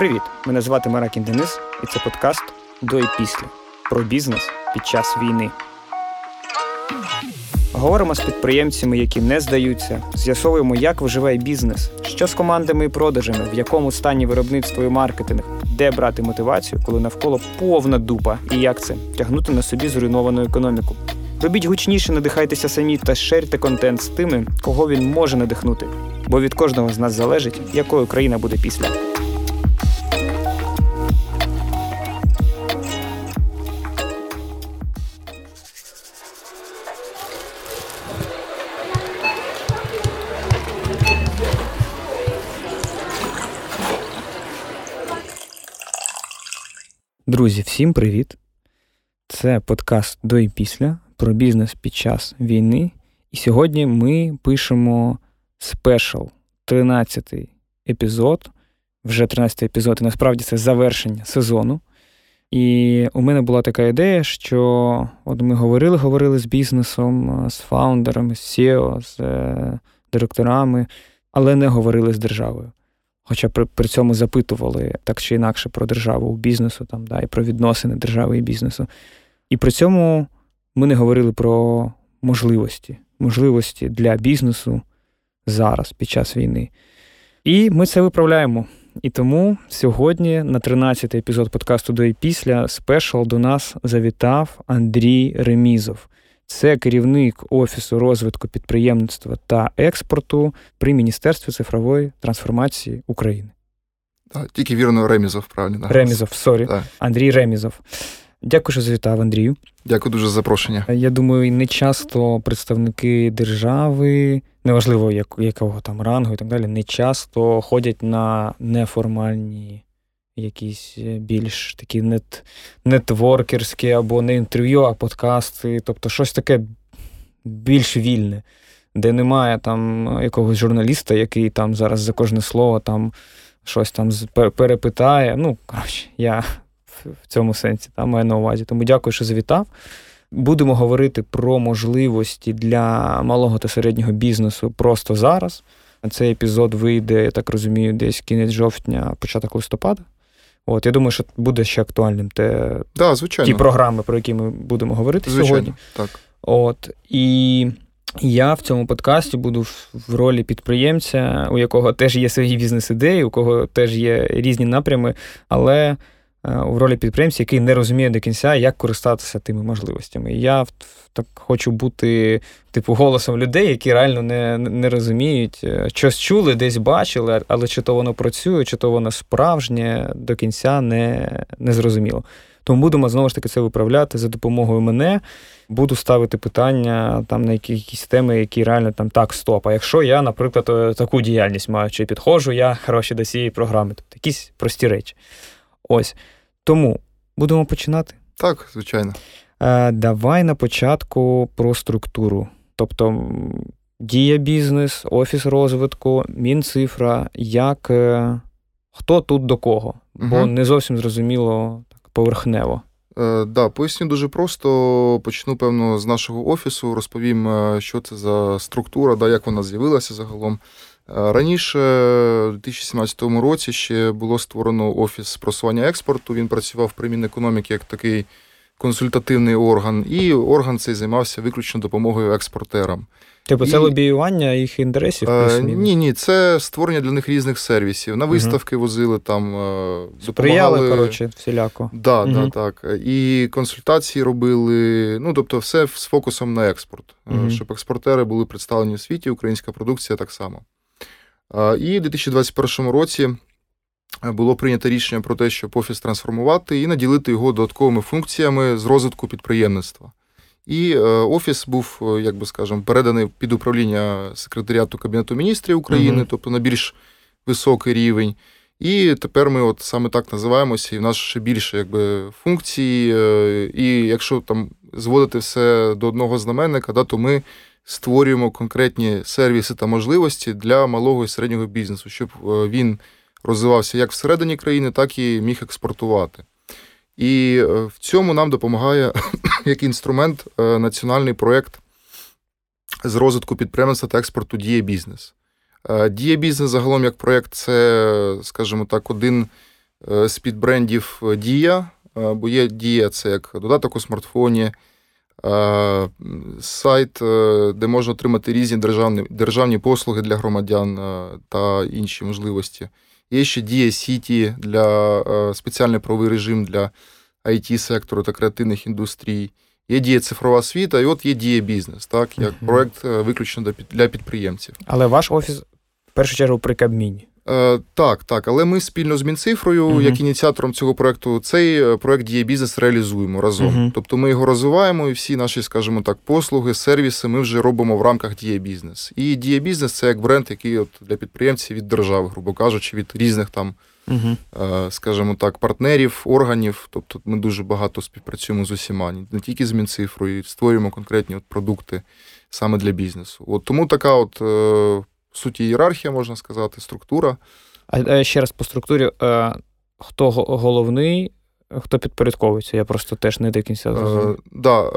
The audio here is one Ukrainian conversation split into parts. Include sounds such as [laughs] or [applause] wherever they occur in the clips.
Привіт! Мене звати Маракін Денис, і це подкаст до і після про бізнес під час війни. Говоримо з підприємцями, які не здаються, з'ясовуємо, як виживає бізнес, що з командами і продажами, в якому стані виробництво і маркетинг, де брати мотивацію, коли навколо повна дупа, і як це тягнути на собі зруйновану економіку. Робіть гучніше, надихайтеся самі та шерте контент з тими, кого він може надихнути. Бо від кожного з нас залежить, якою країна буде після. Друзі, всім привіт! Це подкаст до і після про бізнес під час війни. І сьогодні ми пишемо спешл, 13-й епізод. Вже 13-й епізод, і насправді це завершення сезону. І у мене була така ідея, що от ми говорили, говорили з бізнесом, з фаундерами, з SEO, з е, директорами, але не говорили з державою. Хоча при, при цьому запитували так чи інакше про державу бізнесу, там, да, і про відносини держави і бізнесу. І при цьому ми не говорили про можливості, можливості для бізнесу зараз, під час війни. І ми це виправляємо. І тому сьогодні, на 13-й епізод подкасту до і після, special до нас завітав Андрій Ремізов. Це керівник Офісу розвитку підприємництва та експорту при Міністерстві цифрової трансформації України. Так, Тільки вірно, Ремізов, правильно. Ремізов, sorry. Андрій Ремізов. Дякую, що завітав, Андрію. Дякую дуже за запрошення. Я думаю, не часто представники держави, неважливо якого там рангу і так далі, не часто ходять на неформальні якісь е, більш такі нет, нетворкерські або не інтерв'ю, а подкасти, тобто щось таке більш вільне, де немає там якогось журналіста, який там зараз за кожне слово там щось там перепитає. Ну, коротше, я в цьому сенсі там маю на увазі. Тому дякую, що завітав. Будемо говорити про можливості для малого та середнього бізнесу просто зараз. Цей епізод вийде, я так розумію, десь кінець жовтня, початок листопада. От, Я думаю, що буде ще актуальним те, да, звичайно. ті програми, про які ми будемо говорити звичайно, сьогодні. Так. От, І я в цьому подкасті буду в ролі підприємця, у якого теж є свої бізнес-ідеї, у кого теж є різні напрями, але в ролі підприємця, який не розуміє до кінця, як користатися тими можливостями. І я так хочу бути типу голосом людей, які реально не не розуміють, е, щось чули, десь бачили, але чи то воно працює, чи то воно справжнє до кінця не, не зрозуміло. Тому будемо знову ж таки це виправляти за допомогою мене. Буду ставити питання там на якісь теми, які реально там так, стоп. А якщо я, наприклад, е, таку діяльність маю, чи підходжу я гроші до цієї програми, тобто якісь прості речі. Ось. Тому будемо починати. Так, звичайно. Е, Давай на початку про структуру. Тобто, дія бізнес, офіс розвитку, мінцифра, як е, хто тут до кого, бо угу. не зовсім зрозуміло так поверхнево. Е, да, поясню дуже просто. Почну, певно, з нашого офісу, розповім, що це за структура, да, як вона з'явилася загалом. Раніше, у 2017 році, ще було створено офіс просування експорту. Він працював при Мінекономіки як такий консультативний орган, і орган цей займався виключно допомогою експортерам. Типу, це і... лобіювання їх інтересів? Е, ні, ні, це створення для них різних сервісів. На виставки угу. возили там, е, допомагали. коротше, всіляко. Да, угу. да, так. І консультації робили. Ну, тобто, все з фокусом на експорт, угу. щоб експортери були представлені в світі, українська продукція так само. І в 2021 році було прийнято рішення про те, щоб офіс трансформувати і наділити його додатковими функціями з розвитку підприємництва. І е, офіс був, е, як би скажемо, переданий під управління секретаріату Кабінету міністрів України, uh тобто на більш високий рівень. І тепер ми от саме так називаємося, і в нас ще більше якби, функцій. Е, і якщо там зводити все до одного знаменника, да, то ми створюємо конкретні сервіси та можливості для малого і середнього бізнесу, щоб е, він розвивався як всередині країни, так і міг експортувати. І е, в цьому нам допомагає [coughs] як інструмент е, національний проєкт з розвитку підприємництва та експорту Дія Бізнес. Дія Бізнес загалом як проєкт це, скажімо так, один з під брендів Дія, бо є Дія, це як додаток у смартфоні, сайт, де можна отримати різні державні державні послуги для громадян та інші можливості. Є ще Дія Сіті для спеціальний правовий режим для IT сектору та креативних індустрій. Є дія цифрова освіта, і от є дія бізнес, так, як проект виключно для підприємців. Але ваш офіс в першу чергу при Кабміні. Е, Так, так, але ми спільно з Мінцифрою, uh-huh. як ініціатором цього проекту, цей е, проект діє бізнес реалізуємо разом. Uh-huh. Тобто ми його розвиваємо, і всі наші, скажімо так, послуги, сервіси ми вже робимо в рамках діє бізнес. І діє бізнес це як бренд, який от для підприємців від держави, грубо кажучи, від різних там угу. скажімо так, партнерів, органів. Тобто ми дуже багато співпрацюємо з усіма, не тільки з Мінцифрою, створюємо конкретні от продукти саме для бізнесу. От Тому така от е, суті ієрархія, можна сказати, структура. А ще раз по структурі, е, хто головний? Хто підпорядковується? Я просто теж не до кінця зрозумів. Е, да, е,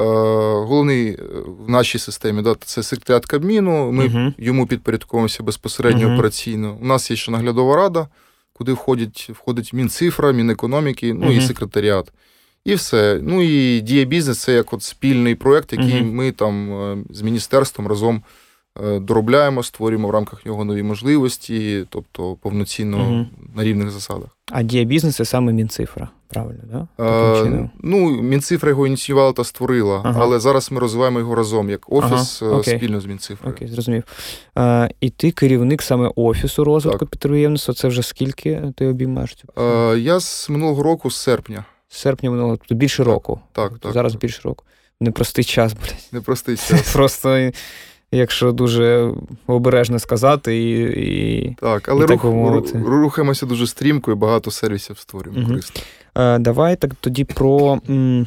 Головний в нашій системі да, це секретаріат Кабміну. Ми uh йому підпорядковуємося безпосередньо uh операційно. У нас є ще наглядова рада, куди входить входить Мінцифра, Мінекономіки, ну uh і секретаріат. І все. Ну і діє бізнес це як от спільний проєкт, який ми там е, з міністерством разом е, доробляємо, створюємо в рамках нього нові можливості, тобто повноцінно uh на рівних засадах. А дія бізнес це саме Мінцифра, правильно? да? А, ну, Мінцифра його ініціювала та створила, ага. але зараз ми розвиваємо його разом як офіс ага, спільно з Мінцифрою. Окей, зрозумів. А, І ти керівник саме офісу розвитку підприємництва. Це вже скільки ти обіймаєш цю А, Я з минулого року, з серпня. З серпня минулого, тобто більше року. Так, так. Зараз так. більше року. Непростий час, блядь. Непростий час. [laughs] Просто якщо дуже обережно сказати, і і так, але і рух, так рухаємося дуже стрімко і багато сервісів створюємо. Угу. корисно. Е, Давай так тоді про м,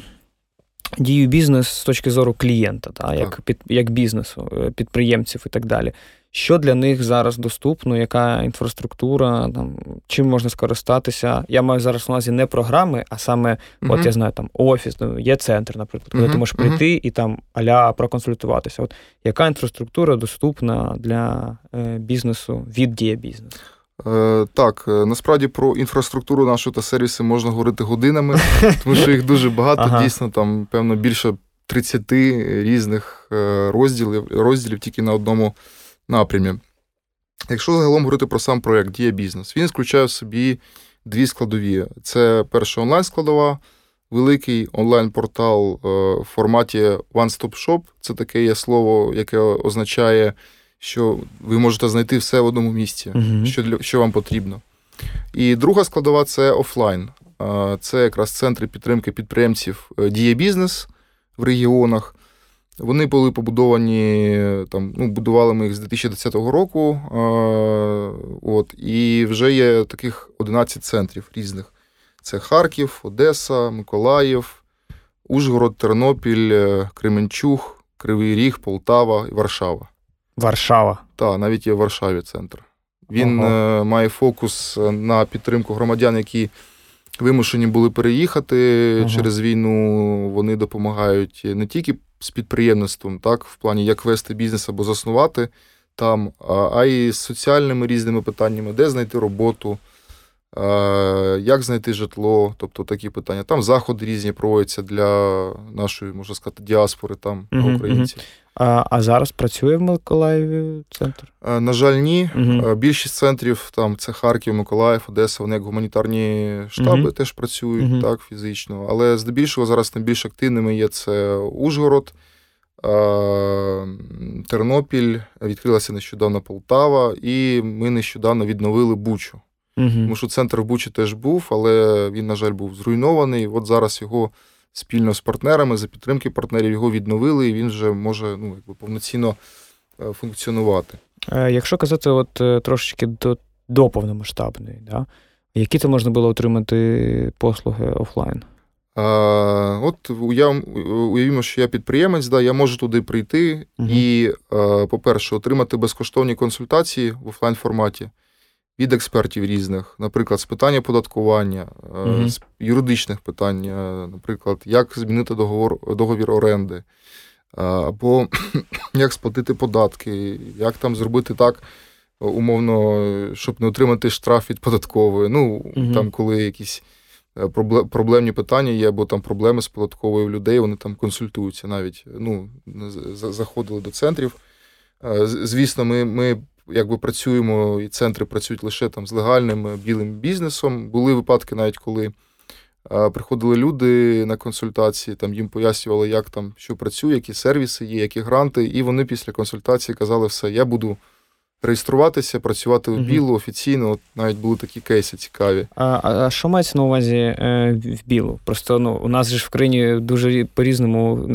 дію бізнес з точки зору клієнта, та, як під, як бізнесу, е, підприємців і так далі. Що для них зараз доступно, яка інфраструктура, там, чим можна скористатися? Я маю зараз на увазі не програми, а саме, uh-huh. от я знаю, там офіс, ну, є центр, наприклад, коли uh-huh. ти можеш прийти uh-huh. і там аля проконсультуватися. От Яка інфраструктура доступна для е, бізнесу від дія бізнесу? Е, так, е, насправді про інфраструктуру нашу та сервіси можна говорити годинами, [laughs] тому що їх дуже багато, ага. дійсно, там, певно, більше 30 різних е, розділів, розділів тільки на одному напрямі. Якщо загалом говорити про сам проєкт Дія бізнес, він включає в собі дві складові: це перша онлайн-складова, великий онлайн-портал в форматі One-Stop Shop. Це таке є слово, яке означає що ви можете знайти все в одному місці, uh що для що вам потрібно. І друга складова це офлайн. Це якраз центри підтримки підприємців е, Діє бізнес в регіонах. Вони були побудовані там, ну, будували ми їх з 2010 року. От, І вже є таких 11 центрів різних: це Харків, Одеса, Миколаїв, Ужгород, Тернопіль, е, Кременчуг, Кривий Ріг, Полтава і Варшава. Варшава. Так, навіть є в Варшаві центр. Він ага. Е, має фокус е, на підтримку громадян, які вимушені були переїхати ага. через війну. Вони допомагають не тільки з підприємництвом, так, в плані як вести бізнес або заснувати там, а й з соціальними різними питаннями, де знайти роботу. Як знайти житло, тобто такі питання. Там заходи різні проводяться для нашої, можна сказати, діаспори там uh українців. А а зараз працює в Миколаєві центр? На жаль, ні. uh Більшість центрів там це Харків, Миколаїв, Одеса, вони як гуманітарні штаби uh теж працюють uh так, фізично. Але здебільшого зараз найбільш активними є це Ужгород, Тернопіль, відкрилася нещодавно Полтава, і ми нещодавно відновили Бучу. Угу. Тому що центр в Бучі теж був, але він, на жаль, був зруйнований. От зараз його спільно з партнерами, за підтримки партнерів, його відновили, і він вже може ну, якби повноцінно е, функціонувати. Е, якщо казати, от е, трошечки до до повномасштабної, да? які це можна було отримати послуги офлайн? А, От уявімо, що я підприємець, да, я можу туди прийти угу. і, по-перше, отримати безкоштовні консультації в офлайн форматі від експертів різних, наприклад, з питання податкування, mm з юридичних питань, е, наприклад, як змінити договор, договір оренди, е, або [clears throat] як сплатити податки, як там зробити так, умовно, щоб не отримати штраф від податкової. Ну, угу. там, коли якісь е, проблемні питання є, або там проблеми з податковою людей, вони там консультуються навіть. Ну, заходили до центрів. Е, звісно, ми ми якби працюємо, і центри працюють лише там з легальним білим бізнесом. Були випадки, навіть коли. Приходили люди на консультації, там їм пояснювали, як там що працює, які сервіси є, які гранти, і вони після консультації казали, все, я буду реєструватися, працювати в білу офіційно. От навіть були такі кейси цікаві. А а що мається на увазі е, в білу? Просто ну у нас ж в країні дуже по-різному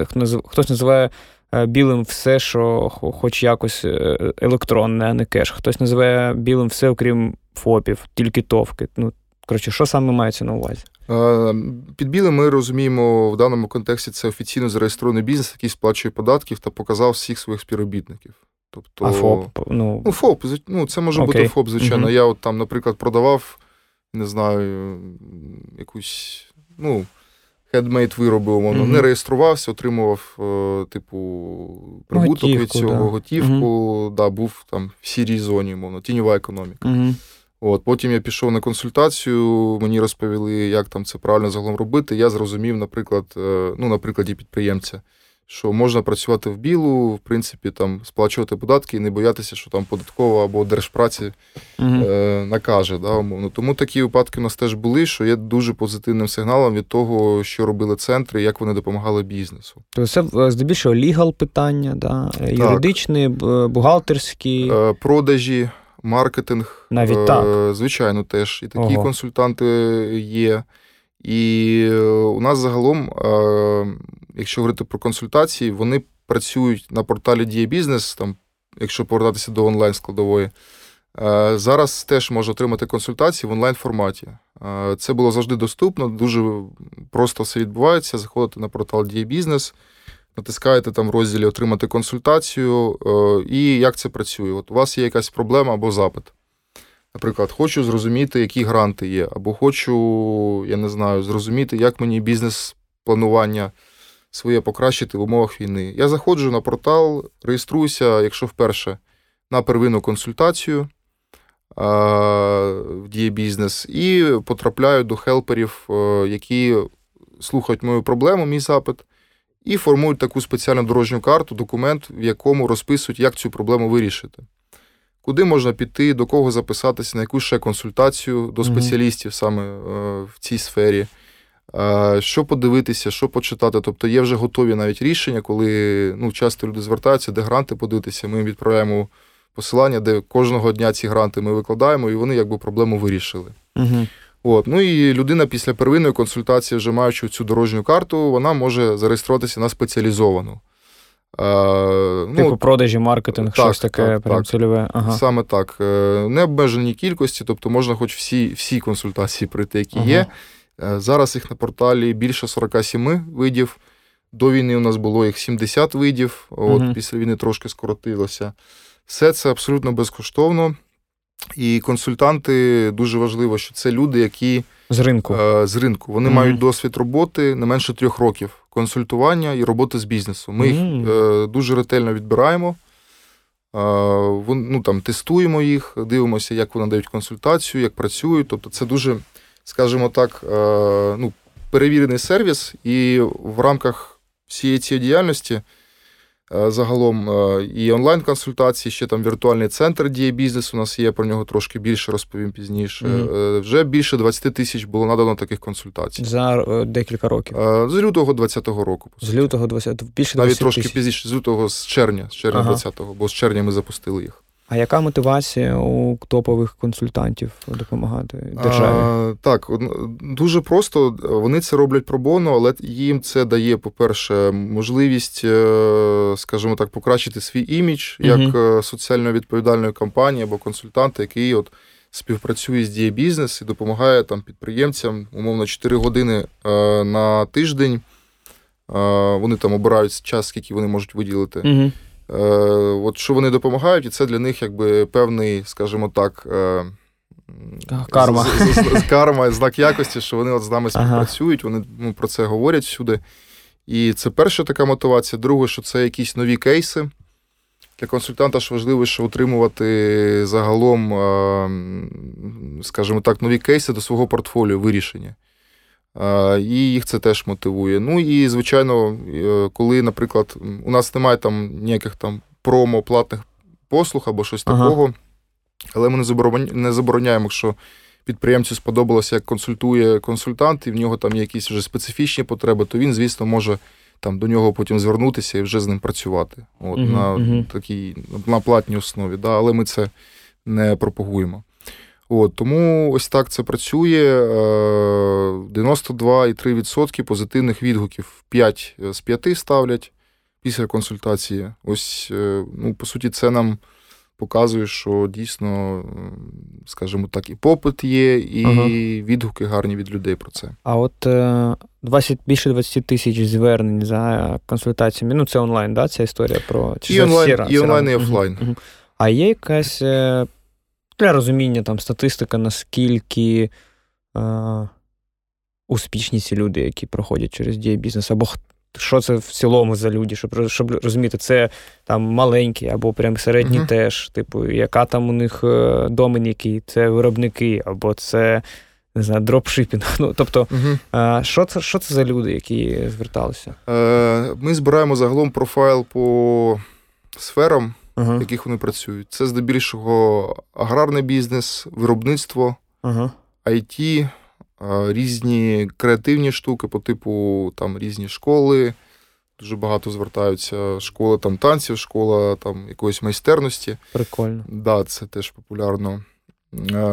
хтось називає. Е, білим все, що хоч якось е, електронне, а не кеш. Хтось називає білим все, окрім ФОПів, тільки товки. Ну, коротше, що саме мається на увазі? Е, під білим ми розуміємо в даному контексті це офіційно зареєстрований бізнес, який сплачує податків та показав всіх своїх співробітників. Тобто, а ФОП? Ну, ну ФОП, ну, це може Окей. бути ФОП, звичайно. Угу. Я от там, наприклад, продавав, не знаю, якусь, ну, handmade вироби, умовно, угу. не реєструвався, отримував, е, типу, прибуток готівку, від цього, да. готівку, угу. да, був там в сірій зоні, умовно, тіньова економіка. Угу. От, Потім я пішов на консультацію, мені розповіли, як там це правильно загалом робити. Я зрозумів, наприклад, е, ну, на прикладі підприємця, що можна працювати в білу, в принципі, там сплачувати податки і не боятися, що там податкова або держпраці угу. е, накаже. Да, умовно. Тому такі випадки у нас теж були, що є дуже позитивним сигналом від того, що робили центри, як вони допомагали бізнесу. Тобто це е, здебільшого лігал питання, да? юридичні, бухгалтерські е, продажі маркетинг. Навіть е, так. Звичайно, теж. І такі Ого. консультанти є. І е, у нас загалом, е, якщо говорити про консультації, вони працюють на порталі Дія Бізнес, там, якщо повертатися до онлайн складової. Зараз теж можна отримати консультації в онлайн форматі. Це було завжди доступно, дуже просто все відбувається. Заходите на портал Дія Бізнес натискаєте там в розділі Отримати консультацію, е, і як це працює. От У вас є якась проблема або запит. Наприклад, хочу зрозуміти, які гранти є, або хочу, я не знаю, зрозуміти, як мені бізнес-планування своє покращити в умовах війни. Я заходжу на портал, реєструюся, якщо вперше, на первинну консультацію в Діє бізнес, і потрапляю до хелперів, е, які слухають мою проблему, мій запит, і формують таку спеціальну дорожню карту, документ, в якому розписують, як цю проблему вирішити. Куди можна піти, до кого записатися, на яку ще консультацію до спеціалістів саме е, в цій сфері, що подивитися, що почитати. Тобто є вже готові навіть рішення, коли ну, часто люди звертаються, де гранти подивитися. Ми їм відправляємо посилання, де кожного дня ці гранти ми викладаємо, і вони якби проблему вирішили. Угу. От. Ну і людина після первинної консультації, вже маючи цю дорожню карту, вона може зареєструватися на спеціалізовану. А, ну, Типу продажі, маркетинг, так, щось таке так, прям так. цільове. Ага. Саме так. Е, необмежені кількості, тобто можна хоч всі всі консультації пройти, які ага. є. Е, зараз їх на порталі більше 47 видів. До війни у нас було їх 70 видів, от ага. після війни трошки скоротилося. Все це абсолютно безкоштовно. І консультанти дуже важливо, що це люди, які з ринку е, з ринку. Вони mm мають досвід роботи не менше трьох років консультування і роботи з бізнесу. Ми mm їх е, дуже ретельно відбираємо, е, ну, там, тестуємо їх, дивимося, як вони дають консультацію, як працюють. Тобто, це дуже, скажімо так, ну, перевірений сервіс, і в рамках всієї цієї діяльності. Е, загалом е, і онлайн-консультації, ще там віртуальний центр діє бізнес. У нас є про нього трошки більше, розповім пізніше. Mm-hmm. Вже більше 20 тисяч було надано таких консультацій. За декілька років. З лютого 20-го року. З лютого 20 більше 20 Навіть трошки пізніше, з лютого, з червня, з червня ага. 20-го, бо з червня ми запустили їх. А яка мотивація у топових консультантів допомагати державі? А, Так, дуже просто вони це роблять пробоно, але їм це дає, по-перше, можливість, е, скажімо так, покращити свій імідж як угу. соціально відповідальної компанії або консультанта, який от співпрацює з Дія бізнес і допомагає там підприємцям, умовно, 4 години е, на тиждень. Вони там обирають час, скільки вони можуть виділити. Угу. Е, от що вони допомагають, і це для них якби певний, скажімо так, е, карма, з, з, з, карма, знак якості, що вони от з нами співпрацюють, вони ну, про це говорять всюди. І це перша така мотивація. Друге, що це якісь нові кейси, для консультанта ж важливо, що утримувати загалом, скажімо так, нові кейси до свого портфоліо вирішення. І їх це теж мотивує. Ну і, звичайно, е, коли, наприклад, у нас немає там ніяких там промо платних послуг або щось ага. такого, але ми не забороняємо, якщо підприємцю сподобалося, як консультує консультант, і в нього там є якісь вже специфічні потреби, то він, звісно, може там до нього потім звернутися і вже з ним працювати. От, uh На uh такій на платній основі. Да, Але ми це не пропагуємо. От, Тому ось так це працює. 92,3% е, позитивних відгуків 5 з 5 ставлять після консультації. Ось, е, ну, по суті, це нам показує, що дійсно, скажімо так, і попит є, і ага. відгуки гарні від людей про це. А от 20, е, більше 20 тисяч звернень за консультаціями. Ну, це онлайн, да, ця історія про Чи і онлайн, і онлайн, і офлайн. Угу. А є якась для розуміння там статистика, наскільки. Е, Успішні ці люди, які проходять через діє бізнес, або що це в цілому за люди, щоб щоб розуміти, це там маленькі або прям середні uh-huh. теж, типу, яка там у них е, домен який, це виробники, або це не знаю, дропшипінг. [laughs] Ну, Тобто, uh-huh. що це що це за люди, які зверталися? Е, Ми збираємо загалом профайл по сферам, uh-huh. в яких вони працюють. Це здебільшого аграрний бізнес, виробництво, IT різні креативні штуки, по типу там різні школи. Дуже багато звертаються. Школа там танців, школа там якоїсь майстерності. Прикольно. Да, це теж популярно.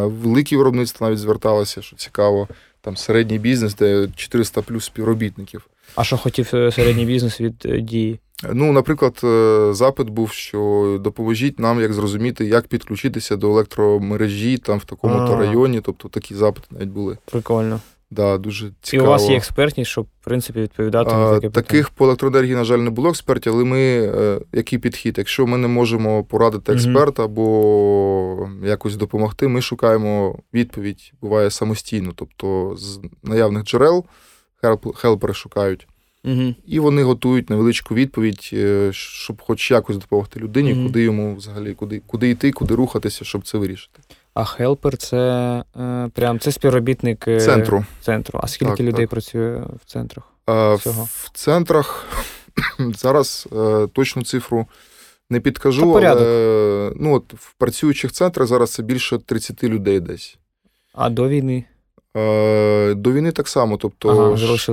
Великі виробництва навіть зверталися, що цікаво. Там середній бізнес, де 400 плюс співробітників. А що хотів е, середній бізнес від е, дії? Ну, наприклад, е, запит був, що допоможіть нам як зрозуміти, як підключитися до електромережі там в такому-то районі. Тобто такі запити навіть були. Прикольно. Да, дуже цікаво. І у вас є експертність, щоб в принципі відповідати на таке питання? Таких по електроенергії, на жаль, не було експертів, але ми який підхід? Якщо ми не можемо порадити експерта або якось допомогти, ми шукаємо відповідь, буває самостійно. Тобто з наявних джерел хелпери шукають. Угу. І вони готують невеличку відповідь, е, щоб хоч якось допомогти людині, угу. куди йому взагалі, куди куди йти, куди рухатися, щоб це вирішити. А хелпер це е, прям це співробітник е, центру. центру. А скільки так, людей так. працює в центрах? А, В центрах [clears throat] зараз точну цифру не підкажу, але ну, от, в працюючих центрах зараз це більше 30 людей десь. А до війни? Е, до війни так само. Тобто ага, ж,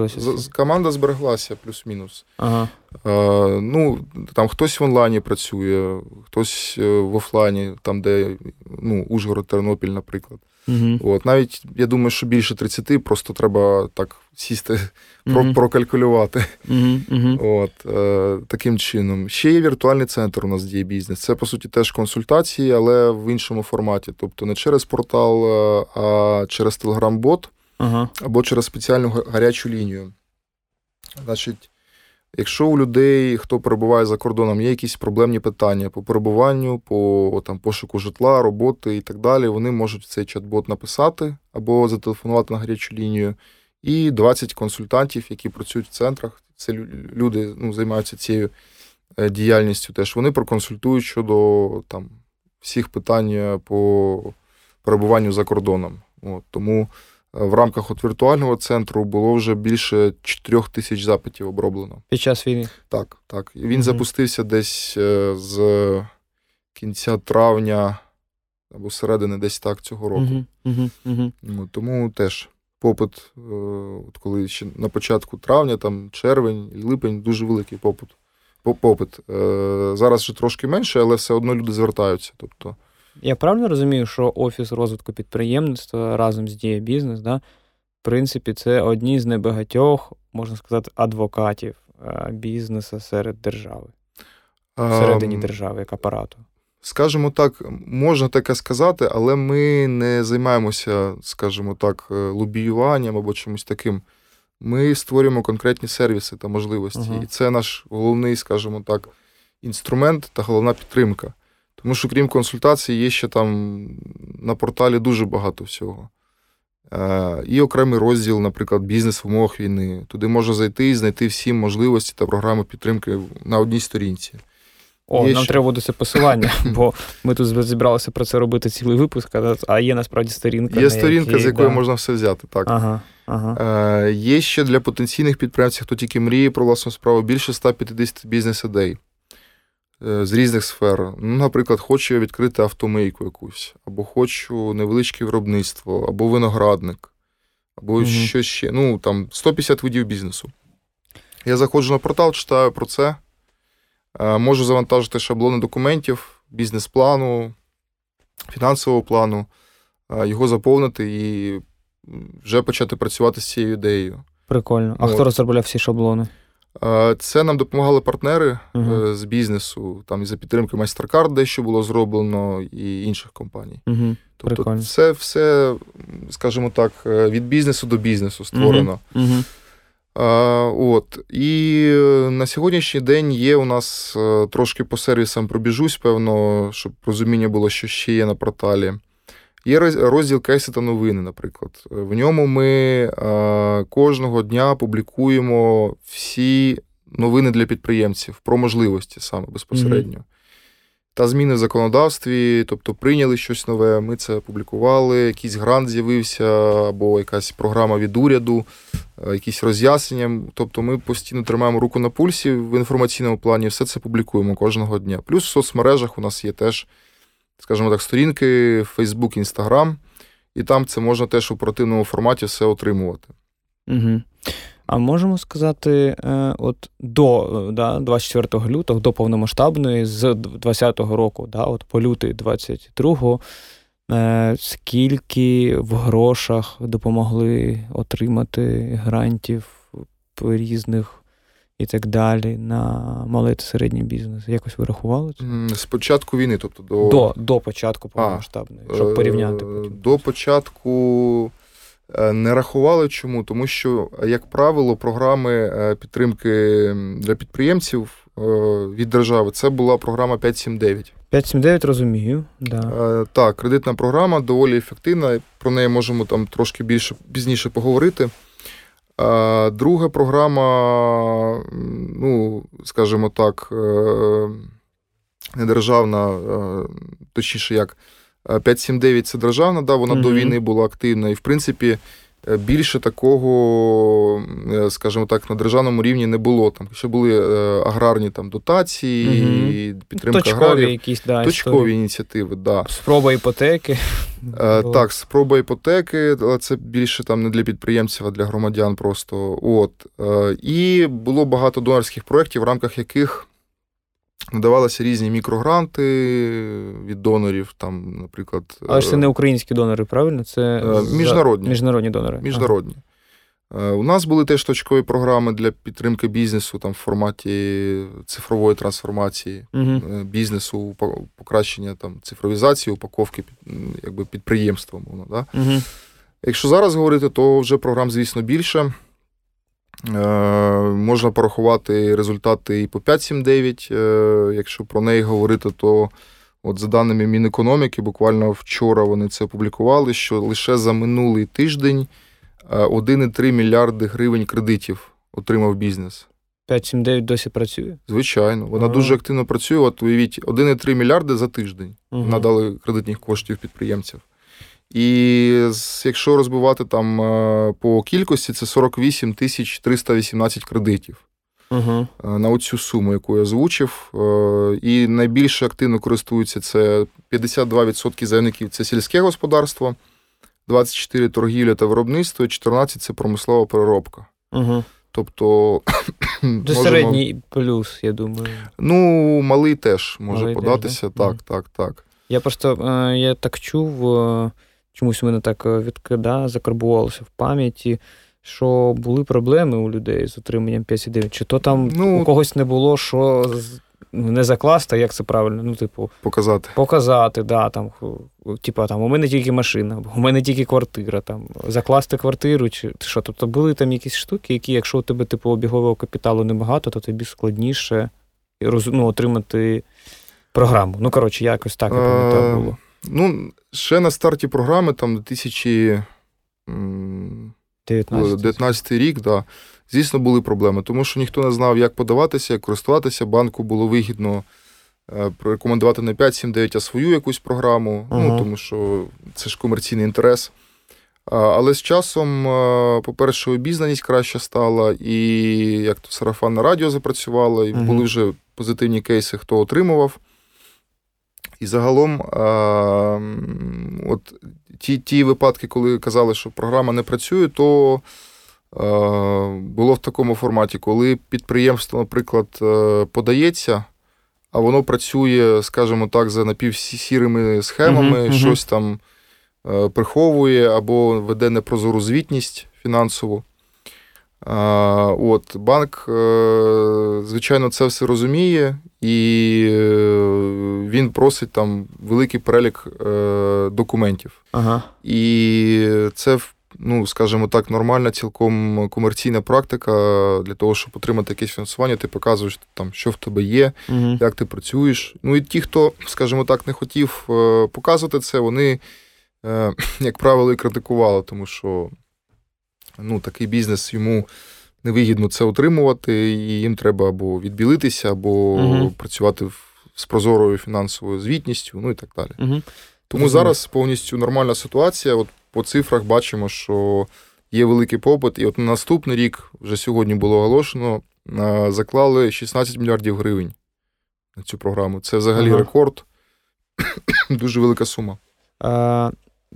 команда збереглася плюс-мінус. Ага. Е, ну, Там хтось в онлайні працює, хтось е, в офлайні, там, де ну, Ужгород, Тернопіль, наприклад. Угу. От, Навіть я думаю, що більше 30, просто треба так сісти, угу. прокалькулювати. Угу. От, е, Таким чином. Ще є віртуальний центр у нас діє бізнес. Це, по суті, теж консультації, але в іншому форматі. Тобто не через портал, е, а через Telegram-бот ага. або через спеціальну гарячу лінію. Значить, Якщо у людей, хто перебуває за кордоном, є якісь проблемні питання по перебуванню, по там, пошуку житла, роботи і так далі, вони можуть цей чат-бот написати або зателефонувати на гарячу лінію. І 20 консультантів, які працюють в центрах, це люди ну, займаються цією е, діяльністю. Теж вони проконсультують щодо там, всіх питань е, по перебуванню за кордоном. От, Тому в рамках от віртуального центру було вже більше 4 тисяч запитів оброблено. Під час війни? Так, так. Він угу. запустився десь е, з кінця травня або середини десь так цього року. Угу, угу. Тому теж попит, е, от коли ще на початку травня, там червень, липень, дуже великий попит. Попит. Е, зараз вже трошки менше, але все одно люди звертаються. Тобто я правильно розумію, що Офіс розвитку підприємництва разом з Дія Бізнес, да, в принципі, це одні з небагатьох, можна сказати, адвокатів е, бізнесу серед держави, всередині держави, як апарату. Скажімо так, можна таке сказати, але ми не займаємося, скажімо так, е, лобіюванням або чимось таким. Ми створюємо конкретні сервіси та можливості. Uh-huh. І це наш головний, скажімо так, інструмент та головна підтримка. Тому що, крім консультацій, є ще там на порталі дуже багато всього. Е, і окремий розділ, наприклад, бізнес в умовах війни. Туди можна зайти і знайти всі можливості та програми підтримки на одній сторінці. О, є нам ще... треба буде це посилання, [laughs] бо ми тут зібралися про це робити цілий випуск, а є насправді сторінка. Є сторінка, якій, з якої да. можна все взяти. так. Ага, ага. Е, Є ще для потенційних підприємців, хто тільки мріє про власну справу, більше 150 бізнес-ідей. Е, з різних сфер. Ну, Наприклад, хочу я відкрити автомийку якусь, або хочу невеличке виробництво, або виноградник, або mm щось ще. Ну, там 150 видів бізнесу. Я заходжу на портал, читаю про це. Е, можу завантажити шаблони документів, бізнес-плану, фінансового плану, е, його заповнити і вже почати працювати з цією ідеєю. Прикольно. А От. хто розробляв всі шаблони? Це нам допомагали партнери uh з бізнесу, там і за підтримки MasterCard дещо було зроблено, і інших компаній. uh Тобто, Прикольно. це все, скажімо так, е, від бізнесу до бізнесу створено. uh А, От. І на сьогоднішній день є у нас е, трошки по сервісам пробіжусь, певно, щоб розуміння було, що ще є на порталі. Є розділ кейси та новини, наприклад. В ньому ми кожного дня публікуємо всі новини для підприємців про можливості саме безпосередньо. Mm-hmm. Та зміни в законодавстві, тобто прийняли щось нове, ми це опублікували, якийсь грант з'явився, або якась програма від уряду, якісь роз'яснення. Тобто ми постійно тримаємо руку на пульсі в інформаційному плані, все це публікуємо кожного дня. Плюс в соцмережах у нас є теж скажімо так, сторінки, Facebook, Instagram, і там це можна теж в оперативному форматі все отримувати. Угу. А можемо сказати, е, от до да, 24 лютого, до повномасштабної, з 20-го року, да, от по лютий 22-го, е, скільки в грошах допомогли отримати грантів різних і так далі на малий та середній бізнес? Якось ви рахували це? З початку війни, тобто до До, до початку повномасштабної, щоб порівняти. Е, потім. До початку е, не рахували чому? Тому що, як правило, програми е, підтримки для підприємців від держави це була програма 579. 579, розумію. Да. Так, кредитна програма доволі ефективна. Про неї можемо там трошки більше пізніше поговорити. Друга програма, ну, скажімо так, е, недержавна, е, точніше як 579 це державна, да, вона mm до війни була активна. І, в принципі, Е, більше такого, е, скажімо так, на державному рівні не було. Там ще були е, аграрні там дотації, угу. підтримка Точкові аграрів. якісь да, точкові історії. ініціативи. Да. Спроба іпотеки. Так, спроба іпотеки, але це більше там не для підприємців, а для громадян просто. От. І було багато донорських проєктів, в рамках яких Надавалися різні мікрогранти від донорів, там, наприклад. Але ж це не українські донори, правильно? Це е, міжнародні міжнародні донори. Міжнародні. Ага. У нас були теж точкові програми для підтримки бізнесу там, в форматі цифрової трансформації угу. бізнесу, покращення там, цифровізації, упаковки якби, підприємства. Мовно, да? Угу. Якщо зараз говорити, то вже програм, звісно, більше. Е, можна порахувати результати і по 5.7.9. Е, якщо про неї говорити, то от за даними Мінекономіки, буквально вчора вони це опублікували, що лише за минулий тиждень 1,3 е, мільярди гривень кредитів отримав бізнес. 5.7.9 досі працює? Звичайно, вона ага. дуже активно працює. От уявіть, 1,3 мільярди за тиждень угу. надали кредитних коштів підприємців. І якщо розбивати там е, по кількості, це 48 тисяч 318 кредитів угу. на оцю суму, яку я озвучив. Е, і найбільше активно користуються це 52% заявників це сільське господарство, 24 торгівля та виробництво, 14 це промислова переробка. Угу. Тобто До середній плюс, я думаю. Ну, малий теж може малий податися. Теж, так, так, так. Я просто я так чув чомусь у мене так е, відкида, закарбувалося в пам'яті, що були проблеми у людей з отриманням 5,9. Чи то там ну, у когось не було що ну, не закласти, як це правильно? Ну, типу, Показати. Показати, да, там, типу, там, у мене тільки машина, у мене тільки квартира. там, Закласти квартиру, чи що. Тобто були там якісь штуки, які, якщо у тебе типу, обігового капіталу небагато, то тобі складніше ну, отримати програму. Ну, коротше, якось так я пам'ятаю було. Ну, ще на старті програми, там 2019 рік, да, звісно, були проблеми, тому що ніхто не знав, як подаватися, як користуватися. Банку було вигідно Рекомендувати на 5, 7, 9, а свою якусь програму, ага. ну тому що це ж комерційний інтерес. Але з часом, по-перше, обізнаність краще стала, і як то сарафанне радіо запрацювало, і були вже позитивні кейси, хто отримував. І загалом, от ті ті випадки, коли казали, що програма не працює, то було в такому форматі, коли підприємство, наприклад, е, подається, а воно працює, скажімо так, за напівсірими схемами, uh-huh, щось там е, приховує або веде непрозору звітність фінансову. От, Банк, е, звичайно, це все розуміє, і він просить там великий перелік документів. Ага. І це ну, скажімо так, нормальна, цілком комерційна практика для того, щоб отримати якесь фінансування, ти показуєш, там, що в тебе є, угу. як ти працюєш. Ну і ті, хто, скажімо так, не хотів е, показувати це, вони, е, [clears throat] як правило, і критикували, тому що ну, такий бізнес йому. Невигідно це отримувати, і їм треба або відбілитися, або угу. працювати з прозорою фінансовою звітністю, ну і так далі. Угу. Тому угу. зараз повністю нормальна ситуація. От по цифрах бачимо, що є великий попит. І от на наступний рік, вже сьогодні було оголошено, заклали 16 мільярдів гривень на цю програму. Це взагалі ага. рекорд, [coughs] дуже велика сума.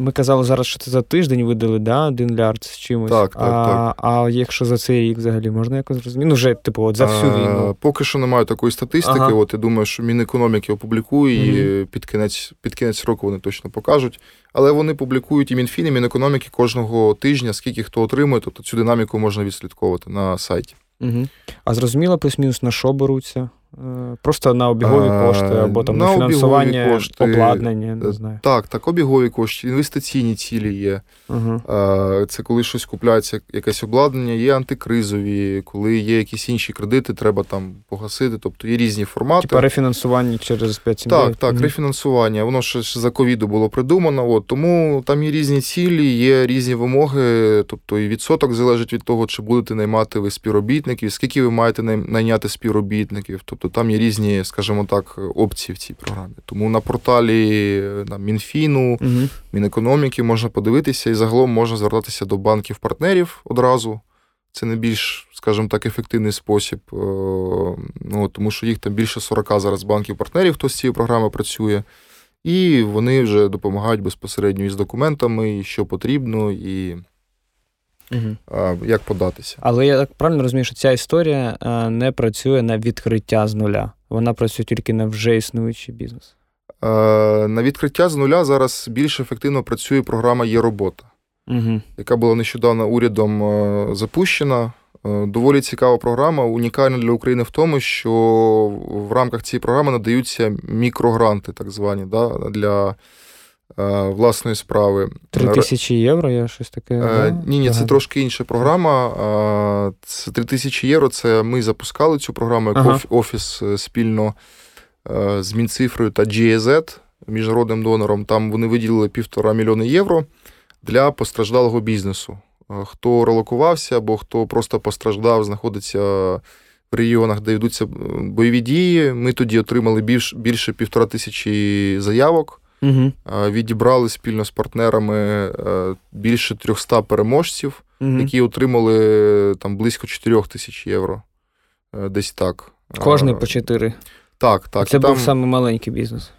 Ми казали зараз, що це за тиждень видали, да, один мільярд з чимось. Так, так, а, так. А якщо за цей рік взагалі можна якось зрозуміти? Ну, вже, типу, от за всю війну. Поки що немає такої статистики. Ага. От я думаю, що Мінекономіки опублікує, mm-hmm. і під кінець під кінець року вони точно покажуть. Але вони публікують і Мінфін, і Мінекономіки кожного тижня, скільки хто отримує, тобто цю динаміку можна відслідковувати на сайті. Угу. А зрозуміло, плюс-мінус на що беруться? Е, просто на обігові кошти або там на, на фінансування кошти, обладнання. не знаю. Так, так, обігові кошти, інвестиційні цілі є. Uh-huh. Це коли щось купляється, якесь обладнання, є антикризові, коли є якісь інші кредити, треба там погасити. Тобто є різні формати. Типа рефінансування через 5 Так, так, uh-huh. рефінансування. Воно ще за ковіду було придумано. От, Тому там є різні цілі, є різні вимоги. Тобто і відсоток залежить від того, чи будете наймати ви співробітників, скільки ви маєте найняти співробітників. Тобто там є різні, скажімо так, опції в цій програмі. Тому на порталі на Мінфіну, угу. Мінекономіки можна подивитися і загалом можна звертатися до банків-партнерів одразу. Це не більш, скажімо так, ефективний спосіб, е, ну, тому що їх там більше 40 зараз банків-партнерів, хто з цією програмою працює, і вони вже допомагають безпосередньо із документами, і що потрібно, і угу. як податися. Але я так правильно розумію, що ця історія не працює на відкриття з нуля. Вона працює тільки на вже існуючий бізнес. На відкриття з нуля зараз більш ефективно працює програма Є робота, угу. яка була нещодавно урядом запущена. Доволі цікава програма, унікальна для України в тому, що в рамках цієї програми надаються мікрогранти, так звані, да, для Е, власної справи. Три тисячі євро, я щось таке. Е, ні, ні, це трошки інша програма. Це 3 тисячі євро. Це ми запускали цю програму як ага. офіс е, спільно з Мінцифрою та GEZ, міжнародним донором. Там вони виділили півтора мільйони євро для постраждалого бізнесу. Хто релокувався або хто просто постраждав, знаходиться в регіонах, де йдуться бойові дії. Ми тоді отримали більш, більше півтора тисячі заявок. Угу. Відібрали спільно з партнерами е, більше 300 переможців, угу. які отримали там близько 4 тисяч євро. Е, десь так. Кожний по 4. Так, так. Це там, був саме маленький бізнес.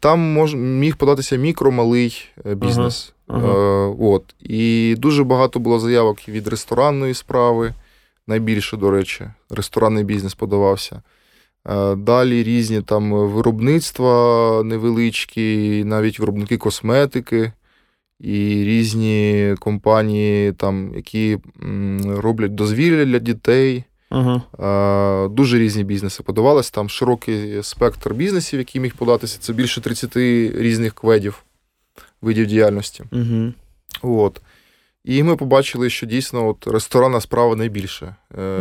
Там мож, міг податися мікро-малий бізнес. Ага, ага. От. І дуже багато було заявок від ресторанної справи. Найбільше, до речі, ресторанний бізнес подавався. Е, далі різні там виробництва невеличкі, навіть виробники косметики і різні компанії, там, які роблять дозвілля для дітей. Uh-huh. Дуже різні бізнеси подавалися. Там широкий спектр бізнесів, які міг податися. Це більше 30 різних кведів видів діяльності. Uh-huh. От. І ми побачили, що дійсно от ресторанна справа найбільше.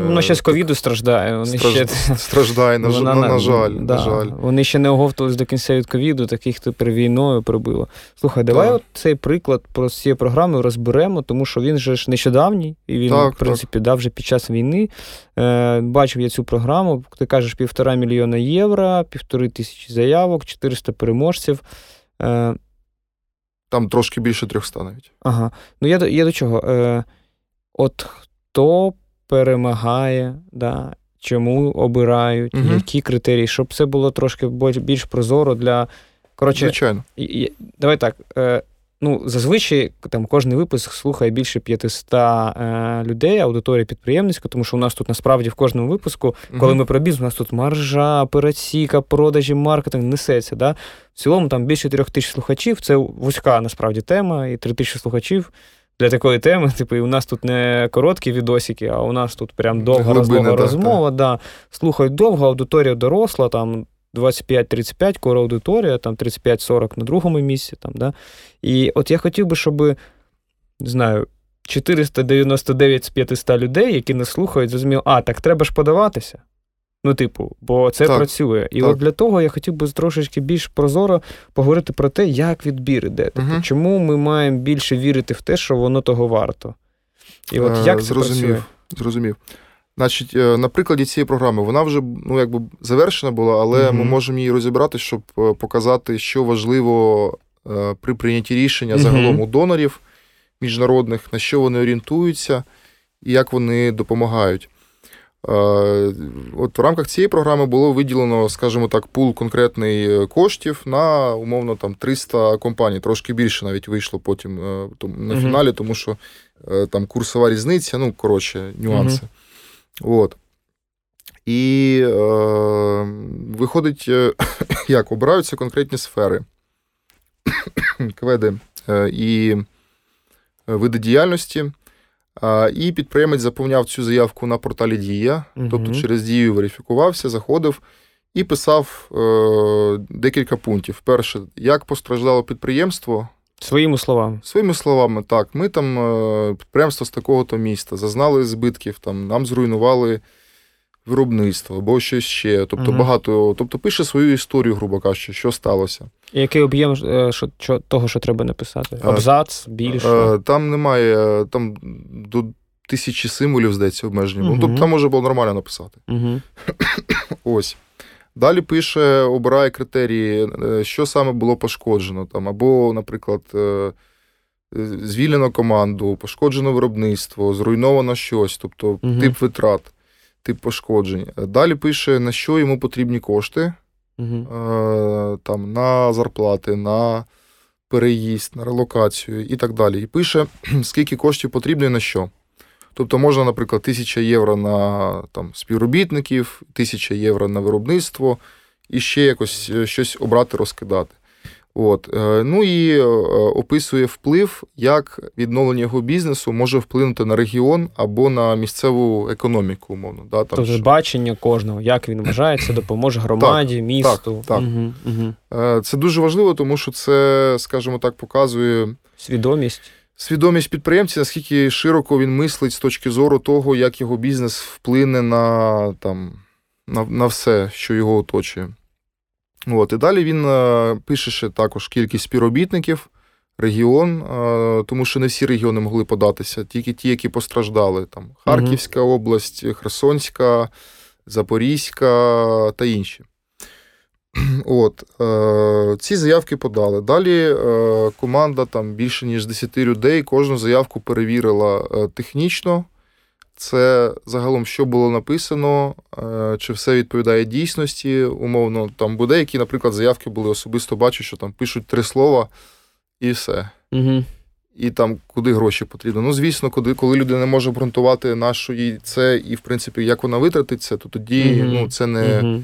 Воно ще з ковіду страждає. Вони Страж... ще... Страждає, на, Вона, на, на жаль. Да. на жаль. Вони ще не оговтувались до кінця від ковіду, таких тепер війною прибило. Слухай, давай да. от цей приклад про цієї програми розберемо, тому що він же ж нещодавній, і він, так, в принципі, так. дав вже під час війни. Е, Бачив я цю програму. Ти кажеш, півтора мільйона євро, півтори тисячі заявок, 400 переможців. Е, там трошки більше 300 навіть. Ага. Ну я я до чого? Е, От хто перемагає, да, чому обирають, угу. які критерії, щоб це було трошки більш прозоро для. Коротше, Звичайно. Давай так. Е, Ну, зазвичай там кожний випуск слухає більше 500 е, людей, аудиторія підприємницька, тому що у нас тут насправді в кожному випуску, коли ми про бізнес, у нас тут маржа, операційка, продажі, маркетинг несеться. Да? В цілому там більше трьох тисяч слухачів. Це вузька насправді тема, і три тисячі слухачів. Для такої теми, [laughs] типу, і у нас тут не короткі відосики, а у нас тут прям довга розмова, розмова. Да. Слухають довго, аудиторія доросла, там 25-35 кора аудиторія, там 35-40 на другому місці. Там, да? І от я хотів би, щоб, не знаю, 499 з 500 людей, які нас слухають, зрозуміли, а, так треба ж подаватися. Ну, типу, бо це так, працює. І так. от для того я хотів би трошечки більш прозоро поговорити про те, як відбір іде. Угу. Чому ми маємо більше вірити в те, що воно того варто? І от е, як це Зрозумів. працює? Зрозумів. Значить, е, на прикладі цієї програми вона вже ну, якби завершена була, але mm-hmm. ми можемо її розібрати, щоб е, показати, що важливо е, при прийнятті рішення mm-hmm. загалом у донорів міжнародних, на що вони орієнтуються і як вони допомагають. От в рамках цієї програми було виділено, скажімо так, пул конкретний коштів на умовно там 300 компаній. Трошки більше навіть вийшло потім на фіналі, mm-hmm. тому що там курсова різниця, ну коротше, нюанси. От. І е, виходить, е, [coughs] як обираються конкретні сфери [coughs] кведи е, і види діяльності. І підприємець заповняв цю заявку на порталі Дія, угу. тобто через Дію верифікувався, заходив і писав е, декілька пунктів. Перше, як постраждало підприємство. Своїми словами. Своїми словами, так. Ми там е, підприємство з такого-то міста, зазнали збитків, там, нам зруйнували виробництво або щось ще. Тобто, угу. багато, тобто пише свою історію, грубо кажучи, що сталося. І який об'єм е, що, що, того, що треба написати? Е, Абзац, більше? Там немає, там до тисячі символів, здається, обмежені. Угу. Тобто там може було нормально написати. Угу. Ось. Далі пише, обирає критерії, е, що саме було пошкоджено. Там, Або, наприклад, е, звільнено команду, пошкоджено виробництво, зруйновано щось, тобто угу. тип витрат, тип пошкоджень. Далі пише, на що йому потрібні кошти, угу. там, на зарплати, на переїзд, на релокацію і так далі. І пише, [clears throat] скільки коштів потрібно і на що. Тобто можна, наприклад, 1000 євро на там, співробітників, 1000 євро на виробництво і ще якось е, щось обрати, розкидати. От. Е, ну і е, описує вплив, як відновлення його бізнесу може вплинути на регіон або на місцеву економіку, умовно. Да, там Тобто бачення кожного, як він вважає, це допоможе громаді, так, місту. Так, так. Угу, угу. Це дуже важливо, тому що це, скажімо так, показує свідомість свідомість підприємця, наскільки широко він мислить з точки зору того, як його бізнес вплине на там, на, на все, що його оточує. От, І далі він е, пише ще також кількість співробітників, регіон, е, тому що не всі регіони могли податися, тільки ті, які постраждали. Там Харківська область, Херсонська, Запорізька та інші. [clears throat] От, е, Ці заявки подали. Далі е, команда там більше ніж 10 людей, кожну заявку перевірила е, технічно. Це загалом, що було написано, е, чи все відповідає дійсності. Умовно, там буде, які, наприклад, заявки були особисто бачу, що там пишуть три слова і все. Угу. І там куди гроші потрібно. Ну, звісно, коли коли людина не може обґрунтувати нашу їй це, і, в принципі, як вона витратиться, то тоді угу. ну, це не. Угу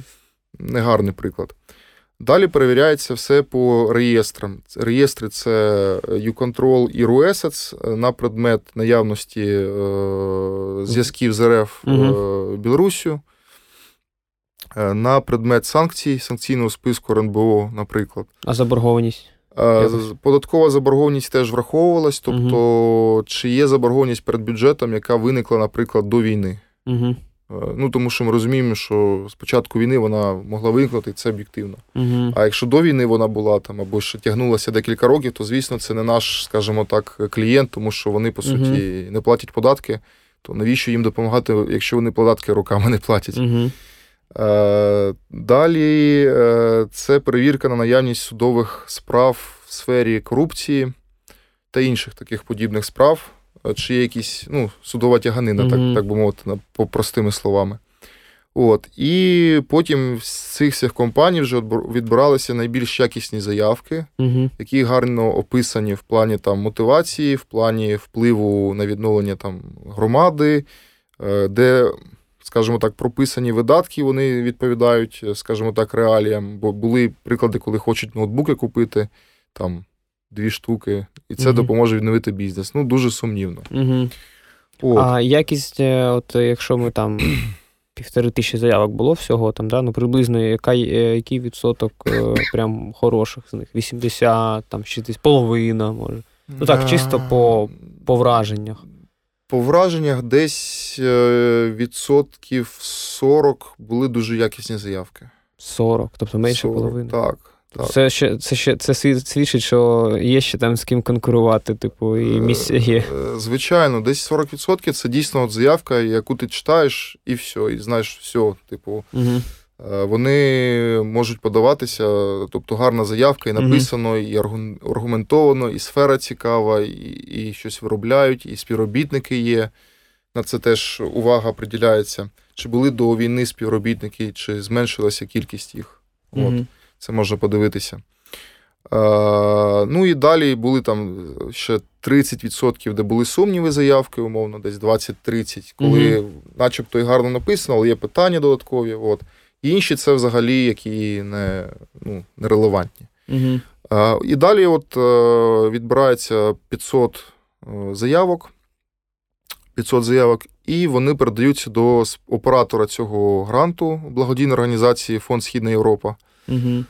негарний приклад. Далі перевіряється все по реєстрам. Реєстри це U-Control і RUESETS на предмет наявності е, зв'язків з РФ угу. Білорусю, е, на предмет санкцій, санкційного списку РНБО, наприклад. А заборгованість? Податкова заборгованість теж враховувалась, тобто, угу. чи є заборгованість перед бюджетом, яка виникла, наприклад, до війни. Угу. Ну, Тому що ми розуміємо, що з початку війни вона могла виникнути, і це об'єктивно. Угу. А якщо до війни вона була там або ще тягнулася декілька років, то звісно це не наш, скажімо так, клієнт, тому що вони, по суті, угу. не платять податки. То навіщо їм допомагати, якщо вони податки роками не платять? Угу. Далі е, це перевірка на наявність судових справ в сфері корупції та інших таких подібних справ, е, чи є якісь ну, судова тяганина, mm так так би мовити, по простими словами. От. І потім з цих всіх компаній вже відбиралися найбільш якісні заявки, mm які гарно описані в плані там, мотивації, в плані впливу на відновлення там, громади, е, де скажімо так, прописані видатки, вони відповідають, скажімо так, реаліям. Бо були приклади, коли хочуть ноутбуки купити, там дві штуки, і це угу. допоможе відновити бізнес. Ну, дуже сумнівно. Угу. От. А якість, е, от якщо ми там. [clears throat] Півтори тисячі заявок було всього там, да? ну приблизно яка, е, який відсоток е, прям хороших з них? 80, там 60, половина, може. Ну так, чисто по по враженнях. По враженнях десь е, відсотків 40 були дуже якісні заявки. 40, тобто менше 40, половини. Так. Так. Це ще це ще це свідчить, що є ще там з ким конкурувати, типу, і е, місця є. Е, звичайно, десь 40% це дійсно от заявка, яку ти читаєш, і все, і знаєш все. Типу, угу. Вони можуть подаватися, тобто гарна заявка, і написано, mm-hmm. і аргументовано, і сфера цікава, і, і щось виробляють, і співробітники є. На це теж увага приділяється. Чи були до війни співробітники, чи зменшилася кількість їх. Mm-hmm. От, Це можна подивитися. Е, Ну і далі були там ще 30%, де були сумніви заявки, умовно, десь 20-30, коли mm-hmm. начебто і гарно написано, але є питання додаткові. От. Інші це взагалі які не ну, нерелевантні. Угу. А, І далі от е, відбирається 500 е, заявок. 500 заявок, і вони передаються до оператора цього гранту благодійної організації Фонд Східна Європа, угу.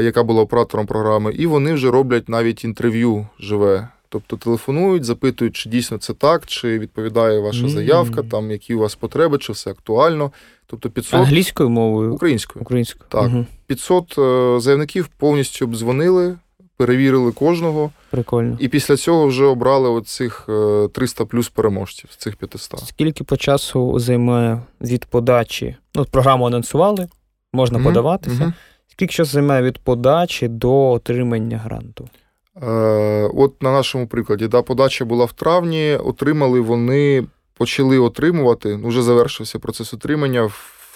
яка була оператором програми, і вони вже роблять навіть інтерв'ю живе Тобто телефонують, запитують, чи дійсно це так, чи відповідає ваша mm-hmm. заявка, там які у вас потреби, чи все актуально. Тобто 500... Англійською мовою? Українською. Українською. Так. Угу. 500 е, заявників повністю обдзвонили, перевірили кожного. Прикольно. І після цього вже обрали оцих 300 е, плюс переможців з цих 500. Скільки по часу займає від подачі? Ну, програму анонсували, можна mm-hmm. подаватися. Скільки часу займає від подачі до отримання гранту? Е, от на нашому прикладі, да, подача була в травні, отримали вони, почали отримувати, ну, вже завершився процес отримання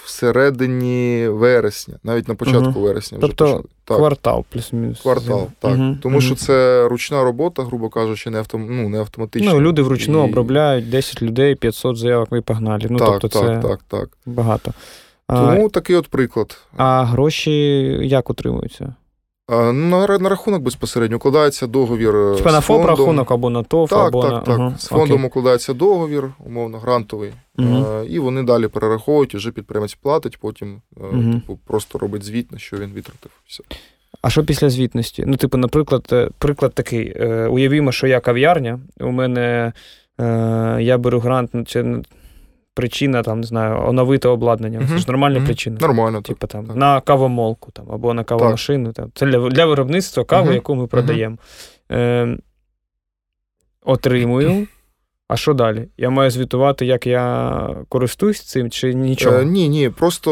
всередині вересня, навіть на початку угу. вересня. вже Тобто так. квартал плюс-мінус. Квартал, так. Угу. Тому угу. що це ручна робота, грубо кажучи, не автом... ну, не автоматична. Ну, люди вручну і... обробляють 10 людей, 500 заявок і погнали. Ну, так, тобто так, це так, так. багато. Тому а, такий от приклад. А гроші як отримуються? На на рахунок безпосередньо укладається договір. Е, Типа на ФОП рахунок або на ТОФ, так, або так, на так. Ага. З фондом Окей. укладається договір, умовно, грантовий, угу. і вони далі перераховують, вже підприємець платить, потім угу. типу, просто робить звіт, на що він витратив. Все. А що після звітності? Ну, типу, наприклад, приклад такий: уявімо, що я кав'ярня, у мене я беру грант чи причина, там, не знаю, оновити обладнання. Угу. Це ж нормальна угу. причина. Нормально. Типу, там, так. На кавомолку там, або на кавомашину. Там. Це для для виробництва кави, угу. яку ми продаємо. Е, Отримую. А що далі? Я маю звітувати, як я користуюсь цим, чи нічого? Е, Ні, ні. Просто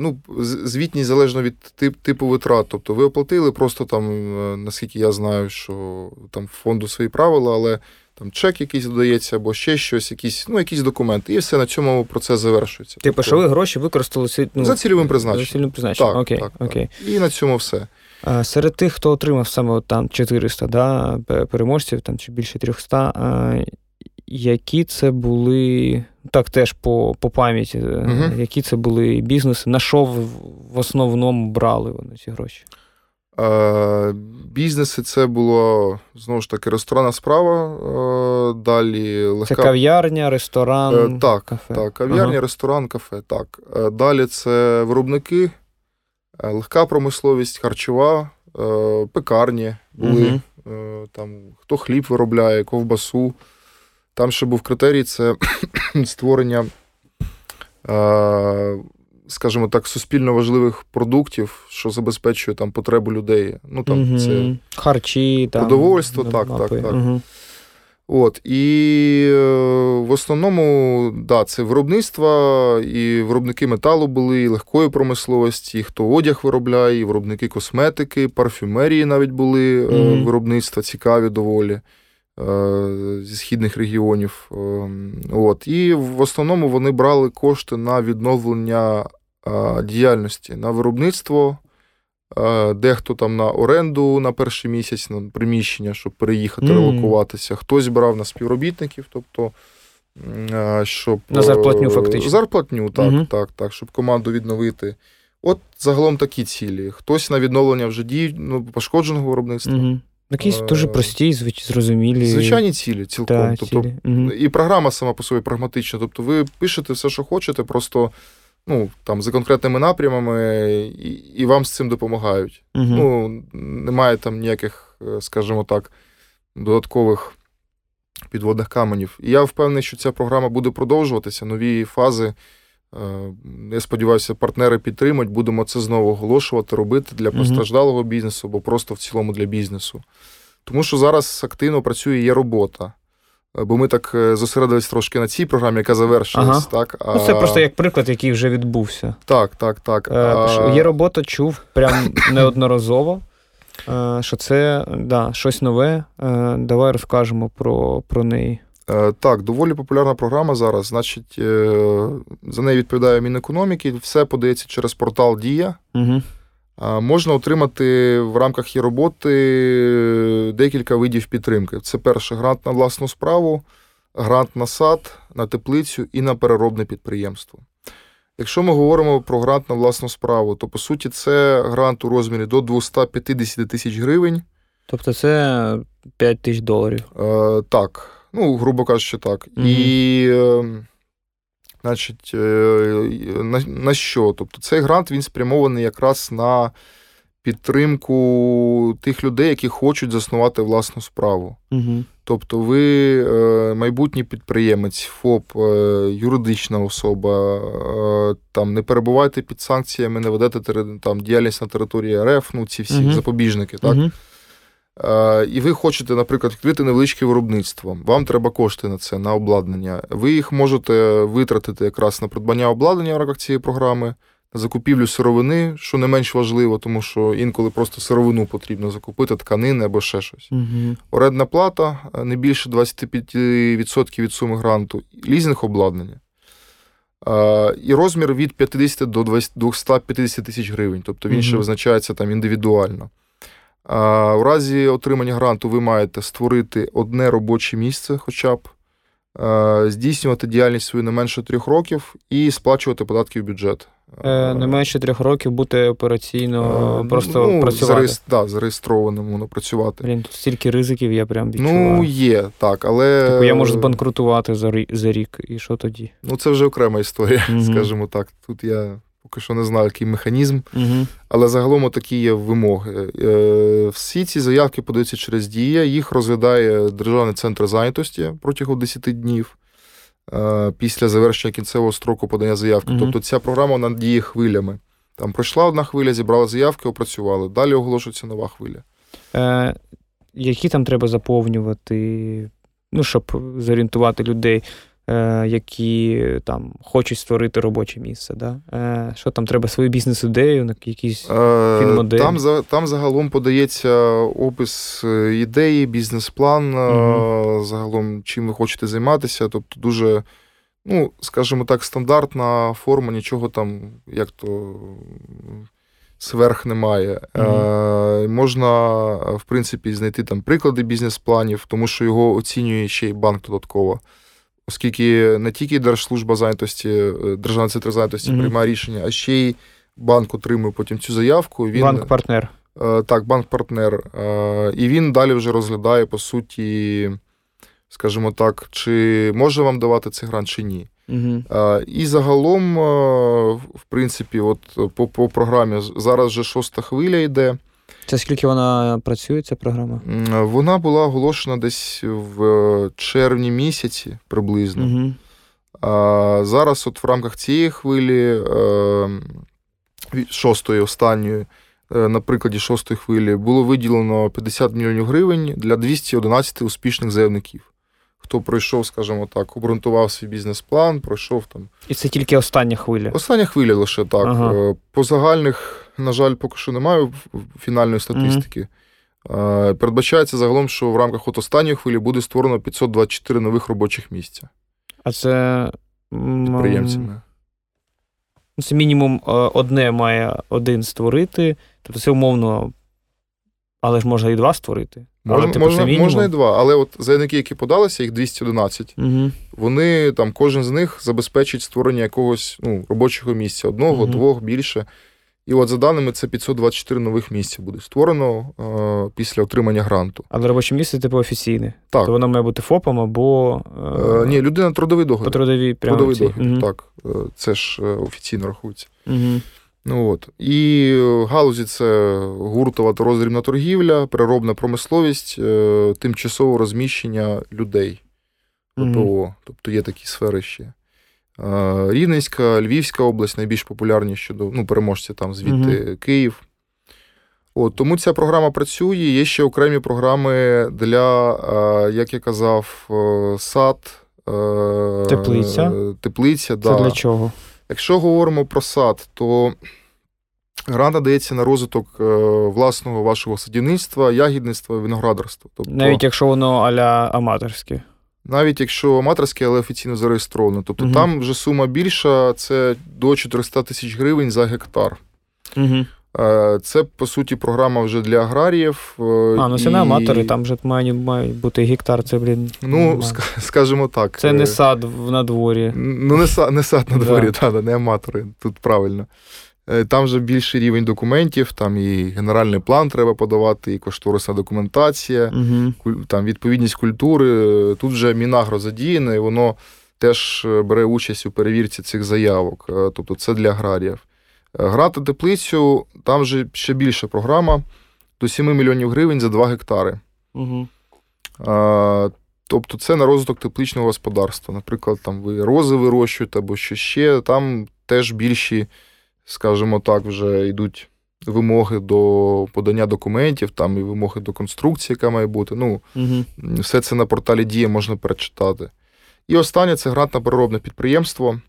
ну, звітність залежно від тип, типу витрат. Тобто ви оплатили, просто там, е, наскільки я знаю, що там фонду свої правила, але там чек якийсь додається, або ще щось, якісь, ну, якісь документи, і все на цьому процес завершується. Типу, тобто, що ви гроші використали ну, за цільовим призначенням. За цільовим призначенням. Так, окей, так, окей. Так. І на цьому все. А, Серед тих, хто отримав саме от там 400 да, переможців, там чи більше 300, а, які це були, так теж по по пам'яті, угу. які це були бізнеси, на що в, в основному брали вони ці гроші? Бізнеси це було знову ж таки ресторанна справа. Далі легка... Це кав'ярня, ресторан. Е, так, кафе. так, кав'ярня, ага. ресторан, кафе. Так. Е, далі це виробники, е, легка промисловість, харчова, пекарні, були. Угу. Там хто хліб виробляє, ковбасу. Там ще був критерій це [clears throat] створення, скажімо так, суспільно важливих продуктів, що забезпечує там потребу людей. Ну там угу. це харчі, там, продовольство, так, так, так. Угу. От, І е, в основному, да, це виробництво, і виробники металу були, і легкої промисловості, і хто одяг виробляє, і виробники косметики, парфюмерії навіть були mm-hmm. виробництва цікаві доволі е, зі східних регіонів. От, І в основному вони брали кошти на відновлення діяльності, на виробництво. Дехто там на оренду на перший місяць на приміщення, щоб переїхати, mm. релокуватися. Хтось брав на співробітників, тобто щоб на зарплатню фактично. Зарплатню, так, mm так, так, щоб команду відновити. От загалом такі цілі. Хтось на відновлення вже дій ну, пошкодженого виробництва. mm Якісь дуже прості, зрозумілі. Звичайні цілі, цілком. Да, тобто, цілі. І програма сама по собі прагматична. Тобто, ви пишете все, що хочете, просто ну, там, за конкретними напрямами, і і вам з цим допомагають. Угу. Ну, Немає там ніяких, е, скажімо так, додаткових підводних каменів. І я впевнений, що ця програма буде продовжуватися, нові фази. Е, я сподіваюся, партнери підтримують, будемо це знову оголошувати, робити для постраждалого бізнесу або просто в цілому для бізнесу. Тому що зараз активно працює є робота. Бо ми так е, зосередились трошки на цій програмі, яка завершилась. Ага. так. Ну, Це просто як приклад, який вже відбувся. Так, так, так. Е, Є робота, чув прям [coughs] неодноразово, е, що це да, щось нове. Е, давай розкажемо про, про неї. Е, так, доволі популярна програма зараз. Значить, е, за нею відповідає Мінекономіки. Все подається через портал Дія. Угу. Можна отримати в рамках її роботи декілька видів підтримки. Це перше грант на власну справу, грант на сад, на теплицю і на переробне підприємство. Якщо ми говоримо про грант на власну справу, то по суті це грант у розмірі до 250 тисяч гривень. Тобто це 5 тисяч доларів. Е, Так, ну, грубо кажучи, так. Угу. І ем, Значить, е, на, на що? Тобто цей грант він спрямований якраз на підтримку тих людей, які хочуть заснувати власну справу. Угу. Тобто, ви е, майбутній підприємець, ФОП, е, юридична особа, там не перебувайте під санкціями, не ведете там діяльність на території РФ, ну ці всі угу. запобіжники, так? Угу. І ви хочете, наприклад, відкрити невеличке виробництво. Вам треба кошти на це, на обладнання. Ви їх можете витратити якраз на придбання обладнання в рамках цієї програми, на закупівлю сировини, що не менш важливо, тому що інколи просто сировину потрібно закупити, тканини або ще щось. Угу. Орендна плата не більше 25% від суми гранту, лізинг обладнання. І розмір від 50 до 250 тисяч гривень. Тобто він угу. ще визначається там індивідуально. У разі отримання гранту ви маєте створити одне робоче місце, хоча б здійснювати діяльність свою не менше трьох років і сплачувати податки в бюджет. Е, не менше трьох років бути операційно е, просто ну, працювати. Зареєс... Да, зареєстрованим воно працювати. Блін, тут стільки ризиків я прям відчуваю. Ну, є, так, але. Типу я можу збанкрутувати за рік, і що тоді? Ну, це вже окрема історія, mm скажімо так. Тут я поки що не знаю, який механізм, угу. але загалом такі є вимоги. Е, всі ці заявки подаються через Дія, їх розглядає Державний центр зайнятості протягом 10 днів е, після завершення кінцевого строку подання заявки. Угу. Тобто ця програма вона діє хвилями. Там пройшла одна хвиля, зібрала заявки, опрацювали. Далі оголошується нова хвиля. Е, Які там треба заповнювати, ну, щоб зорієнтувати людей? Е, які там хочуть створити робоче місце. Да? Е, що там треба свою бізнес-ідею, якісь е, фінмодель? Там там загалом подається опис ідеї, бізнес-план, угу. загалом чим ви хочете займатися. Тобто, дуже, ну, скажімо так, стандартна форма, нічого там, як то. Сверх немає. Mm-hmm. Е, Можна, в принципі, знайти там приклади бізнес-планів, тому що його оцінює ще й банк додатково оскільки не тільки Держслужба зайнятості, е, Державна центр зайнятості mm-hmm. приймає рішення, а ще й банк отримує потім цю заявку. Він, Банк-партнер. Е, так, банк-партнер. Е, і він далі вже розглядає, по суті, скажімо так, чи може вам давати цей грант, чи ні. Угу. І загалом, в принципі, от по по програмі зараз вже шоста хвиля йде. Це скільки вона працює, ця програма? Вона була оголошена десь в червні місяці приблизно. Угу. А Зараз, от в рамках цієї хвилі, ем, шостої, останньої, е, на прикладі шостої хвилі, було виділено 50 мільйонів гривень для 211 успішних заявників. Хто пройшов, скажімо так, обґрунтував свій бізнес-план, пройшов там. І це тільки остання хвиля. Остання хвиля лише так. Ага. Е, по загальних, на жаль, поки що немає фінальної статистики. Угу. Передбачається загалом, що в рамках от останньої хвилі буде створено 524 нових робочих місця. А це підприємцями. Ну, це мінімум е, одне має один створити. Тобто це умовно, але ж можна і два створити. Можна типу, можна, можна і два, але от заявники, які подалися, їх 211, угу. вони там, кожен з них забезпечить створення якогось ну, робочого місця, одного, угу. двох, більше. І от за даними, це 524 нових місць буде створено е, після отримання гранту. Але робоче місце типу офіційне. Так. То воно має бути ФОПом або. Е, е, ні, людина трудовий договір. По трудовій прямо Трудовий договір, угу. так. Е, це ж е, офіційно рахується. Угу. Ну, от. І галузі це гуртова та роздрібна торгівля, переробна промисловість, е, тимчасове розміщення людей. ППО. Угу. Тобто є такі сфери ще. Рівненська, Львівська область найбільш популярні щодо ну, переможці там звідти угу. Київ. От, Тому ця програма працює. Є ще окремі програми для, як я казав, сад, теплиця. теплиця Це да. для чого? Якщо говоримо про сад, то грант надається на розвиток е, власного вашого садівництва, ягідництва, виноградарства. Тобто, Навіть якщо воно аля аматорське навіть якщо аматорське, але офіційно зареєстровано. Тобто угу. там вже сума більша, це до 400 тисяч гривень за гектар. Угу. Це, по суті, програма вже для аграріїв. Е, а, ну це і... не аматори, там вже має, має бути гектар, це, блін. Ну, скажімо так. Це не е, сад на дворі. Ну, не сад, не сад на дворі, да. та, не аматори, тут правильно. Е, там вже більший рівень документів, там і генеральний план треба подавати, і кошторисна документація, угу. там відповідність культури. Тут вже Мінагро задіяне, і воно теж е, бере участь у перевірці цих заявок. Е, тобто це для аграріїв. Грати теплицю, там вже ще більша програма до 7 мільйонів гривень за 2 гектари. Угу. А, Тобто це на розвиток тепличного господарства. Наприклад, там ви рози вирощуєте або що ще, там теж більші скажімо так, вже йдуть вимоги до подання документів, там і вимоги до конструкції, яка має бути. Ну, угу. Все це на порталі Дія можна перечитати. І останнє це грант на переробне підприємство.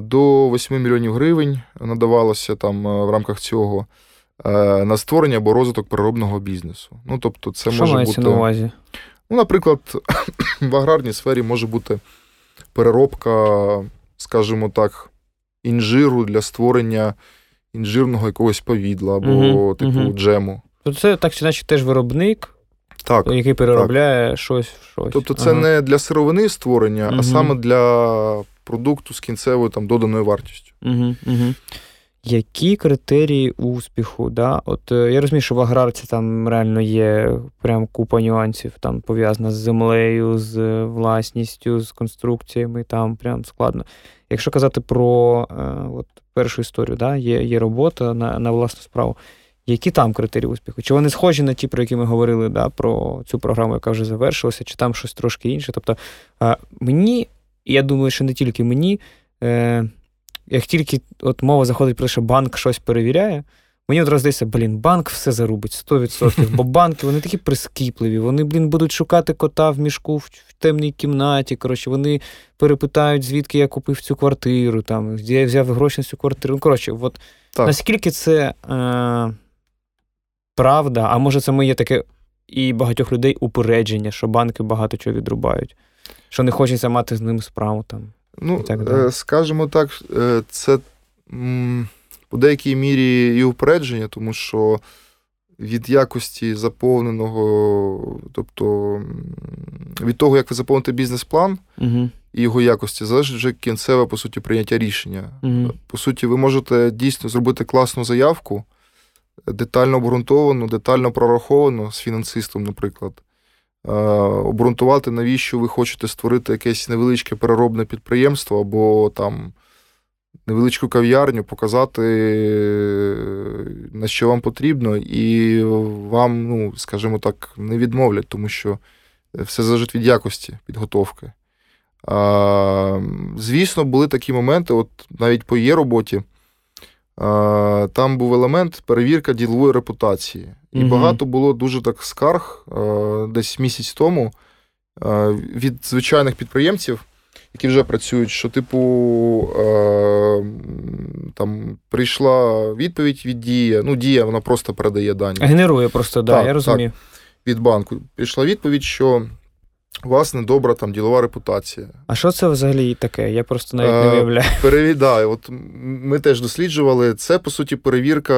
До 8 мільйонів гривень надавалося там в рамках цього на створення або розвиток переробного бізнесу. Ну, тобто, це Що може мається бути. на увазі? Ну, Наприклад, [coughs] в аграрній сфері може бути переробка, скажімо так, інжиру для створення інжирного якогось повідла або угу, типу угу. джему. Тобто це так чи наче теж виробник, так, який переробляє так. щось в щось. Тобто, це ага. не для сировини створення, угу. а саме для продукту з кінцевою там доданою вартістю. Угу, угу. Які критерії успіху? Да? От е, Я розумію, що в аграрці там реально є прям купа нюансів, там пов'язана з землею, з власністю, з конструкціями, там прям складно. Якщо казати про е, от, першу історію, да? є є робота на на власну справу, які там критерії успіху? Чи вони схожі на ті, про які ми говорили, да? про цю програму, яка вже завершилася, чи там щось трошки інше? Тобто е, мені, я думаю, що не тільки мені. Е, як тільки от мова заходить про те, що банк щось перевіряє, мені одразу здається, блін, банк все зарубить 100%. Бо банки вони такі прискіпливі, вони, блін, будуть шукати кота в мішку в темній кімнаті. Коротше, вони перепитають, звідки я купив цю квартиру, там, де я взяв гроші на цю квартиру. Ну, коротше, от так. наскільки це е, правда, а може, це моє таке і багатьох людей упередження, що банки багато чого відрубають, що не хочеться мати з ним справу там. Ну, е, скажімо так, е, це по деякій мірі і упередження, тому що від якості заповненого, тобто від того, як ви заповните бізнес-план угу. і його якості, залежить вже кінцеве, по суті, прийняття рішення. Угу. По суті, ви можете дійсно зробити класну заявку, детально обґрунтовану, детально прораховану з фінансистом, наприклад. Е, обґрунтувати, навіщо ви хочете створити якесь невеличке переробне підприємство, або там невеличку кав'ярню, показати, на що вам потрібно, і вам, ну, скажімо так, не відмовлять, тому що все залежить від якості підготовки. Звісно, були такі моменти, от навіть по є роботі. Там був елемент перевірка ділової репутації. І угу. багато було дуже так скарг десь місяць тому від звичайних підприємців, які вже працюють, що, типу, там прийшла відповідь від Дія. Ну, Дія, вона просто передає дані. Генерує просто, да, так, я розумію. Так, від банку. Прийшла відповідь, що у вас недобра там ділова репутація. А що це взагалі таке? Я просто навіть не виявляю. Перевідаю. От ми теж досліджували. Це, по суті, перевірка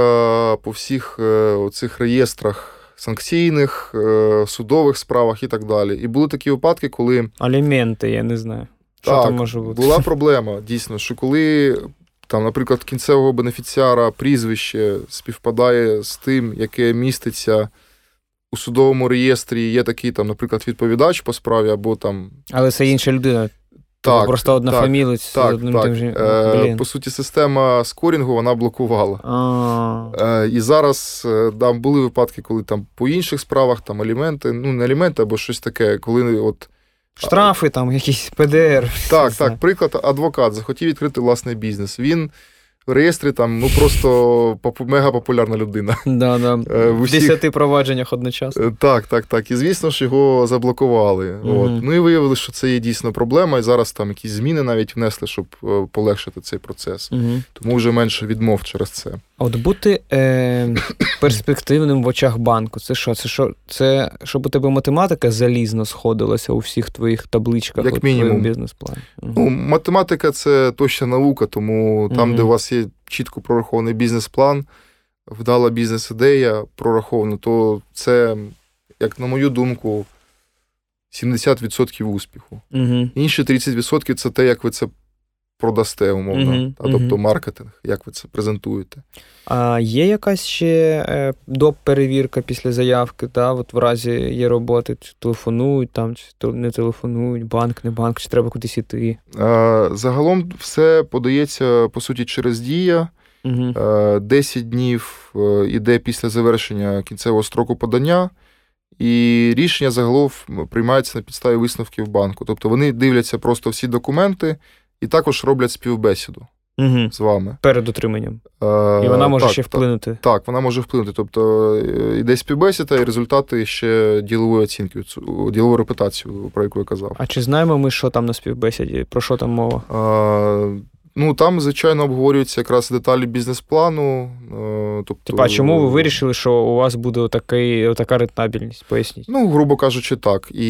по всіх е, оцих реєстрах. Санкційних, е, судових справах і так далі. І були такі випадки, коли. Аліменти, я не знаю. Що так, там може бути? Була [laughs] проблема, дійсно, що коли, там, наприклад, кінцевого бенефіціара прізвище співпадає з тим, яке міститься у судовому реєстрі є такий, там, наприклад, відповідач по справі, або там. Але це інша людина. Так, Просто одна фамілець так, одним так. тим же. Е, По суті, система скорінгу вона блокувала. Е, І зараз е, там були випадки, коли там по інших справах там аліменти, ну не аліменти або щось таке, коли от. Штрафи, там, якісь ПДР. Так, так. Приклад, адвокат захотів відкрити власний бізнес. Він реєстрі там ну просто мега популярна людина. Да, да. [laughs] Е, в усіх... десяти провадженнях одночасно. Е, так, так, так. І звісно ж його заблокували. Угу. От. Ну і виявили, що це є дійсно проблема, і зараз там якісь зміни навіть внесли, щоб е, полегшити цей процес. Угу. Тому вже менше відмов через це. А от бути е, перспективним в очах банку, це що? Це що? Це щоб у тебе математика залізно сходилася у всіх твоїх табличках Як мінімум. бізнес-плані? Ну, Математика це точна наука, тому там, угу. де у вас є чітко прорахований бізнес-план, вдала бізнес-ідея прорахована, то це, як на мою думку, 70% успіху. Угу. Інші 30% це те, як ви це продасте, умовно, uh-huh, а, тобто uh-huh. маркетинг, як ви це презентуєте. А є якась ще е, доп. перевірка після заявки, та, от в разі є роботи, чи телефонують там, чи не телефонують, банк, не банк, чи треба кудись іти? А, Загалом все подається, по суті, через дія. Uh-huh. 10 днів е, іде після завершення кінцевого строку подання. І рішення загалом приймається на підставі висновків банку. Тобто вони дивляться просто всі документи і також роблять співбесіду угу. з вами. Перед отриманням. Е, і вона може так, ще вплинути. Так, так, вона може вплинути. Тобто йде е, співбесіда, і результати ще ділової оцінки, ділову репутацію, про яку я казав. А чи знаємо ми, що там на співбесіді? Про що там мова? А, Ну, там, звичайно, обговорюються якраз деталі бізнес-плану. Е, тобто... Типа, чому ви вирішили, що у вас буде такий, така рентабельність? Поясніть. Ну, грубо кажучи, так. І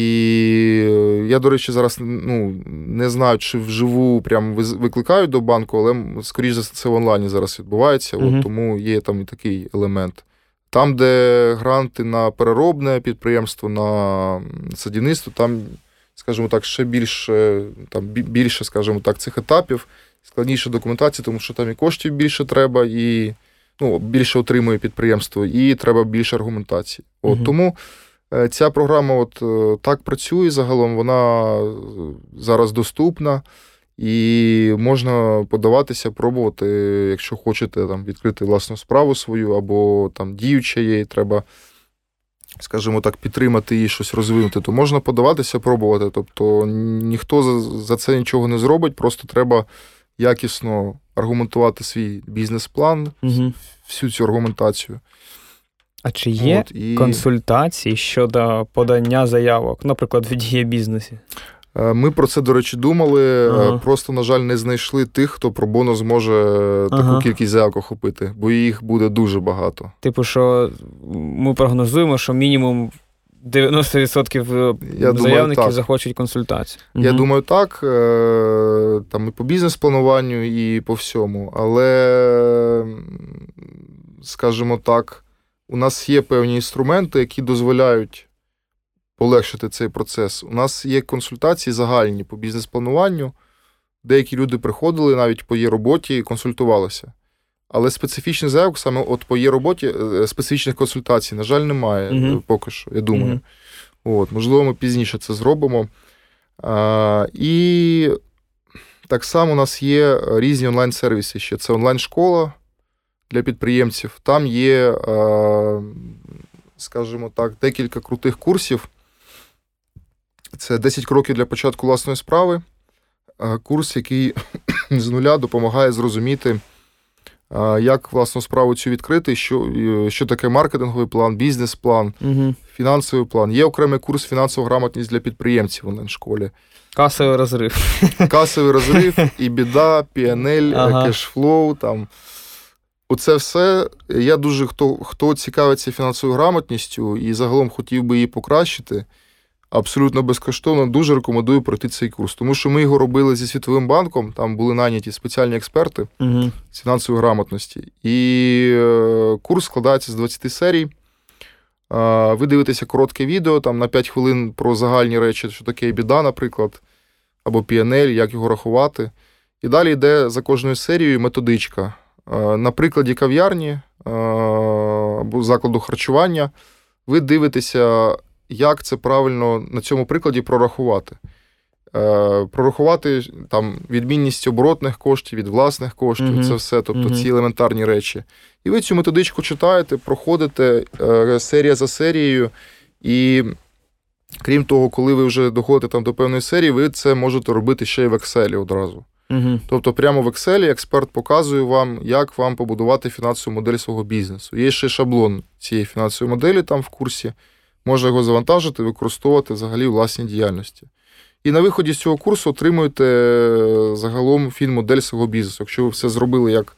я, до речі, зараз ну, не знаю, чи вживу прям викликають до банку, але, скоріш за все, в онлайні зараз відбувається, угу. от, тому є там і такий елемент. Там, де гранти на переробне підприємство, на садівництво, там, скажімо так, ще більше, там більше, скажімо так, цих етапів складніша документація, тому що там і коштів більше треба, і ну, більше отримує підприємство, і треба більше аргументації. От, угу. Тому е, ця програма от е, так працює загалом, вона е, зараз доступна. І можна подаватися, пробувати, якщо хочете там відкрити власну справу свою, або там діюча є, і треба, скажімо так, підтримати її, щось розвинути, то можна подаватися, пробувати. Тобто ніхто за, за це нічого не зробить, просто треба якісно аргументувати свій бізнес-план, угу. всю цю аргументацію. А чи є От, і... консультації щодо подання заявок, наприклад, в діє бізнесі? Е, ми про це, до речі, думали. Е, ага. Просто, на жаль, не знайшли тих, хто про боно зможе таку ага. кількість заявок охопити, бо їх буде дуже багато. Типу, що ми прогнозуємо, що мінімум 90% я заявників думаю, захочуть консультацію. Я угу. думаю, так. Е, там і по бізнес-плануванню, і по всьому. Але, скажімо так, у нас є певні інструменти, які дозволяють полегшити цей процес. У нас є консультації загальні по бізнес-плануванню. Деякі люди приходили навіть по є роботі і консультувалися. Але специфічних заявок саме от по є роботі е, специфічних консультацій, на жаль, немає uh поки що, я думаю. uh От, Можливо, ми пізніше це зробимо. А, І Так само у нас є різні онлайн-сервіси. ще. Це онлайн-школа для підприємців. Там є, скажімо так, декілька крутих курсів. Це 10 кроків для початку власної справи. Курс, який [coughs] з нуля допомагає зрозуміти, як власну справу цю відкрити, що що таке маркетинговий план, бізнес-план, угу. фінансовий план. Є окремий курс фінансова грамотність для підприємців в онлайн-школі. Касовий розрив. [laughs] Касовий розрив, і біда, PNL, ага. кешфлоу. там. Оце все. Я дуже хто хто цікавиться фінансовою грамотністю і загалом хотів би її покращити. Абсолютно безкоштовно дуже рекомендую пройти цей курс, тому що ми його робили зі Світовим банком, там були наняті спеціальні експерти угу. з фінансової грамотності. І е, курс складається з 20 серій. Ви дивитеся коротке відео там на 5 хвилин про загальні речі, що таке біда, наприклад, або PNL, як його рахувати. І далі йде за кожною серією методичка. На прикладі кав'ярні або закладу харчування ви дивитеся, як це правильно на цьому прикладі прорахувати. Е, прорахувати там відмінність оборотних коштів від власних коштів, uh-huh. це все, тобто uh-huh. ці елементарні речі. І ви цю методичку читаєте, проходите е, серія за серією, і крім того, коли ви вже доходите там до певної серії, ви це можете робити ще й в Excel одразу. Uh-huh. Тобто, прямо в Excel експерт показує вам, як вам побудувати фінансову модель свого бізнесу. Є ще шаблон цієї фінансової моделі там в курсі, може його завантажити, використовувати взагалі у власній діяльності. І на виході з цього курсу отримуєте е, загалом фін-модель свого бізнесу. Якщо ви все зробили як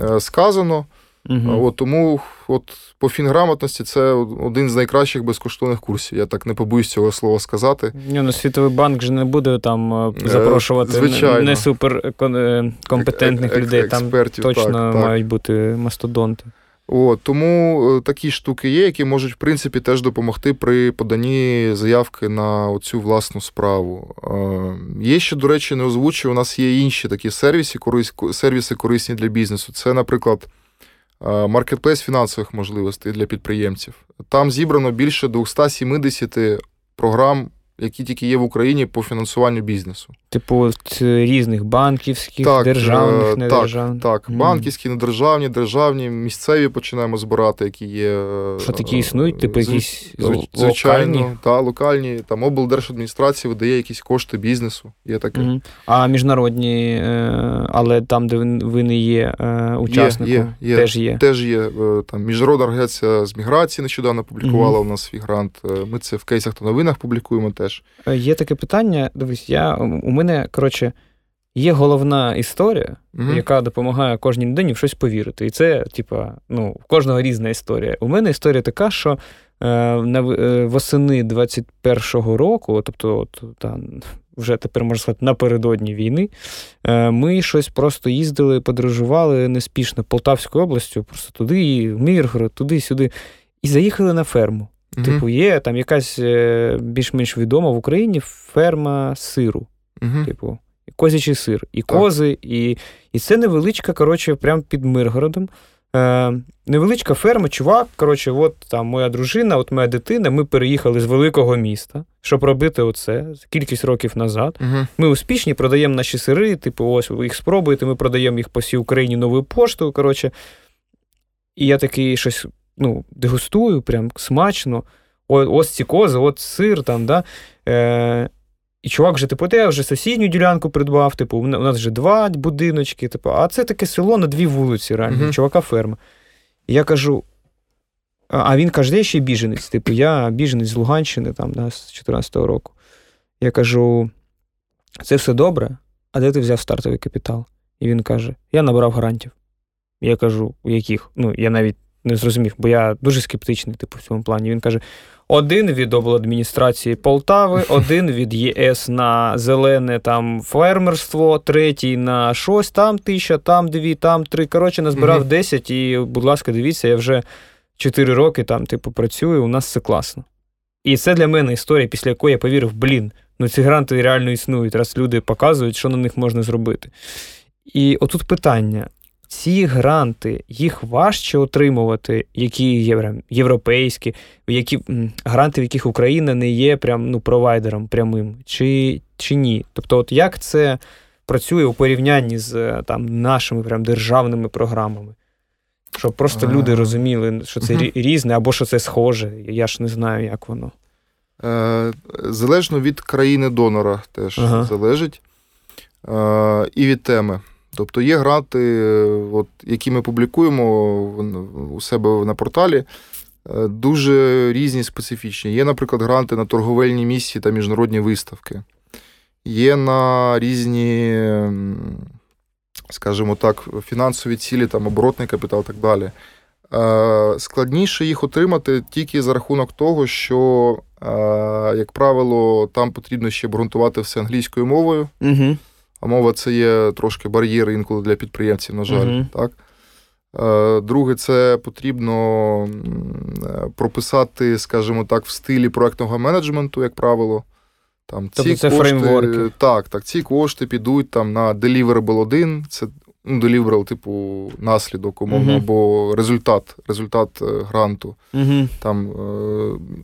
е, сказано, Угу. От, Тому от, по фінграмотності це один з найкращих безкоштовних курсів. Я так не побоюсь цього слова сказати. Ні, ну Світовий банк же не буде там е, запрошувати Звичайно. не суперкомпетентних людей. Там точно так, мають так. бути мастодонти. От, Тому е, такі штуки є, які можуть, в принципі, теж допомогти при поданні заявки на цю власну справу. Е, є ще, до речі, не озвучую, у нас є інші такі сервіси, сервіси корисні для бізнесу. Це, наприклад, маркетплейс фінансових можливостей для підприємців. Там зібрано більше 270 програм які тільки є в Україні по фінансуванню бізнесу. Типу різних банківських, так, державних, е, недержавних? Так, так. Mm. банківські, недержавні, державні, місцеві починаємо збирати, які є. Е, Що такі існують? Типу якісь звичайно, локальні? Та, локальні. Там облдержадміністрація видає якісь кошти бізнесу. Є таке. Mm. А міжнародні, е, але там, де ви не є учасником, є, є, є. теж є. Теж є. Там Міжнародна організація з міграції нещодавно публікувала mm. у нас свій грант. Ми це в кейсах та новинах публікуємо теж теж. Є таке питання. Дивись, я, у мене, коротше, є головна історія, угу. яка допомагає кожній людині в щось повірити. І це, типа, ну, в кожного різна історія. У мене історія така, що е, на е, восени 21-го року, тобто, от, та, вже тепер можна сказати, напередодні війни, е, ми щось просто їздили, подорожували неспішно Полтавською областю, просто туди, в Міргород, туди-сюди, і заїхали на ферму. Mm-hmm. Типу, є там якась е, більш-менш відома в Україні ферма сиру. Mm-hmm. Типу, козячий сир, і кози, і і це невеличка, коротше, прямо під Миргородом. Е, Невеличка ферма, чувак. Коротше, от там моя дружина, от моя дитина. Ми переїхали з великого міста, щоб робити оце кількість років назад. Uh-huh. Ми успішні, продаємо наші сири, типу, ось ви їх спробуєте, ми продаємо їх по всій Україні новою поштою. коротше. І я такий щось ну, дегустую, прям смачно. О, ось ці кози, от сир там, да. Е, І чувак вже, типу, я вже сусідню ділянку придбав, типу, у нас вже два будиночки, типу, а це таке село на дві вулиці, реально, uh-huh. чувака ферма. І я кажу. А він каже, я ще біженець. Типу, я біженець з Луганщини, там, да, з 14-го року. Я кажу: це все добре, а де ти взяв стартовий капітал? І він каже: Я набрав гарантів. Я кажу, у яких? Ну, я навіть не зрозумів, бо я дуже скептичний, типу, в цьому плані. Він каже: один від обладміністрації Полтави, [laughs] один від ЄС на зелене там фермерство, третій на щось, там тисяча, там дві, там три. Коротше, назбирав угу. 10, і, будь ласка, дивіться, я вже 4 роки там, типу, працюю, у нас все класно. І це для мене історія, після якої я повірив, блін, ну ці гранти реально існують, раз люди показують, що на них можна зробити. І отут питання: ці гранти їх важче отримувати, які є європейські, які гранти, в яких Україна не є прям ну провайдером прямим, чи чи ні? Тобто, от як це працює у порівнянні з е, там нашими прям державними програмами. Щоб просто а... люди розуміли, що це угу. різне або що це схоже. Я ж не знаю, як воно. Е, залежно від країни донора теж ага. залежить. Е, і від теми. Тобто є гранти, от, які ми публікуємо у себе на порталі, е, дуже різні специфічні. Є, наприклад, гранти на торговельні місії та міжнародні виставки. Є на різні, скажімо так, фінансові цілі, там, оборотний капітал і так далі. Е, складніше їх отримати тільки за рахунок того, що, як правило, там потрібно ще обґрунтувати все англійською мовою. Угу. А мова це є трошки бар'єр інколи для підприємців, на жаль. Uh-huh. так. Е, друге, це потрібно е, прописати, скажімо так, в стилі проектного менеджменту, як правило. Там, тобто ці це кошти, фреймворки. Так, так, ці кошти підуть там на Deliverable 1, це ну, Deliverable, типу, наслідок, умовно, uh-huh. або результат результат е, гранту. Uh-huh. Там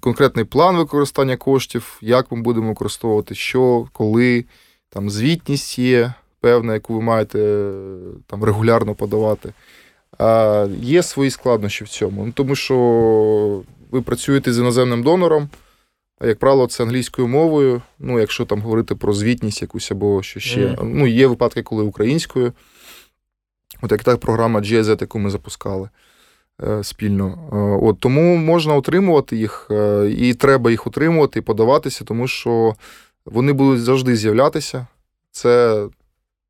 конкретний план використання коштів, як ми будемо використовувати, що, коли там звітність є певна, яку ви маєте там регулярно подавати. А Є свої складнощі в цьому. Ну, Тому що ви працюєте з іноземним донором, а як правило, це англійською мовою. Ну, якщо там говорити про звітність якусь або що ще. Mm. Ну, Є випадки, коли українською. От як та програма GIZ, яку ми запускали е, спільно. Е, от Тому можна отримувати їх, е, і треба їх отримувати і подаватися, тому що вони будуть завжди з'являтися. Це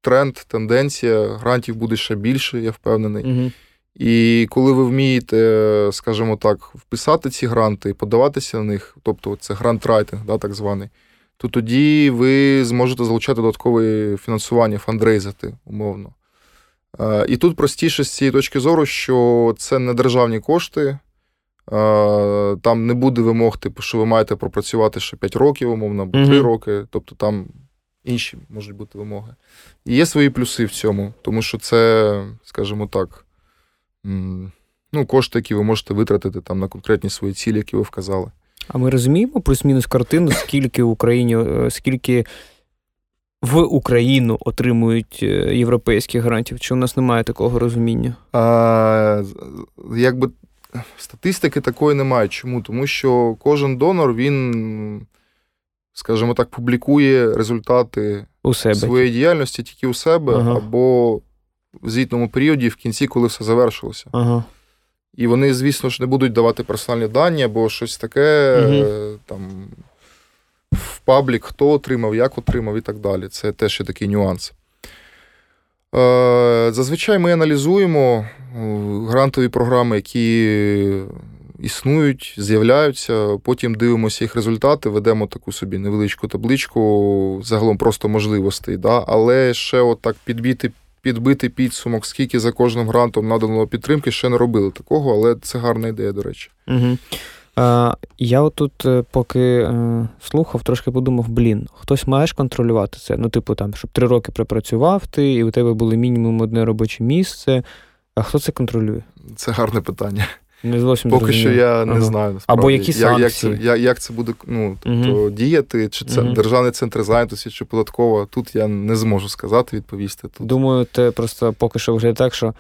тренд, тенденція. Грантів буде ще більше, я впевнений. Угу. І коли ви вмієте, скажімо так, вписати ці гранти і подаватися на них, тобто це грант-райтинг, да, так званий, то тоді ви зможете залучати додаткове фінансування, фандрейзити, умовно. І тут простіше з цієї точки зору, що це не державні кошти, там не буде вимог, типу, що ви маєте пропрацювати ще 5 років, умовно, або 3 mm-hmm. роки. Тобто там інші можуть бути вимоги. І є свої плюси в цьому, тому що це, скажімо так, ну, кошти, які ви можете витратити там на конкретні свої цілі, які ви вказали. А ми розуміємо плюс-мінус картину, скільки в Україні, е, скільки в Україну отримують е, європейських грантів? Чи у нас немає такого розуміння? А, Якби Статистики такої немає. Чому? Тому що кожен донор, він, скажімо так, публікує результати у себе. своєї діяльності тільки у себе, ага. або в звітному періоді, в кінці, коли все завершилося. Ага. І вони, звісно ж, не будуть давати персональні дані або щось таке, угу. там, в паблік, хто отримав, як отримав і так далі. Це теж є такий нюанс. Е, зазвичай ми аналізуємо е, грантові програми, які існують, з'являються. Потім дивимося їх результати, ведемо таку собі невеличку табличку, загалом просто можливостей. Да? Але ще отак підбити, підбити підсумок, скільки за кожним грантом надано підтримки, ще не робили такого, але це гарна ідея, до речі. Угу. Я отут, е, поки е, слухав, трошки подумав: блін, хтось маєш контролювати це. Ну, типу, там, щоб три роки припрацював ти, і у тебе було мінімум одне робоче місце. А хто це контролює? Це гарне питання. Не зовсім Поки що я не ага. знаю. Насправді. Або які санкції? Як, це, як, як це буде ну, тобто, угу. діяти, чи це угу. державний центр зайнятості, чи податково, тут я не зможу сказати, відповісти. Тут. Думаю, це просто поки що вже так, що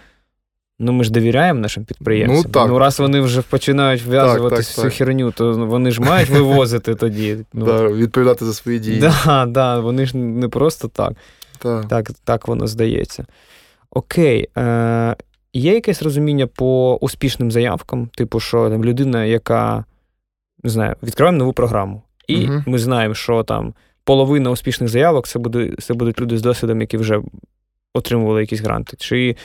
Ну, ми ж довіряємо нашим підприємцям. Ну, так. ну раз вони вже починають вв'язувати всю херню, то вони ж мають вивозити тоді. [laughs] Ну. Да, Відповідати за свої дії. Да, да, Вони ж не просто так. Так, так, так воно здається. Окей. Е, Є якесь розуміння по успішним заявкам? Типу, що там людина, яка не знаю, відкриваємо нову програму, і угу. ми знаємо, що там половина успішних заявок це буде, це будуть люди з досвідом, які вже отримували якісь гранти. Чи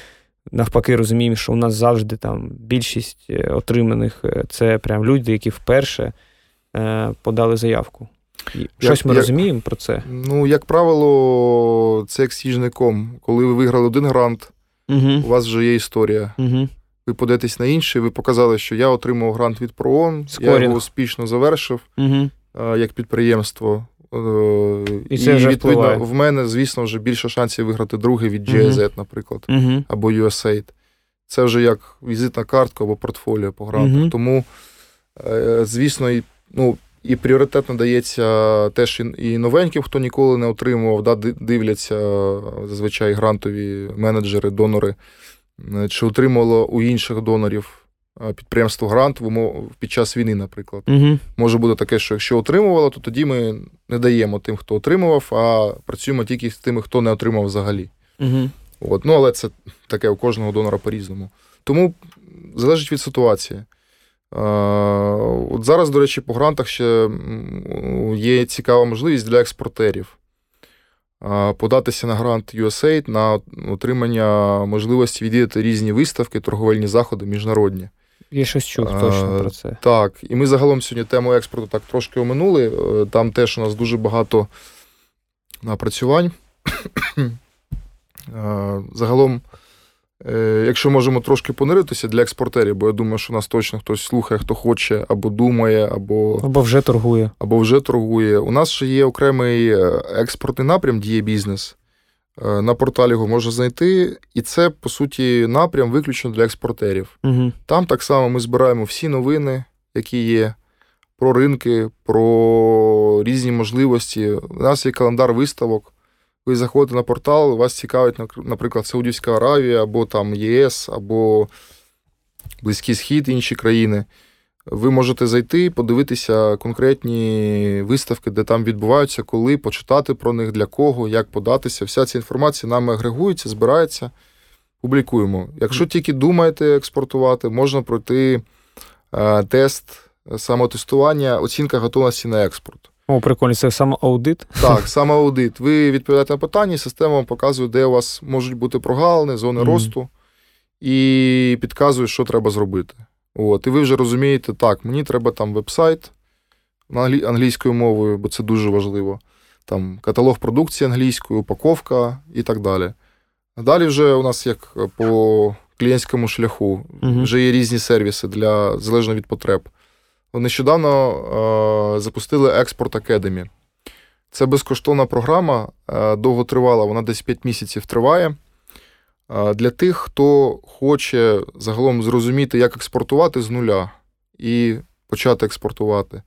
навпаки розуміємо, що у нас завжди там більшість е, отриманих е, це прям люди, які вперше е, подали заявку. І як, Щось ми як, розуміємо про це? Ну, як правило, це як сніжником. Коли ви виграли один грант, угу. у вас вже є історія. Угу. Ви податись на інший, ви показали, що я отримав грант від ПРООН, я його успішно завершив угу. як підприємство. Е, і це і, вже відповідно, впливає. в мене, звісно, вже більше шансів виграти другий від GIZ, uh-huh. наприклад, uh-huh. або USAID. Це вже як візитна картка або портфоліо по грантах. Uh-huh. Тому, е, звісно, ну, І пріоритет надається теж і новеньким, хто ніколи не отримував, да, дивляться зазвичай грантові менеджери, донори, чи отримувало у інших донорів підприємство грант під час війни, наприклад. Угу. Може бути таке, що якщо отримувало, то тоді ми не даємо тим, хто отримував, а працюємо тільки з тими, хто не отримав взагалі. Угу. От. Ну, Але це таке у кожного донора по-різному. Тому залежить від ситуації. От Зараз, до речі, по грантах ще є цікава можливість для експортерів податися на грант USAID на отримання можливості відвідати різні виставки, торговельні заходи міжнародні. Я щось чув точно про це. Так, і ми загалом сьогодні тему експорту так трошки оминули. Е, там теж у нас дуже багато напрацювань. [coughs] Загалом Е, якщо можемо трошки пониритися для експортерів, бо я думаю, що нас точно хтось слухає, хто хоче, або думає, або або вже торгує. Або вже торгує. У нас ще є окремий е, експортний напрям Діє бізнес. Е, на порталі його можна знайти, і це, по суті, напрям виключно для експортерів. Угу. Там так само ми збираємо всі новини, які є, про ринки, про різні можливості. У нас є календар виставок ви заходите на портал, вас цікавить, наприклад, Саудівська Аравія, або там ЄС, або Близький Схід, інші країни. Ви можете зайти, подивитися конкретні виставки, де там відбуваються, коли почитати про них, для кого, як податися. Вся ця інформація нами агрегується, збирається, публікуємо. Якщо тільки думаєте експортувати, можна пройти е, тест самотестування, оцінка готовності на експорт. О, прикольно, це саме аудит? Так, саме аудит. Ви відповідаєте на питання, система вам показує, де у вас можуть бути прогалини, зони mm-hmm. росту, і підказує, що треба зробити. От, І ви вже розумієте, так, мені треба там веб-сайт англійською мовою, бо це дуже важливо. Там Каталог продукції англійською, упаковка і так далі. А далі вже у нас як по клієнтському шляху, mm-hmm. вже є різні сервіси для залежно від потреб. Нещодавно е, запустили Експорт Академі. Це безкоштовна програма, е, довготривала, вона десь 5 місяців триває. Для тих, хто хоче загалом зрозуміти, як експортувати з нуля і почати експортувати.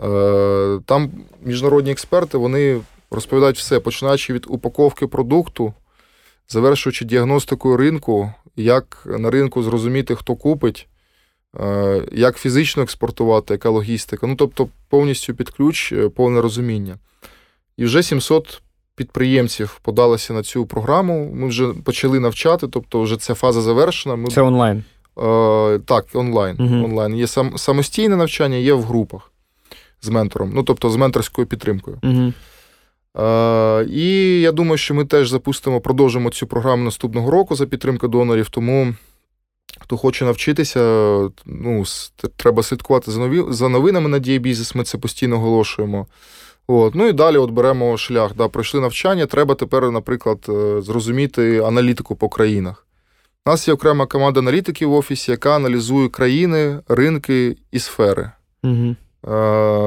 Е, там міжнародні експерти вони розповідають все, починаючи від упаковки продукту, завершуючи діагностикою ринку, як на ринку зрозуміти, хто купить. Е, як фізично експортувати, яка логістика. Ну, тобто, повністю під ключ, е, повне розуміння. І вже 700 підприємців подалися на цю програму. Ми вже почали навчати, тобто, вже ця фаза завершена. Ми... Це онлайн. Е, Так, онлайн. Угу. онлайн. Є сам, самостійне навчання, є в групах з ментором, ну тобто з менторською підтримкою. Угу. Е, І я думаю, що ми теж запустимо, продовжимо цю програму наступного року за підтримки донорів. Тому. Хто хоче навчитися, ну, треба слідкувати за нові, за новинами на Дія бізнес, ми це постійно оголошуємо. От. Ну і далі от беремо шлях. Да, Пройшли навчання, треба тепер, наприклад, е, зрозуміти аналітику по країнах. У нас є окрема команда аналітиків в офісі, яка аналізує країни, ринки і сфери. Угу.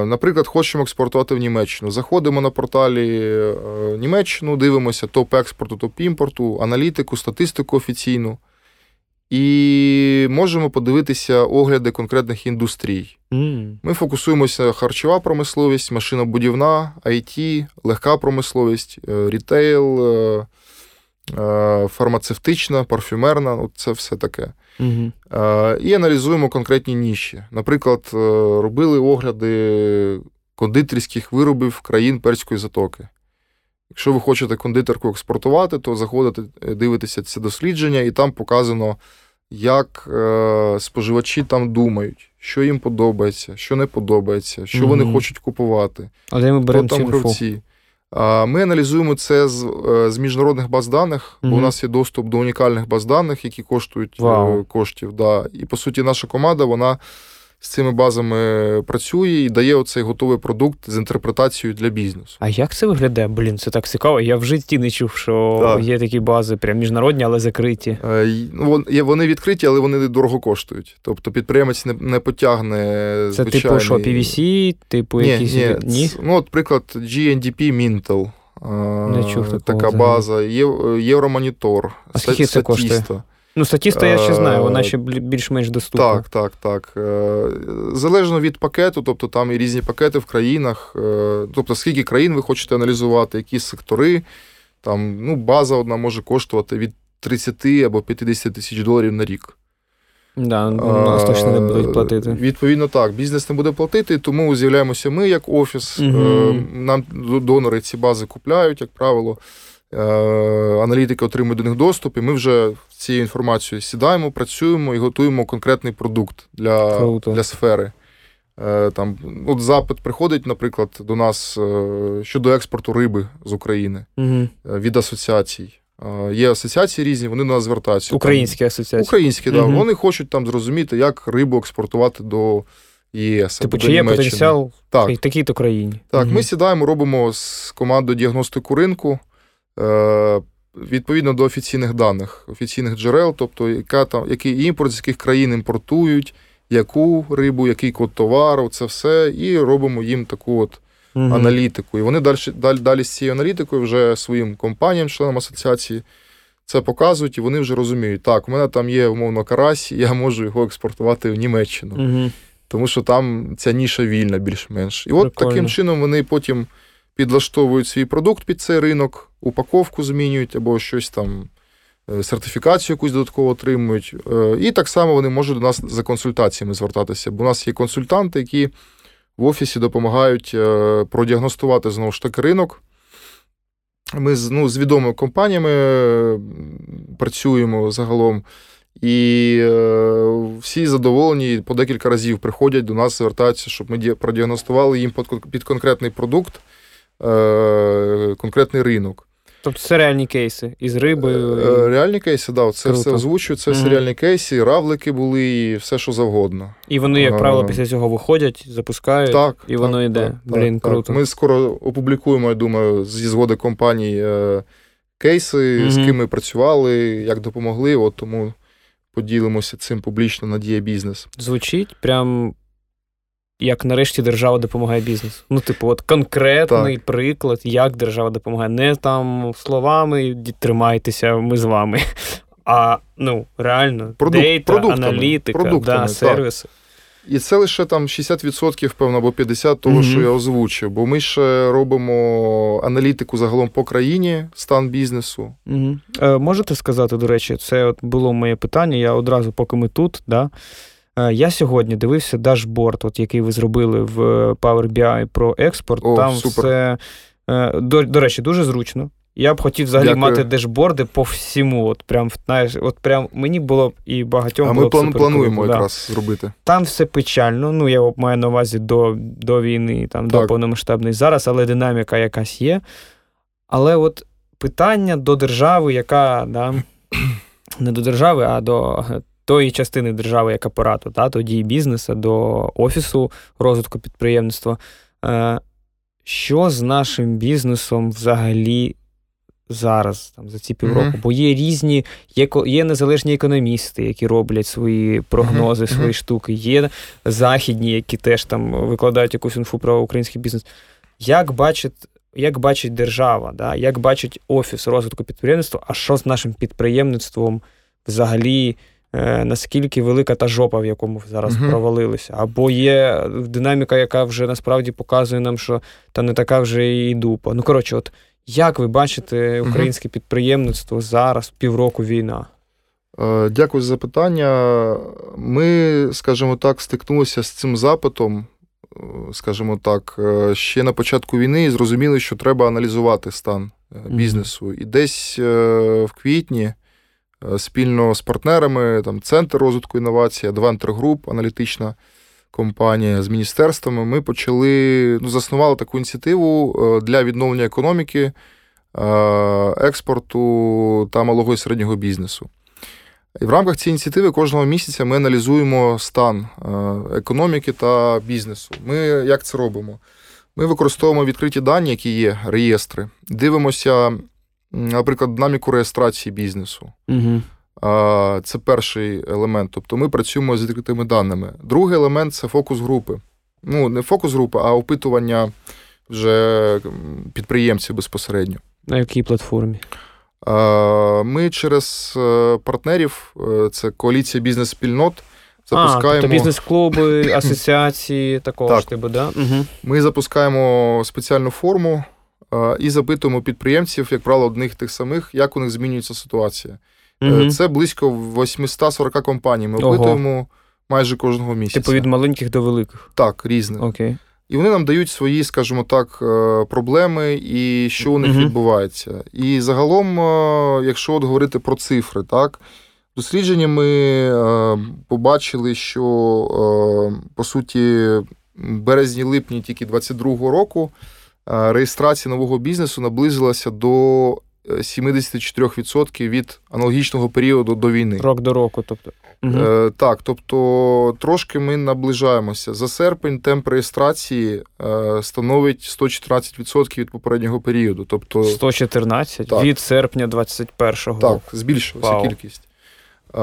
Наприклад, хочемо експортувати в Німеччину. Заходимо на порталі е, Німеччину, дивимося топ експорту, топ імпорту, аналітику, статистику офіційну. І можемо подивитися огляди конкретних індустрій. Mm. Ми фокусуємося харчова промисловість, машинобудівна, IT, легка промисловість, е, рітейл, е, е, фармацевтична, парфюмерна ну, це все таке. Mm-hmm. І аналізуємо конкретні ніші. Наприклад, робили огляди кондитерських виробів країн Перської затоки. Якщо ви хочете кондитерку експортувати, то заходите, е, дивитеся це дослідження, і там показано, як е, споживачі там думають, що їм подобається, що не подобається, що mm вони хочуть купувати. Але ми беремо там гравці. Ми аналізуємо це з е, з міжнародних баз даних, бо mm у нас є доступ до унікальних баз даних, які коштують wow. Е, коштів. Да. І по суті, наша команда вона з цими базами працює і дає оцей готовий продукт з інтерпретацією для бізнесу. А як це виглядає? Блін, це так цікаво. Я в житті не чув, що так. є такі бази, прям міжнародні, але закриті. Е, ну, вони відкриті, але вони дорого коштують. Тобто підприємець не не потягне. Це звичайний... типу що, PVC, типу ні, якісь. Ні, ні? Ну, от приклад, GNDP Mintel. Не чув такого Така база, Євромонітор, А скільки це коштує? Ну, статіста я ще знаю, вона ще більш-менш доступна. Так, так, так. Залежно від пакету, тобто там і різні пакети в країнах, тобто скільки країн ви хочете аналізувати, які сектори. Там ну, база одна може коштувати від 30 або 50 тисяч доларів на рік. Да, нас точно не будуть платити. Відповідно, так, бізнес не буде платити, тому з'являємося ми як офіс. Угу. Нам донори ці бази купляють, як правило. Е, аналітики отримують до них доступ, і ми вже цією інформацією сідаємо, працюємо і готуємо конкретний продукт для для сфери. Е, там, от Запит приходить, наприклад, до нас щодо експорту риби з України угу. від асоціацій. Є асоціації різні, вони до нас звертаються. Українські асоціації. Українські, так. Угу. Вони хочуть там зрозуміти, як рибу експортувати до ЄС. Типу, чи є потенціал так. в такій-то країні. Так, угу. ми сідаємо, робимо з командою діагностику ринку е, відповідно до офіційних даних, офіційних джерел, тобто яка там, який імпорт, з яких країн імпортують, яку рибу, який код товару, це все, і робимо їм таку от угу. аналітику. І вони далі, далі, далі з цією аналітикою вже своїм компаніям, членам асоціації. Це показують, і вони вже розуміють, так, у мене там є, умовно, карась, я можу його експортувати в Німеччину. Угу. Тому що там ця ніша вільна, більш-менш. І от Прикольно. таким чином вони потім підлаштовують свій продукт під цей ринок, упаковку змінюють або щось там, е, сертифікацію якусь додатково отримують. Е, і так само вони можуть до нас за консультаціями звертатися. Бо у нас є консультанти, які в офісі допомагають е, продіагностувати знову ж таки ринок. Ми ну, з відомими компаніями працюємо загалом. І всі задоволені по декілька разів приходять до нас, звертаються, щоб ми продіагностували їм під конкретний продукт, е, конкретний ринок. Тобто це реальні кейси із рибою. Е, реальні кейси, да, це Круто. все озвучую, це mm-hmm. реальні кейси, равлики були, і все, що завгодно. І вони, як правило, після цього виходять, запускають, так, і так, воно йде. Так, Блін, так, круто. Ми скоро опублікуємо, я думаю, зі згоди компаній е, кейси, mm-hmm. з ким ми працювали, як допомогли. От Тому поділимося цим публічно на дія бізнес. Звучить прям як нарешті держава допомагає бізнесу. Ну, типу, от конкретний так. приклад, як держава допомагає. Не там словами тримайтеся, ми з вами. [laughs] А ну, реально, Продук, дейта, продуктами, аналітика, продуктами, да, сервіси. І це лише там 60%, певно, або 50% того, mm що я озвучив. Бо ми ще робимо аналітику загалом по країні, стан бізнесу. mm Е, Можете сказати, до речі, це от було моє питання. Я одразу, поки ми тут, да, я сьогодні дивився дашборд, от який ви зробили в Power BI про експорт. О, Там супер. все, е, до, до речі, дуже зручно. Я б хотів взагалі Дякую. мати дешборди по всьому. От прям, знаєш, от прям мені було б і багатьом. А було ми план, плануємо да. якраз зробити. Там все печально. Ну, я маю на увазі до до війни, там, до повномасштабної зараз, але динаміка якась є. Але от питання до держави, яка да, [clears throat] не до держави, а до тої частини держави як апарату, та, тоді бізнесу, до офісу розвитку підприємництва. Е, що з нашим бізнесом взагалі зараз, там, за ці півроку? Mm-hmm. Бо є різні, є є незалежні економісти, які роблять свої прогнози, mm-hmm. свої штуки, є західні, які теж там викладають якусь інфу про український бізнес. Як бачить, як бачить держава, да? як бачить офіс розвитку підприємництва, а що з нашим підприємництвом взагалі? Е, наскільки велика та жопа, в якому зараз uh-huh. провалилися, або є динаміка, яка вже насправді показує нам, що та не така вже і дупа. Ну, коротше, от як ви бачите українське uh-huh. підприємництво зараз, півроку війна? Е, дякую за запитання. Ми, скажімо так, стикнулися з цим запитом, е, скажімо так, ще на початку війни і зрозуміли, що треба аналізувати стан бізнесу. Mm-hmm. І десь в квітні спільно з партнерами, там Центр розвитку інновацій, Adventure Group, аналітична компанія з міністерствами. Ми почали ну, заснували таку ініціативу е, для відновлення економіки, е, експорту та малого і середнього бізнесу. І в рамках цієї ініціативи кожного місяця ми аналізуємо стан економіки та бізнесу. Ми як це робимо? Ми використовуємо відкриті дані, які є, реєстри, дивимося наприклад, динаміку реєстрації бізнесу. Угу. Це перший елемент. Тобто ми працюємо з відкритими даними. Другий елемент це фокус групи. Ну, не фокус групи, а опитування вже підприємців безпосередньо. На якій платформі? Ми через партнерів, це коаліція бізнес-спільнот. Запускаємо... А, тобто бізнес-клуби, [coughs] асоціації такого так. ж типу, да? Угу. Ми запускаємо спеціальну форму і запитуємо підприємців, як правило, одних тих самих, як у них змінюється ситуація. Угу. Це близько 840 компаній. Ми Ого. опитуємо майже кожного місяця. Типу від маленьких до великих. Так, різних. Окей. І вони нам дають свої, скажімо так, е, проблеми і що у них угу. відбувається. І загалом, е, якщо от говорити про цифри, так. Дослідження ми е, побачили, що по суті березні-липні тільки 22-го року реєстрація нового бізнесу наблизилася до 74% від аналогічного періоду до війни. Рок до року, тобто. Угу. Е, Так, тобто трошки ми наближаємося. За серпень темп реєстрації е, становить 114% від попереднього періоду. Тобто 114 так. від серпня 21-го. Так, збільшилася кількість. Е,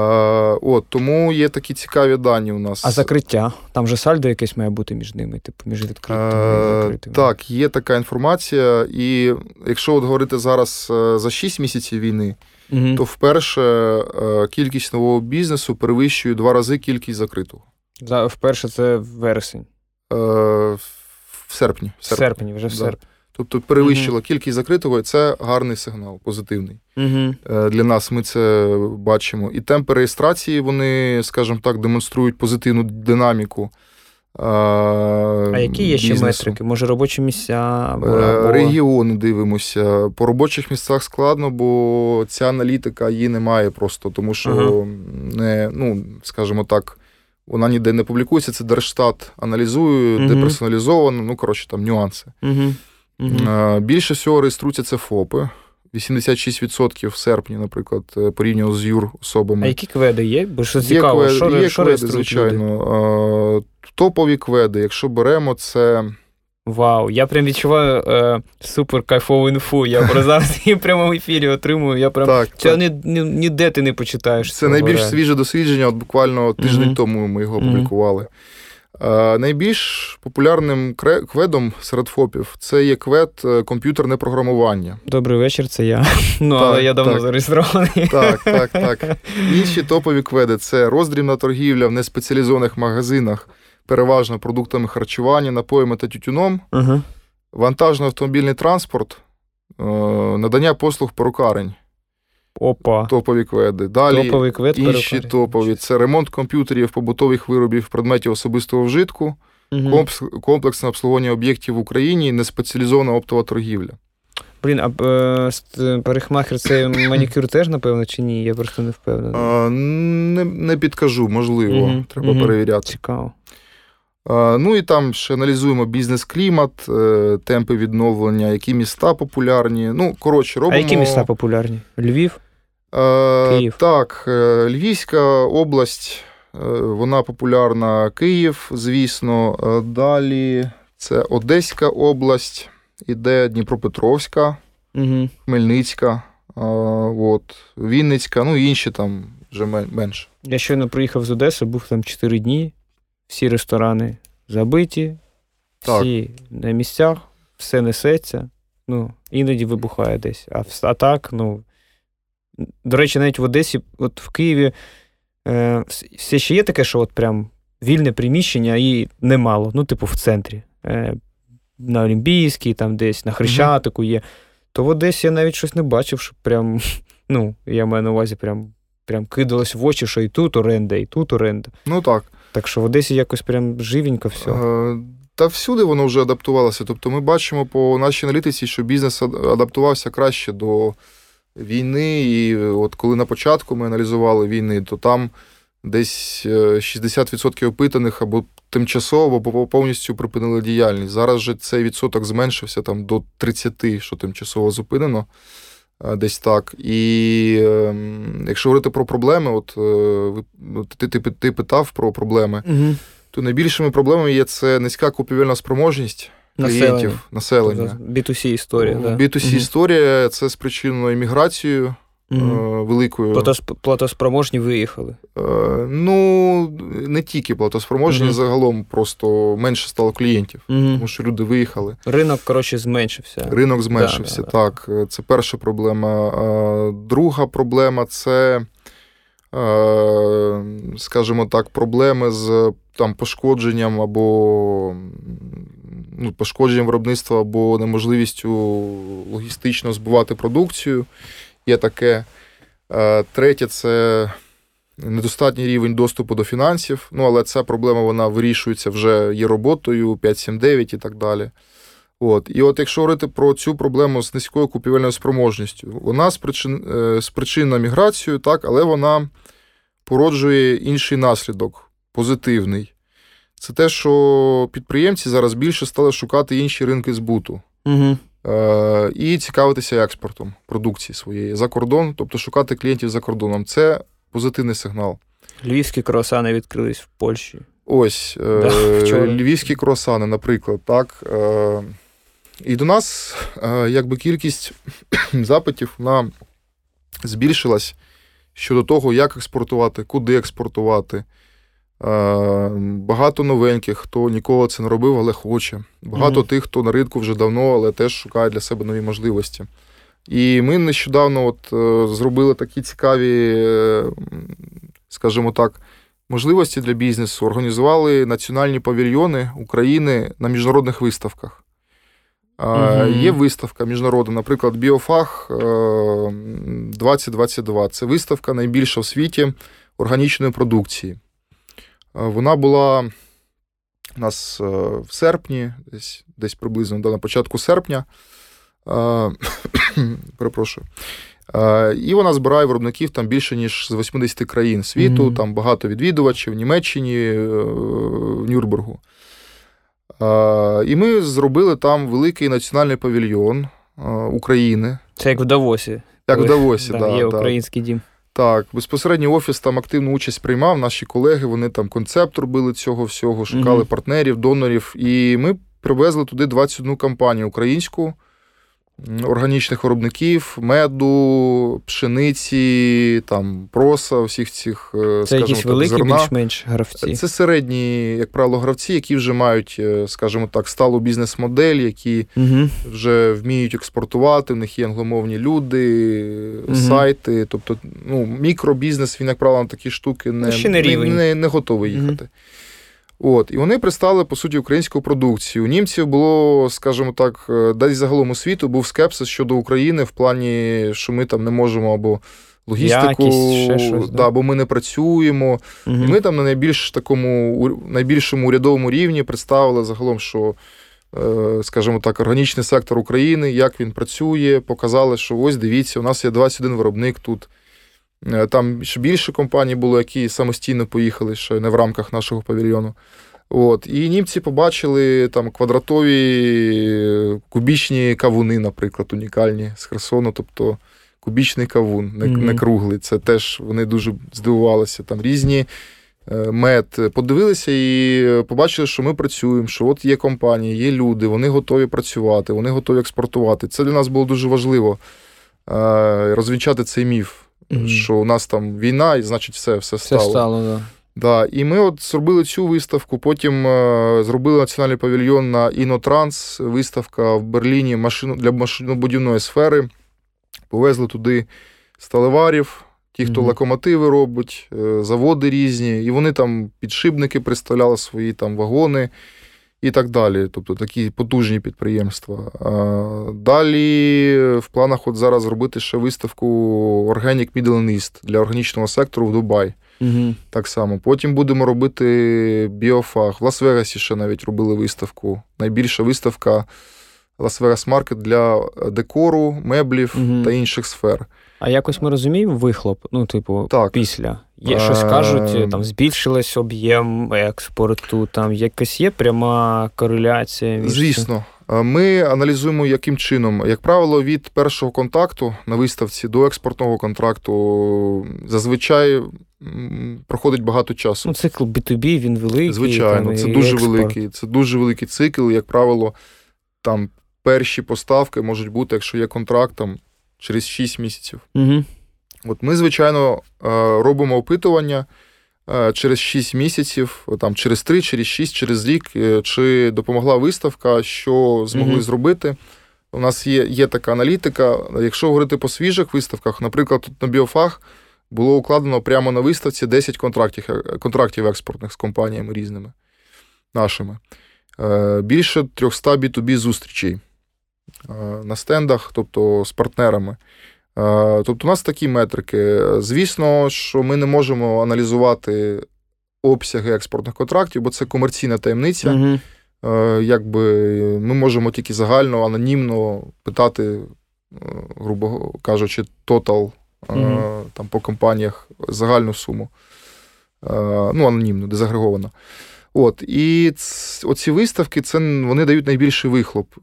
от, Тому є такі цікаві дані у нас. А закриття? Там же сальдо якесь має бути між ними, типу між відкритими і закритими. Так, є така інформація. І якщо от говорити зараз е, за 6 місяців війни, угу. то вперше е, кількість нового бізнесу перевищує два рази кількість закритого. За, Вперше це вересень. Е, В серпні. В серпні, вже в да. Тобто перевищила uh кількість закритого, і це гарний сигнал, позитивний. uh Для нас ми це бачимо. І темпи реєстрації, вони, скажімо так, демонструють позитивну динаміку. А які є ще метрики? Може, робочі місця? Або... Е, регіони дивимося. По робочих місцях складно, бо ця аналітика її немає просто, тому що, uh не, ну, скажімо так, вона ніде не публікується. Це Держстат аналізує, деперсоналізовано, ну, коротше, там нюанси. Uh Більше всього реєструються це ФОПи. 86% в серпні, наприклад, е, порівняно з юр особами. А які кведи є? Бо що цікаво, є, що, є що кведи, звичайно. Люди? Топові кведи, якщо беремо, це. Вау, я прям відчуваю е, супер кайфову інфу. Я про [laughs] зараз її в ефірі отримую. Я прям так, це так. Ні, ні, ніде ти не почитаєш. Це найбільш реально. свіже дослідження. От буквально тиждень mm-hmm. тому ми його опублікували. Mm-hmm. Найбільш популярним кведом серед ФОПів це є квед е, комп'ютерне програмування. Добрий вечір, це я. [laughs] Ну, так, але я давно так. зареєстрований. Так, так, [laughs] так. Інші топові кведи це роздрібна торгівля в неспеціалізованих магазинах, переважно продуктами харчування, напоями та тютюном, uh вантажно-автомобільний транспорт, е, надання послуг порукарень. Опа. Топові кведи. Далі Топовий квед інші топові це ремонт комп'ютерів, побутових виробів, предметів особистого вжитку, угу. комплексне обслуговування об'єктів в Україні, неспеціалізована оптова торгівля. Блін, а е, парикмахер це манікюр теж, напевно, чи ні? Я просто не впевнений. А, Не не підкажу, можливо. Угу. Треба угу. перевіряти. Цікаво. А, Ну і там ще аналізуємо бізнес-клімат, е, темпи відновлення, які міста популярні. Ну, коротше, робимо. А які міста популярні? Львів? Київ. Так, е, Львівська область, е, вона популярна Київ, звісно. Е, далі це Одеська область, іде Дніпропетровська, угу. Хмельницька, от, Вінницька, ну і інші там вже менше. Я щойно приїхав з Одеси, був там 4 дні, всі ресторани забиті, всі так. на місцях, все несеться. Ну, іноді вибухає десь. А а так, ну, до речі, навіть в Одесі, от в Києві е, все ще є таке, що от прям вільне приміщення і немало. Ну, типу, в центрі. Е, На Олімпійській, там десь на Хрещатику є. То в Одесі я навіть щось не бачив, що прям, [laughs] ну, я маю на увазі, прям прям кидалось в очі, що і тут оренда, і тут оренда. Ну так. Так що в Одесі якось прям живенько все. Е, та всюди воно вже адаптувалося. Тобто ми бачимо по нашій аналітиці, що бізнес адаптувався краще до війни. І от коли на початку ми аналізували війни, то там десь 60% е, опитаних або тимчасово, або повністю припинили діяльність. Зараз же цей відсоток зменшився там до 30, що тимчасово зупинено. Е, десь так. І е, якщо говорити про проблеми, от е, ти ти, ти питав про проблеми, угу. то найбільшими проблемами є це низька купівельна спроможність клієнтів, населення. B2C історія. Да. B2C історія це спричинено імміграцією mm великою. Платоспроможні виїхали? Е, ну, не тільки платоспроможні, mm загалом просто менше стало клієнтів, mm тому що люди виїхали. Ринок, коротше, зменшився. Ринок зменшився, да, так. Да. Це перша проблема. Друга проблема це, скажімо так, проблеми з там пошкодженням або ну, пошкодженням виробництва або неможливістю логістично збувати продукцію. Є таке. Е, третє це недостатній рівень доступу до фінансів. Ну, але ця проблема вона вирішується вже є роботою, 579 і так далі. От. І от якщо говорити про цю проблему з низькою купівельною спроможністю, вона спричин, спричинена міграцією, так, але вона породжує інший наслідок позитивний. Це те, що підприємці зараз більше стали шукати інші ринки збуту. Угу. Е, І цікавитися експортом продукції своєї за кордон, тобто шукати клієнтів за кордоном. Це позитивний сигнал. Львівські круасани відкрились в Польщі. Ось е, [laughs] львівські круасани, наприклад, так. Е, І до нас е, якби кількість [clears throat] запитів вона збільшилась щодо того, як експортувати, куди експортувати. Е, багато новеньких, хто ніколи це не робив, але хоче. Багато mm-hmm. тих, хто на ринку вже давно, але теж шукає для себе нові можливості. І ми нещодавно от е, зробили такі цікаві, е, скажімо так, можливості для бізнесу. Організували національні павільйони України на міжнародних виставках. Mm-hmm. Є виставка міжнародна, наприклад, Біофах 2022. Це виставка найбільша в світі органічної продукції. Вона була у нас е, в серпні, десь десь приблизно на початку серпня. [coughs] Перепрошую. І вона збирає виробників там більше, ніж з 80 країн світу, mm-hmm. там багато відвідувачів в Німеччині, е, в Нюрнбергу. І ми зробили там великий національний павільйон України. Це як в Давосі. Як в Давосі, [laughs] так. Да, є да. український дім. Так, безпосередньо офіс там активну участь приймав. Наші колеги вони там концепт робили цього всього, шукали mm партнерів, донорів. І ми привезли туди 21 компанію українську органічних виробників, меду, пшениці, там проса, всіх цих е, Це якісь так, великі, зерна. більш-менш гравці. Це середні, як правило, гравці, які вже мають, е, скажімо так, сталу бізнес-модель, які угу. вже вміють експортувати, в них є англомовні люди, угу. сайти. Тобто, ну, мікробізнес, він, як правило, на такі штуки не, не, не, не, не готовий їхати. Угу. От, І вони представили, по суті, українську продукцію. У німців було, скажімо так, е, десь загалом у світу був скепсис щодо України в плані, що ми там не можемо або логістику, Якість, щось, да, або ми не працюємо. Угу. І ми там на найбільш такому найбільшому урядовому рівні представили загалом, що. Е, скажімо так, органічний сектор України, як він працює, показали, що ось дивіться, у нас є 21 виробник тут. Е, там ще більше компаній було, які самостійно поїхали ще не в рамках нашого павільйону. От. І німці побачили там квадратові кубічні кавуни, наприклад, унікальні з Херсону, тобто кубічний кавун, не, mm-hmm. не круглий. Це теж вони дуже здивувалися. Там різні е, мед. Подивилися і побачили, що ми працюємо, що от є компанії, є люди, вони готові працювати, вони готові експортувати. Це для нас було дуже важливо е, розвінчати цей міф mm-hmm. що у нас там війна, і значить, все все стало. Все стало, да. Да, І ми от зробили цю виставку. Потім е, зробили національний павільйон на Інотранс, виставка в Берліні машину для машинобудівної сфери. Повезли туди сталеварів, ті, хто mm-hmm. локомотиви робить, е, заводи різні, і вони там підшипники представляли свої там вагони і так далі. Тобто такі потужні підприємства. Далі в планах от зараз зробити ще виставку Organic Middle East для органічного сектору в Дубай. Угу. Так само. Потім будемо робити біофаг. В Лас-Вегасі ще навіть робили виставку. Найбільша виставка Лас-Вегас Маркет для декору, меблів угу. та інших сфер. А якось ми розуміємо вихлоп, ну, типу, так. після. Є щось кажуть, там збільшилось об'єм експорту, там якась є пряма кореляція. Звісно. Ми аналізуємо, яким чином, як правило, від першого контакту на виставці до експортного контракту зазвичай проходить багато часу. Ну, Цикл B2B, він великий. Звичайно, там, це дуже експорт. великий. Це дуже великий цикл. Як правило, там перші поставки можуть бути, якщо є контракт, там через 6 місяців. Угу. От Ми, звичайно, робимо опитування через 6 місяців, там, через 3, через 6, через рік, чи допомогла виставка, що змогли mm-hmm. зробити. У нас є є така аналітика. Якщо говорити по свіжих виставках, наприклад, тут на біофах було укладено прямо на виставці 10 контрактів контрактів експортних з компаніями різними нашими. Е, більше 300 B2B зустрічей е, на стендах, тобто з партнерами. Е, тобто, у нас такі метрики. Звісно, що ми не можемо аналізувати обсяги експортних контрактів, бо це комерційна таємниця. Угу. Якби Ми можемо тільки загально, анонімно питати, грубо кажучи, тотал угу. там по компаніях загальну суму. Ну, анонімно, дезагреговано. От, І оці виставки це вони дають найбільший вихлоп.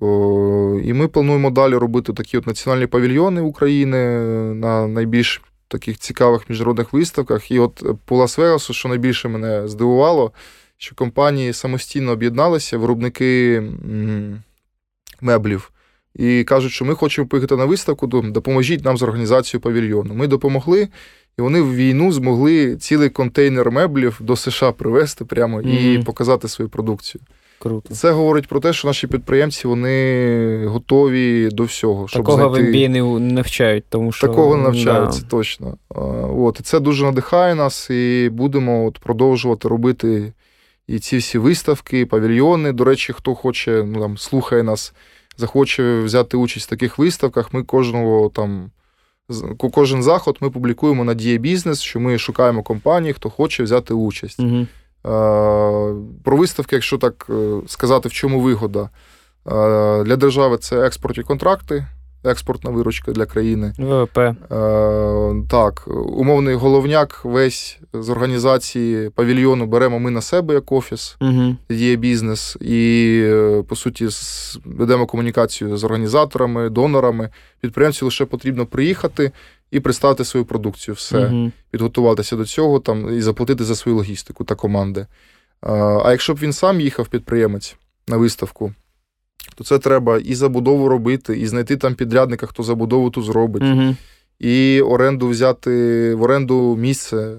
І ми плануємо далі робити такі от національні павільйони України на найбільш таких цікавих міжнародних виставках. І от по Лас-Вегасу, що найбільше мене здивувало, що компанії самостійно об'єдналися, виробники меблів. І кажуть, що ми хочемо поїхати на виставку, допоможіть нам з організацією павільйону. Ми допомогли. І вони в війну змогли цілий контейнер меблів до США привезти прямо mm-hmm. і показати свою продукцію. Круто. Це говорить про те, що наші підприємці вони готові до всього. Щоб Такого знайти... в MBA не навчають, тому що такого не навчаються да. точно. От і це дуже надихає нас, і будемо от продовжувати робити і ці всі виставки, і павільйони. До речі, хто хоче, ну там слухає нас, захоче взяти участь в таких виставках. Ми кожного там. Кожен заход ми публікуємо на Діє Бізнес, що ми шукаємо компанії, хто хоче взяти участь. Угу. Про виставки, якщо так е, сказати, в чому вигода. Для держави це експортні контракти експортна виручка для країни. ВВП. Е, Так, умовний головняк весь з організації павільйону беремо ми на себе як офіс, угу. є бізнес, і, е, по суті, ведемо комунікацію з організаторами, донорами. Підприємцю лише потрібно приїхати і представити свою продукцію, все, угу. підготуватися до цього там і заплатити за свою логістику та команди. А якщо б він сам їхав підприємець на виставку, то це треба і забудову робити, і знайти там підрядника, хто забудову ту зробить. Угу. І оренду взяти в оренду місце.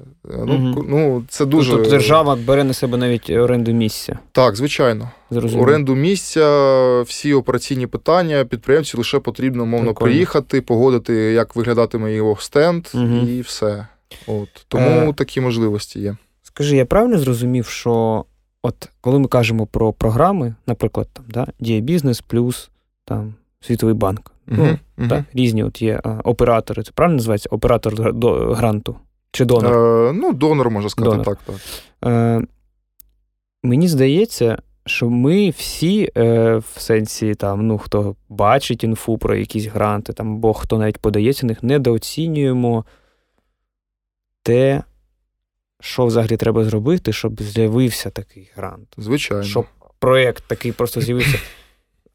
Ну, угу. ну це дуже... Тобто держава бере на себе навіть оренду місця. Так, звичайно. Зрозуміло. Оренду місця, всі операційні питання, підприємці лише потрібно, мовно, Прикольно. приїхати, погодити, як виглядатиме його стенд, угу. і все. От. Тому е... такі можливості є. Скажи, я правильно зрозумів, що От коли ми кажемо про програми, наприклад, там, да, Дія бізнес плюс там, Світовий банк. Uh-huh, ну, uh-huh. Да, Різні от є а, оператори. Це правильно називається оператор до гранту? Чи донор? Е, Ну, донор, можна сказати, донор. так. так. Е, Мені здається, що ми всі е, в сенсі, там, ну, хто бачить інфу про якісь гранти, там, або хто навіть подається них, недооцінюємо те, що взагалі треба зробити, щоб з'явився такий грант. Звичайно. Щоб проєкт такий просто з'явився.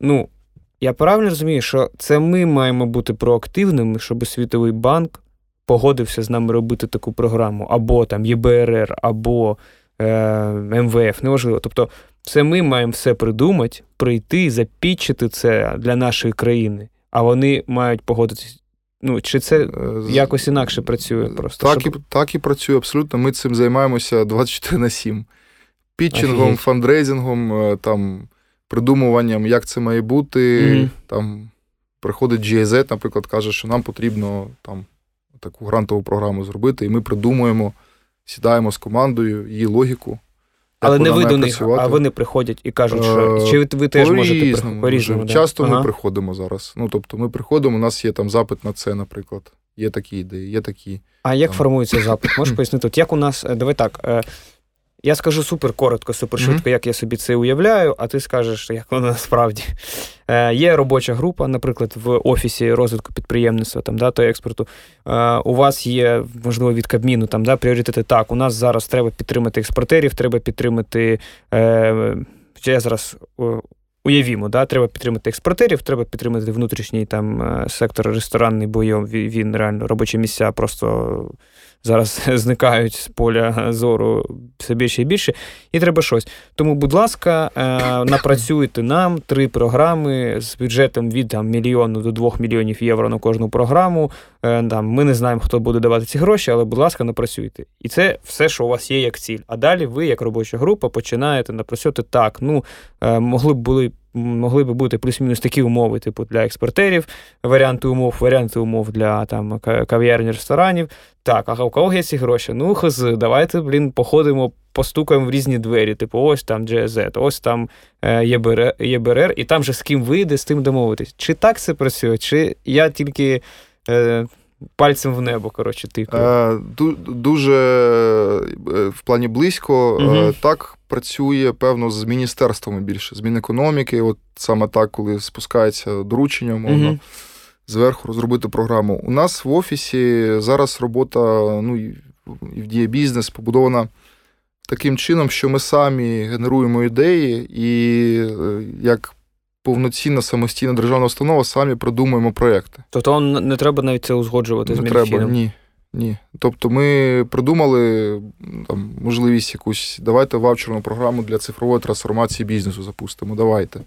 Ну, я правильно розумію, що це ми маємо бути проактивними, щоб Світовий банк погодився з нами робити таку програму, або там ЄБРР, або е, МВФ, неважливо. Тобто, це ми маємо все придумати, прийти, запічити це для нашої країни, а вони мають погодитись Ну, Чи це е, якось інакше працює просто? Так щоб... і так і працює абсолютно. Ми цим займаємося 24 на 7. Пітчингом, фандрейзингом, е, там, придумуванням, як це має бути. Mm-hmm. Там Приходить GIZ, наприклад, каже, що нам потрібно там таку грантову програму зробити, і ми придумуємо, сідаємо з командою, її логіку. Але не ви до них, а вони приходять і кажуть, що е, чи ви теж можете по-різному. Часто ми приходимо зараз. Ну, тобто, ми приходимо, у нас є там запит на це, наприклад. Є такі ідеї, є такі. А як формується запит? Можеш [clears throat] пояснити? От як у нас, е, давай так, е, я скажу супер коротко, супер швидко, mm-hmm. як я собі це уявляю, а ти скажеш, як воно насправді. Е, Є робоча група, наприклад, в офісі розвитку підприємництва там, да, та експорту. Е, У вас є, можливо, від Кабміну там, да, пріоритети. Так, у нас зараз треба підтримати експортерів, треба підтримати. Е, Я зараз уявімо, да, треба підтримати експортерів, треба підтримати внутрішній там е, сектор ресторанний, бо він реально робочі місця просто зараз [laughs] зникають з поля зору все більше і більше, і треба щось. Тому, будь ласка, е, напрацюйте нам три програми з бюджетом від там, мільйону до двох мільйонів євро на кожну програму. Е, там, Ми не знаємо, хто буде давати ці гроші, але, будь ласка, напрацюйте. І це все, що у вас є як ціль. А далі ви, як робоча група, починаєте напрацювати так. Ну, е, могли б були могли би бути плюс-мінус такі умови, типу для експортерів, варіанти умов, варіанти умов для там кав'ярні ресторанів. Так, а у кого є ці гроші? Ну, хз, давайте, блін, походимо, постукаємо в різні двері. Типу, ось там GZ, ось там ЄБР, ЄБРР, і там же з ким вийде, з тим домовитись. Чи так це працює, чи я тільки. Е, Пальцем в небо, коротше, тикаю. Дуже е, в плані близько. Угу. Так працює, певно, з міністерствами більше, з Мінекономіки. От саме так, коли спускається доручення, можна угу. зверху розробити програму. У нас в офісі зараз робота, ну і в діє бізнес побудована таким чином, що ми самі генеруємо ідеї, і е, як повноцінна самостійна державна установа, самі продумуємо проекти. Тобто не треба навіть це узгоджувати не з треба, ні. Ні. Тобто ми придумали там, можливість якусь, давайте ваучерну програму для цифрової трансформації бізнесу запустимо. Давайте.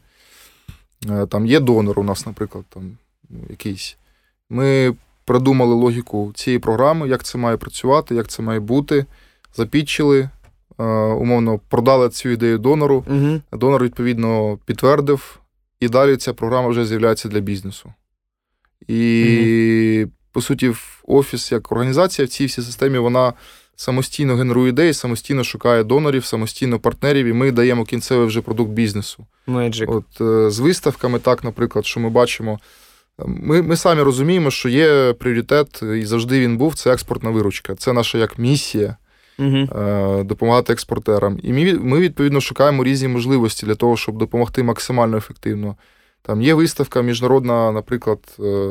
Е, там є донор у нас, наприклад, там якийсь. Ми придумали логіку цієї програми, як це має працювати, як це має бути. Запітчили, е, умовно, продали цю ідею донору. Угу. Донор, відповідно, підтвердив, і далі ця програма вже з'являється для бізнесу. І, угу. По суті, офіс як організація в цій всій системі вона самостійно генерує ідеї, самостійно шукає донорів, самостійно партнерів, і ми даємо кінцевий вже продукт бізнесу. Magic. От е, З виставками, так, наприклад, що ми бачимо. Ми ми самі розуміємо, що є пріоритет, і завжди він був це експортна виручка. Це наша як місія uh допомагати експортерам. І ми, відповідно, шукаємо різні можливості для того, щоб допомогти максимально ефективно. Там є виставка міжнародна, наприклад, е,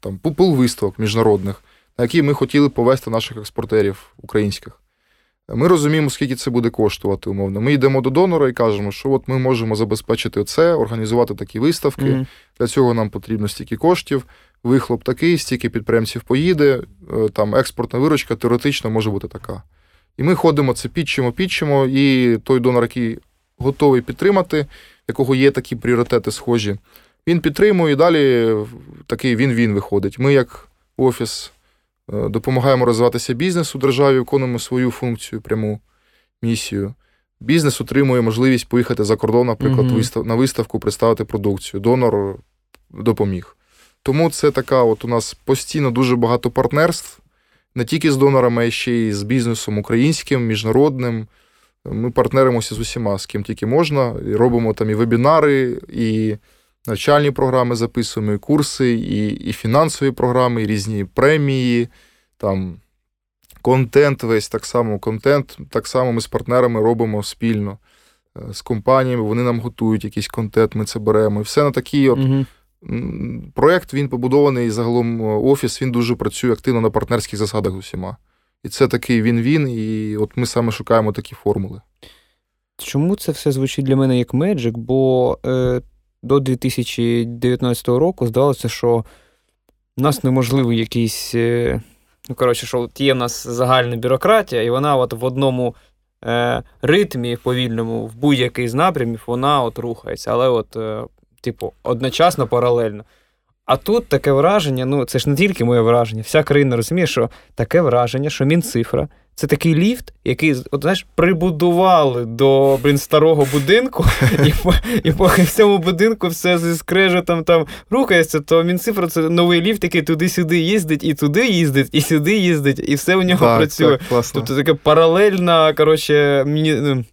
там пул виставок міжнародних, на які ми хотіли повести наших експортерів українських. Ми розуміємо, скільки це буде коштувати, умовно. Ми йдемо до донора і кажемо, що от ми можемо забезпечити це, організувати такі виставки. Mm-hmm. Для цього нам потрібно стільки коштів, вихлоп такий, стільки підприємців поїде, е, там експортна виручка теоретично може бути така. І ми ходимо це підчимо, підчимо, і той донор, який готовий підтримати, якого є такі пріоритети схожі, він підтримує і далі такий він-він виходить. Ми, як офіс, е, допомагаємо розвиватися бізнесу державі, виконуємо свою функцію, пряму місію. Бізнес отримує можливість поїхати за кордон, наприклад, mm-hmm. на виставку, представити продукцію. Донор допоміг. Тому це така, от у нас постійно дуже багато партнерств, не тільки з донорами, а ще й з бізнесом українським, міжнародним. Ми партнеримося з усіма, з ким тільки можна. І Робимо там і вебінари, і навчальні програми записуємо, і курси, і і фінансові програми, і різні премії, там контент, весь так само контент. Так само ми з партнерами робимо спільно е, з компаніями. Вони нам готують якийсь контент, ми це беремо. І все на такий от. Угу. Проєкт він побудований загалом офіс, він дуже працює активно на партнерських засадах з усіма. І це такий він-він, і от ми саме шукаємо такі формули. Чому це все звучить для мене як Меджик? Бо е, до 2019 року здавалося, що в нас неможливий якийсь. Е, ну, коротше, що от є в нас загальна бюрократія, і вона от в одному е, ритмі повільному, в будь-який з напрямів, вона от рухається. Але от, е, типу, одночасно паралельно. А тут таке враження, ну це ж не тільки моє враження, вся країна розуміє, що таке враження, що Мінцифра це такий ліфт, який от, знаєш, прибудували до блін, старого будинку, [laughs] і і поки в цьому будинку все зі скрежетом там рухається, то Мінцифра це новий ліфт, який туди-сюди їздить, і туди їздить, і сюди їздить, і все у нього так, працює. Так, тобто таке паралельна, коротше, міні.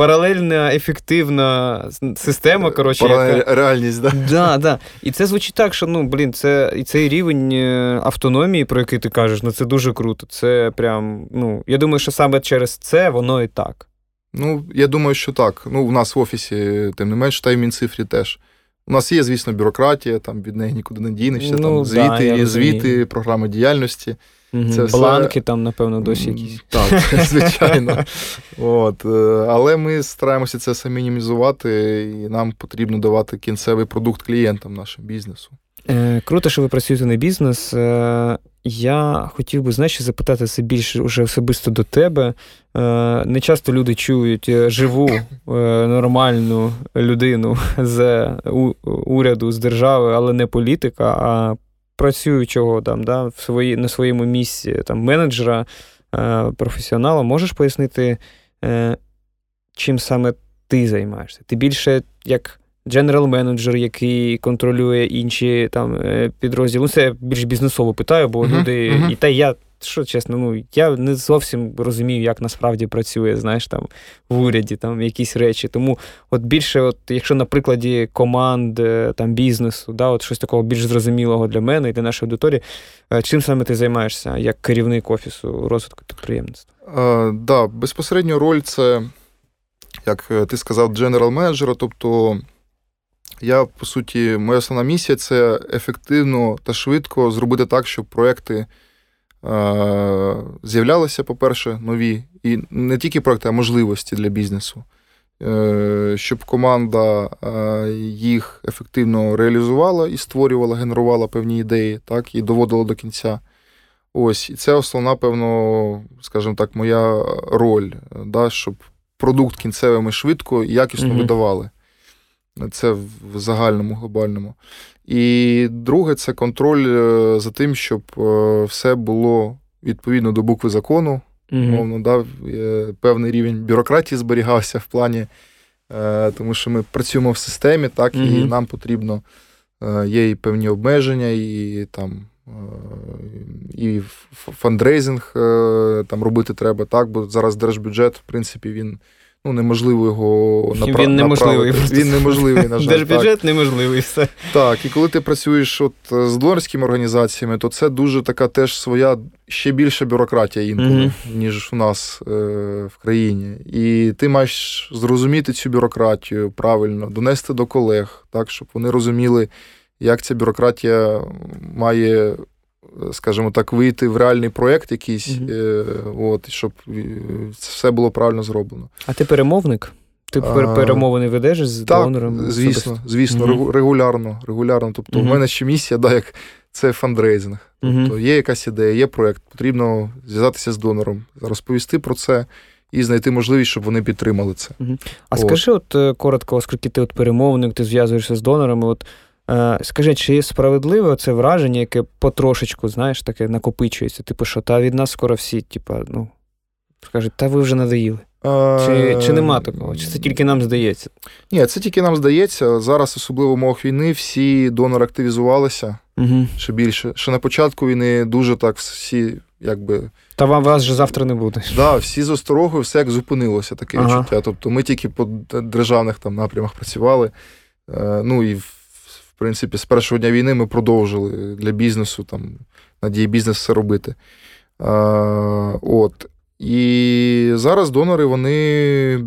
Паралельна ефективна система. коротше, яка... Реальність, да? Да, да. І це звучить так, що ну, блін, це і цей рівень е, автономії, про який ти кажеш, ну це дуже круто. Це прям, ну, я думаю, що саме через це воно і так. Ну, я думаю, що так. Ну, в нас в офісі, тим не менш, та й в Мінцифрі теж. У нас є, звісно, бюрократія, там від неї нікуди не дінешся, ну, там звіти, да, звіти, програми діяльності. Це Бланки все... там, напевно, досі якісь. Так, [laughs] звичайно. От. Е, але ми стараємося це все мінімізувати, і нам потрібно давати кінцевий продукт клієнтам нашим бізнесу. Е, Круто, що ви працюєте на бізнес. Е, я хотів би знаєш, запитати це більше вже особисто до тебе. Е, не часто люди чують е, живу, е, нормальну людину [laughs] з уряду, з держави, але не політика, а працюючого там, да, в свої, на своєму місці там, менеджера, професіонала. Можеш пояснити, чим саме ти займаєшся? Ти більше як дженерал менеджер, який контролює інші там е, підрозділи. Ну, це я більш бізнесово питаю, бо uh-huh, люди. Uh-huh. І та я, що чесно, ну я не зовсім розумію, як насправді працює, знаєш, там в уряді там якісь речі. Тому от більше, от, якщо на прикладі команд е, там бізнесу, да, от щось такого більш зрозумілого для мене і для нашої аудиторії, е, чим саме ти займаєшся як керівник офісу розвитку підприємництва? Так, да, безпосередньо роль це. Як ти сказав, дженерал менеджера, тобто я, по суті, моя основна місія це ефективно та швидко зробити так, щоб проекти е, з'являлися, по-перше, нові. І не тільки проекти, а можливості для бізнесу. Е, щоб команда е, їх ефективно реалізувала і створювала, генерувала певні ідеї, так, і доводила до кінця. Ось, і це основна, певно, скажімо так, моя роль, да, щоб продукт кінцевий ми швидко і якісно mm-hmm. видавали. Це в загальному глобальному. І друге, це контроль е, за тим, щоб е, все було відповідно до букви закону. Мовно, mm да, певний рівень бюрократії зберігався в плані, е, тому що ми працюємо в системі, так, mm і нам потрібно є і певні обмеження, і там. І фандрейзинг там робити треба, так, бо зараз держбюджет, в принципі, він ну, неможливо його напра- Він неможливий. Він неможливий, на жаль. Держбюджет неможливий. все. Так, і коли ти працюєш от з донорськими організаціями, то це дуже така теж своя ще більша бюрократія інколи, mm-hmm. ніж у нас е, в країні. І ти маєш зрозуміти цю бюрократію правильно, донести до колег, так, щоб вони розуміли, як ця бюрократія має скажімо так, вийти в реальний проєкт якийсь, mm-hmm. от, щоб е, все було правильно зроблено. А ти перемовник? Ти перемовини ведеш з так, донором? Звісно, звісно, mm-hmm. регулярно. регулярно. Тобто, mm-hmm. в мене ще місія, да, як це фандрейзинг. Тобто є якась ідея, є проєкт, потрібно зв'язатися з донором, розповісти про це. І знайти можливість, щоб вони підтримали це. А от. скажи, от е, коротко, оскільки ти от перемовник, ти зв'язуєшся з донорами. От скажи, чи справедливе це враження, яке потрошечку, знаєш, таке накопичується? Типу, що та від нас скоро всі, типу, ну, скажуть, та ви вже надоїли. Чи чи нема такого? Чи це тільки нам здається? Ні, це тільки нам здається. Зараз, особливо в умовах війни, всі донори активізувалися угу. ще більше. Ще на початку війни дуже так всі, якби. Та вам вас же завтра не буде. Так, да, всі з осторогою, все як зупинилося, таке ага. відчуття. Тобто ми тільки по державних там напрямах працювали. Е, ну і принципі, з першого дня війни ми продовжили для бізнесу, там, надії бізнес все робити. А, от. І зараз донори вони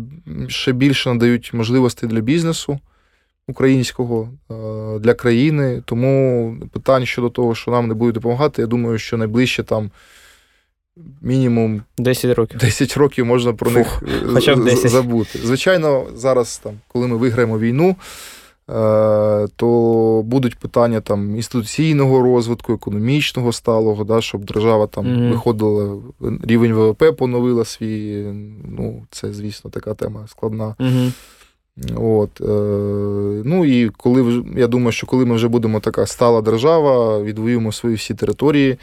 ще більше надають можливостей для бізнесу українського, для країни. Тому питання щодо того, що нам не будуть допомагати, я думаю, що найближче там. Мінімум 10 років 10 років можна про Фух, них хоча б 10. забути. Звичайно, зараз, там, коли ми виграємо війну, Е, то будуть питання там інституційного розвитку, економічного сталого, да, щоб держава там mm-hmm. виходила, рівень ВВП поновила свій. Ну, це, звісно, така тема складна. Mm-hmm. От, е, Ну і коли я думаю, що коли ми вже будемо така стала держава, відвоюємо свої всі території, е,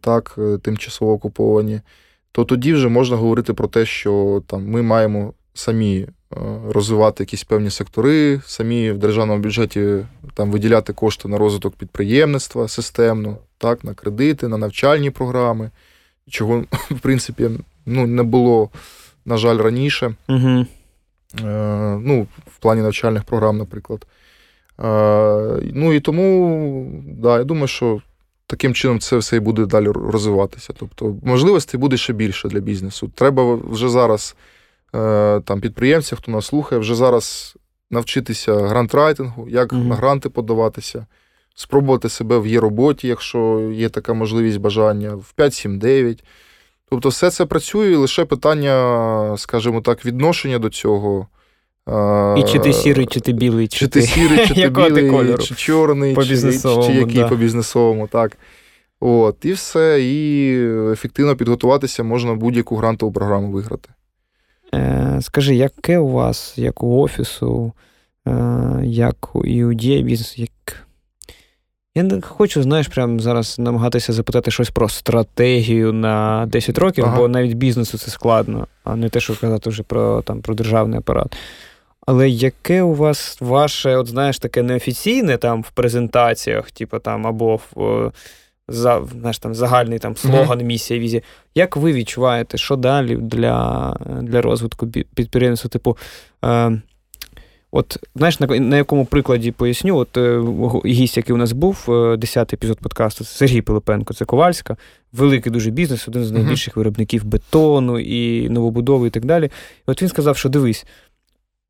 так, тимчасово окуповані, то тоді вже можна говорити про те, що там ми маємо самі Е, розвивати якісь певні сектори, самі в державному бюджеті там виділяти кошти на розвиток підприємництва системно, так, на кредити, на навчальні програми, чого, в принципі, ну, не було, на жаль, раніше. Угу. Ну, В плані навчальних програм, наприклад. Е, ну і тому, да, я думаю, що таким чином це все і буде далі розвиватися. Тобто, можливостей буде ще більше для бізнесу. Треба вже зараз. Е, там підприємців, хто нас слухає, вже зараз навчитися грантрайтингу, як mm-hmm. на гранти подаватися, спробувати себе в є роботі, якщо є така можливість бажання, в 5-7-9. Тобто, все це працює, і лише питання, скажімо так, відношення до цього, І чи ти сірий, чи ти білий, чи, чи ти сірий, чи [laughs] ти білий, чи чорний, по чи, чи який да. по бізнесовому, так. От, І все, і ефективно підготуватися можна будь-яку грантову програму виграти. Е, Скажи, яке у вас, як у офісу, е, як у UDA бізнесу, як. Я не хочу, знаєш, прямо зараз намагатися запитати щось про стратегію на 10 років, ага. бо навіть бізнесу це складно, а не те, що казати вже про там, про державний апарат. Але яке у вас ваше, от знаєш, таке неофіційне там в презентаціях, типу там, або в за, знаєш, там, загальний там, слоган, mm-hmm. місія, візія. Як ви відчуваєте, що далі для для розвитку підприємства? Типу, е, от знаєш, на на якому прикладі поясню? От е, гість, який у нас був, 10-й епізод подкасту, це Сергій Пилипенко, це Ковальська, великий дуже бізнес, один з найбільших mm-hmm. виробників бетону і новобудови, і так далі. І от він сказав, що дивись,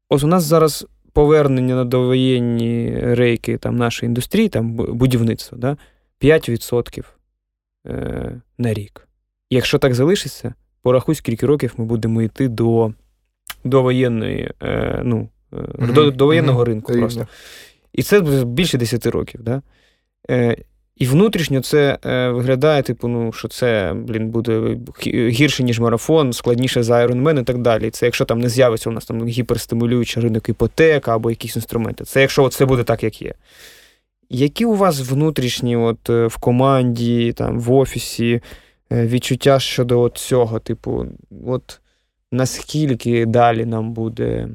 ось у нас зараз. Повернення на довоєнні рейки там, нашої індустрії, там будівництво, да? 5% е, на рік. якщо так залишиться, порахуй, скільки років ми будемо йти до до воєнної, е, ну, mm-hmm. до, до воєнного mm-hmm. ринку. просто. І це більше 10 років. Да? І внутрішньо це виглядає, типу, ну, що це блін, буде гірше, ніж марафон, складніше за Iron Man і так далі. Це якщо там не з'явиться у нас там гіперстимулюючий ринок іпотека або якісь інструменти. Це якщо це буде так, як є. Які у вас внутрішні, от е, в команді, там, в офісі е, відчуття щодо от цього? Типу, от наскільки далі нам буде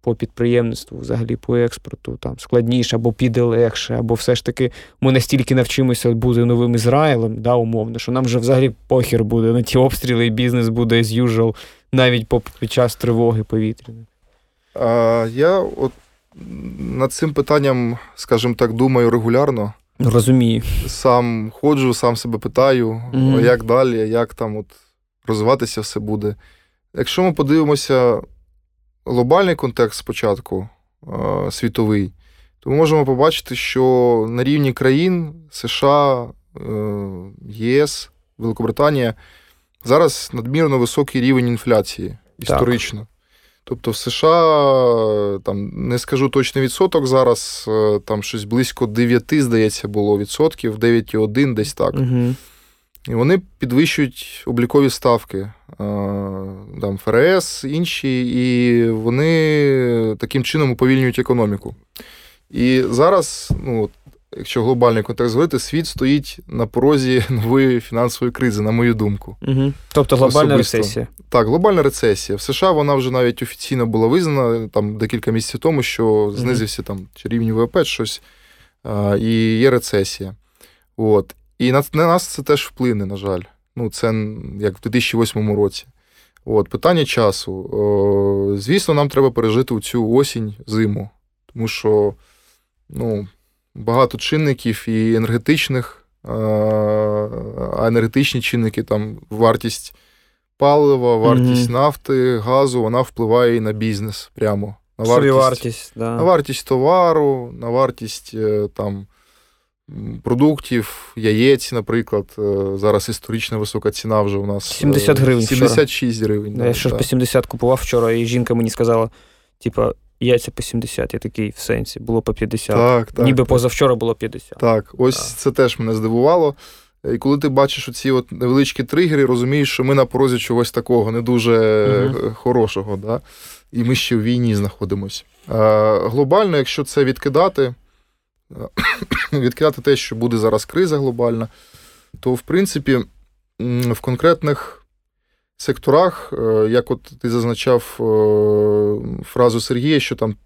по підприємництву, взагалі по експорту, там складніше або піде легше, або все ж таки ми настільки навчимося бути новим Ізраїлем, да, умовно, що нам вже взагалі похір буде на ті обстріли, і бізнес буде as usual, навіть під час тривоги повітряної. Я от над цим питанням, скажімо так, думаю регулярно. Розумію. Сам ходжу, сам себе питаю, mm-hmm. як далі, як там от розвиватися все буде. Якщо ми подивимося глобальний контекст спочатку, світовий, то ми можемо побачити, що на рівні країн США, е, ЄС, Великобританія зараз надмірно високий рівень інфляції історично. Тобто в США там не скажу точний відсоток зараз, е, там щось близько 9, здається, було відсотків, 9,1 десь так. Угу. І вони підвищують облікові ставки, е, там ФРС, інші, і вони таким чином уповільнюють економіку. І зараз, ну, якщо глобальний контекст говорити, світ стоїть на порозі [laughs] нової фінансової кризи, на мою думку. Угу. Тобто глобальна Особисто. рецесія. Так, глобальна рецесія. В США вона вже навіть офіційно була визнана там декілька місяців тому, що знизився там рівень ВВП щось, а, і є рецесія. От. І на, на нас це теж вплине, на жаль. Ну, Це як в 2008 році. От, Питання часу. О, Звісно, нам треба пережити цю осінь, зиму, тому що ну, багато чинників і енергетичних, а енергетичні чинники, там вартість палива, вартість mm-hmm. нафти, газу, вона впливає і на бізнес прямо. На вартість, вартість, да. на вартість товару, на вартість е, там. Продуктів, яєць, наприклад, е, зараз історично висока ціна вже у нас 70 гривень. 76 вчора. гривень. Я щось по 70 купував вчора, і жінка мені сказала: типа, яйця по 70. Я такий в сенсі, було по 50. Так, так, Ніби так. позавчора було 50. Так, ось так. це теж мене здивувало. І коли ти бачиш оці от невеличкі тригери, розумієш, що ми на порозі чогось такого не дуже uh хорошого. Да? І ми ще в війні знаходимося. Глобально, якщо це відкидати, [coughs] відкидати те, що буде зараз криза глобальна, то в принципі в конкретних секторах, е, як от ти зазначав е, фразу Сергія, що там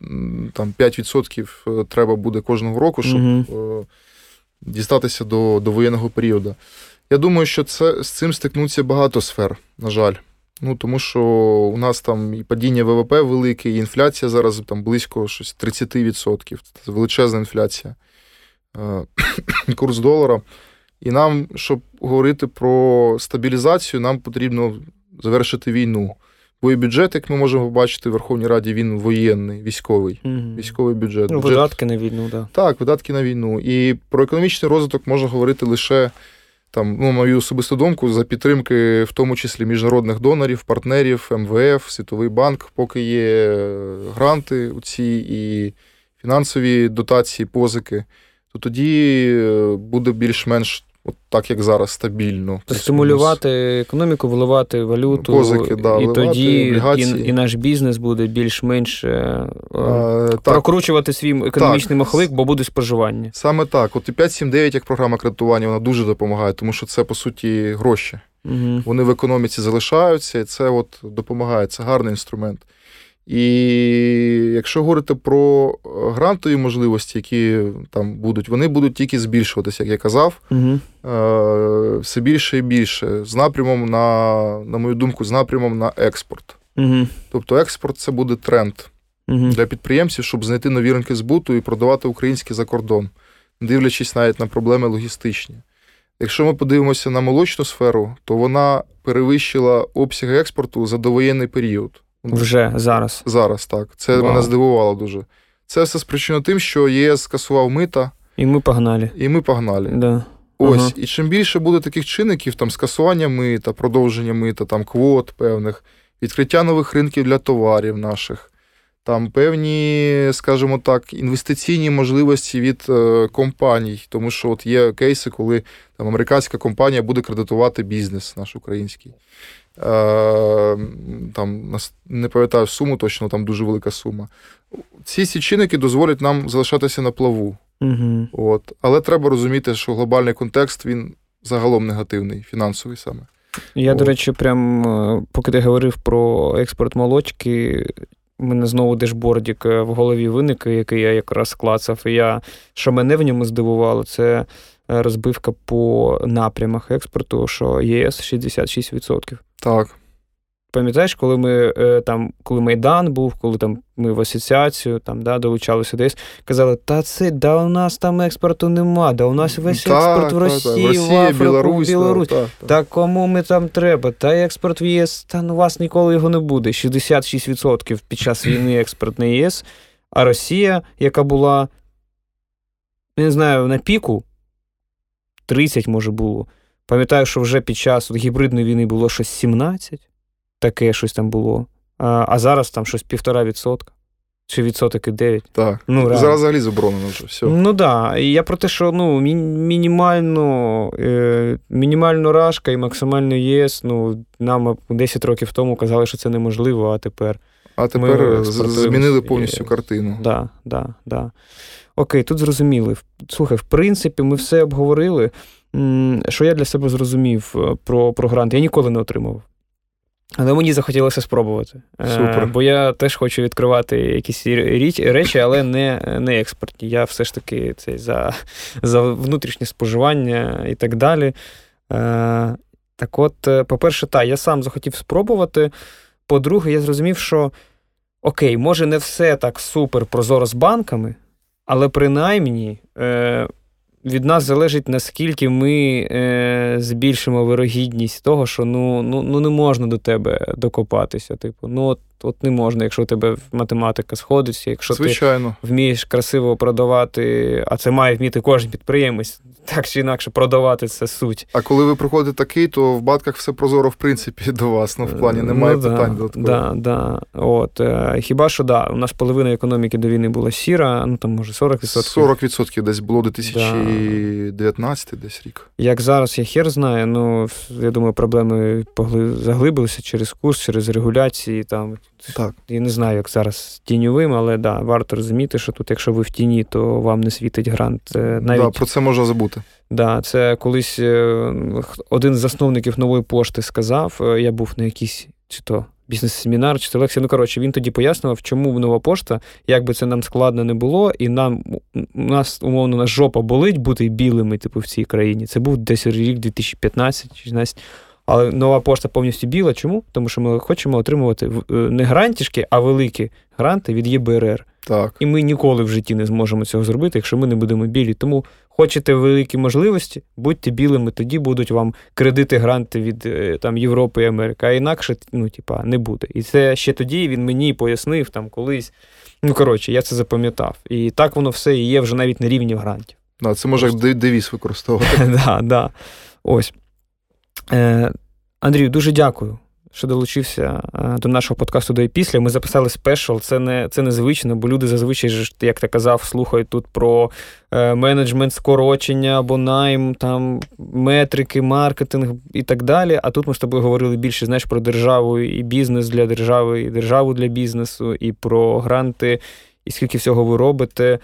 там 5% треба буде кожного року, щоб угу. дістатися до до воєнного періоду. Я думаю, що це з цим стикнуться багато сфер, на жаль. Ну, Тому що у нас там і падіння ВВП велике, і інфляція зараз там близько щось 30%. Це величезна інфляція. [coughs] Курс долара. І нам, щоб говорити про стабілізацію, нам потрібно завершити війну. Бо і бюджет, як ми можемо побачити в Верховній Раді, він воєнний, військовий. Угу. Військовий бюджет. Ну, Видатки на війну, так. Так, видатки на війну. І про економічний розвиток можна говорити лише там, ну, мою особисту думку, за підтримки, в тому числі міжнародних донорів, партнерів, МВФ, Світовий банк, поки є гранти у ці і фінансові дотації, позики, то тоді е, буде більш-менш от так, як зараз, стабільно. Стимулювати економіку, вливати валюту, Позики, да, і вливати, тоді і, і наш бізнес буде більш-менш е, А, так, прокручувати свій економічний маховик, бо буде споживання. Саме так. От і 5.7.9 як програма кредитування, вона дуже допомагає, тому що це, по суті, гроші. Угу. Вони в економіці залишаються, і це от допомагає. Це гарний інструмент. І якщо говорити про грантові можливості, які там будуть, вони будуть тільки збільшуватися, як я казав, Угу. е, все більше і більше, з напрямом на, на мою думку, з напрямом на експорт. Угу. Тобто експорт це буде тренд Угу. для підприємців, щоб знайти нові ринки збуту і продавати українське за кордон, не дивлячись навіть на проблеми логістичні. Якщо ми подивимося на молочну сферу, то вона перевищила обсяги експорту за довоєнний період. Вже зараз. Зараз так. Це Вау. мене здивувало дуже. Це все спричинено тим, що ЄС скасував мита, І ми погнали. і ми погнали. Да. Ось, Ага. і чим більше буде таких чинників, там скасування мита, продовження мита, там квот певних, відкриття нових ринків для товарів наших, там певні, скажімо так, інвестиційні можливості від е, компаній, тому що от є кейси, коли там американська компанія буде кредитувати бізнес наш український. Е, там не пам'ятаю суму, точно там дуже велика сума. Ці всі чинники дозволять нам залишатися на плаву. Угу. От. Але треба розуміти, що глобальний контекст він загалом негативний, фінансовий саме. Я, до речі, прям е, поки ти говорив про експорт молочки, у мене знову дешбордік е, в голові виник, який я якраз клацав. І я, що мене в ньому здивувало, це розбивка по напрямах експорту, що ЄС 66%. Так. Пам'ятаєш, коли ми е, там, коли Майдан був, коли там ми в асоціацію там да, долучалися десь, казали, та це да у нас там експорту нема, да у нас весь експорт в Росії, в Росія, Африку, Білорусь. Білорусь. Так, так. Та кому ми там треба? Та експорт в ЄС, та ну вас ніколи його не буде. 66% під час війни експорт на ЄС, а Росія, яка була, не знаю, на піку, 30 може було. Пам'ятаю, що вже під час от, гібридної війни було щось 17, таке щось там було. А, а зараз там щось півтора відсотка. Чи відсоток і 9. так. Ну, реально. Зараз взагалі заборонено вже. Все. Ну так. Да. І я про те, що ну, мі- мінімально, е, мінімально рашка і максимально ЄС, ну, нам 10 років тому казали, що це неможливо, а тепер. А тепер ми змінили повністю картину. Да, да, да. Окей, тут зрозуміли. Слухай, в принципі, ми все обговорили. Що я для себе зрозумів е, про, про грант? Я ніколи не отримав. Але мені захотілося спробувати. Е, Супер. Бо я теж хочу відкривати якісь речі, але не, не експортні. Я все ж таки цей, за, за внутрішнє споживання і так далі. Е, так от, по-перше, так, я сам захотів спробувати. По-друге, я зрозумів, що окей, може, не все так супер прозоро з банками, але принаймні від нас залежить, наскільки ми е, збільшимо вирогідність того, що ну, ну, ну не можна до тебе докопатися. Типу, ну от, от не можна, якщо у тебе математика сходиться, якщо ти вмієш красиво продавати, а це має вміти кожен підприємець, так чи інакше продавати це суть. А коли ви приходите такий, то в банках все прозоро, в принципі, [laughs] до вас. Ну, в плані немає Ну, да, питань додатково. Да, да. От, е, хіба що да, у нас половина економіки до війни була сіра, ну там може 40%. 40% десь було 2019 десь рік. Як зараз я хер знаю, ну я думаю, проблеми заглибилися через курс, через регуляції. Там Так. я не знаю, як зараз з тіньовим, але да, варто розуміти, що тут, якщо ви в тіні, то вам не світить грант. Е, Навіть Да, про це можна забути. Да, це колись е, один з засновників нової пошти сказав. е, Я був на якийсь чи то бізнес-семінар, чи то лекція. Ну коротше, він тоді пояснював, чому нова пошта, як би це нам складно не було, і нам у нас умовно на жопа болить бути білими, типу, в цій країні. Це був десь рік 2015 чи 16. Але нова пошта повністю біла. Чому? Тому що ми хочемо отримувати е, не грантішки, а великі гранти від ЄБРР. Так. І ми ніколи в житті не зможемо цього зробити, якщо ми не будемо білі. Тому хочете великі можливості, будьте білими, тоді будуть вам кредити, гранти від е, там, Європи і Америки, а інакше ну, типа, не буде. І це ще тоді він мені пояснив там колись. Ну, коротше, я це запам'ятав. І так воно все і є вже навіть на рівні грантів. Да, це може як девіз використовувати. [laughs] да, да. Ось. Е, Андрію, дуже дякую що долучився е, до нашого подкасту до і після. Ми записали спешл. Це не це незвично, бо люди зазвичай, як ти казав, слухають тут про е, менеджмент, скорочення або найм, там метрики, маркетинг і так далі. А тут ми з тобою говорили більше знаєш, про державу і бізнес для держави, і державу для бізнесу, і про гранти, і скільки всього ви робите.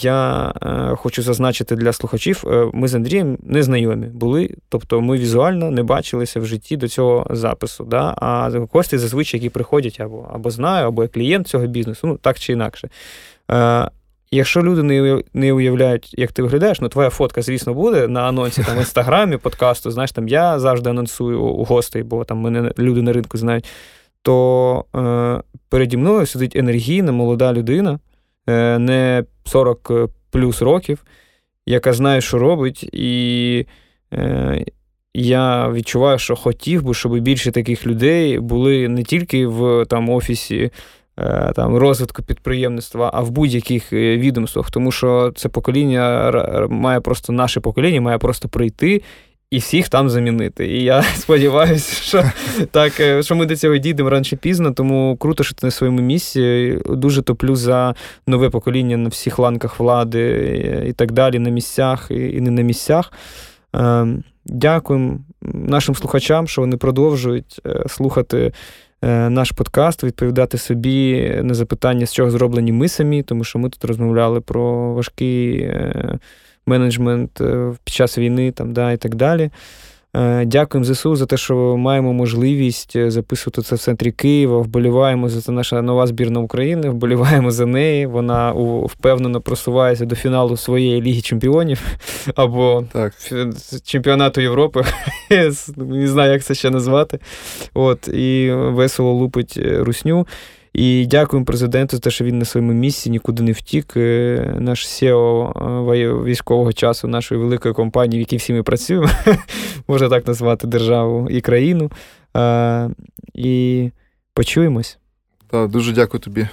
Я е, хочу зазначити для слухачів, е, ми з Андрієм не знайомі були, тобто ми візуально не бачилися в житті до цього запису. Да? А гості зазвичай, які приходять або або знаю, або клієнт цього бізнесу, ну так чи інакше. Е, Якщо люди не не уявляють, як ти виглядаєш, ну твоя фотка, звісно, буде на анонсі там в інстаграмі, подкасту. Знаєш, там я завжди анонсую у гостей, бо там мене люди на ринку знають. То е, переді мною сидить енергійна молода людина. Е, не 40 плюс років, яка знає, що робить, і е, я відчуваю, що хотів би, щоб більше таких людей були не тільки в там, офісі е, там, розвитку підприємництва, а в будь-яких відомствах, тому що це покоління має просто наше покоління має просто прийти і всіх там замінити. І я [laughs] сподіваюся, що так, е, що ми до цього дійдемо раніше пізно, тому круто, що ти на своєму місці. Дуже топлю за нове покоління на всіх ланках влади і так далі, на місцях і не на місцях. Ем, дякуємо нашим слухачам, що вони продовжують е, слухати. Е, наш подкаст, відповідати собі на запитання, з чого зроблені ми самі, тому що ми тут розмовляли про важкий менеджмент е, під час війни там, да, і так далі. Е, дякуємо ЗСУ за те, що маємо можливість е, записувати це в центрі Києва. Вболіваємо за це наша нова збірна України, вболіваємо за неї. Вона впевнено просувається до фіналу своєї Ліги Чемпіонів [laughs] або так. чемпіонату Європи. [laughs] Не знаю, як це ще назвати. От, І весело лупить русню. І дякуємо президенту за те, що він на своєму місці нікуди не втік. Е, наш SEO е, військового часу нашої великої компанії, в якій всі ми працюємо, [laughs] можна так назвати державу і країну. І почуємось. Та Дуже дякую тобі.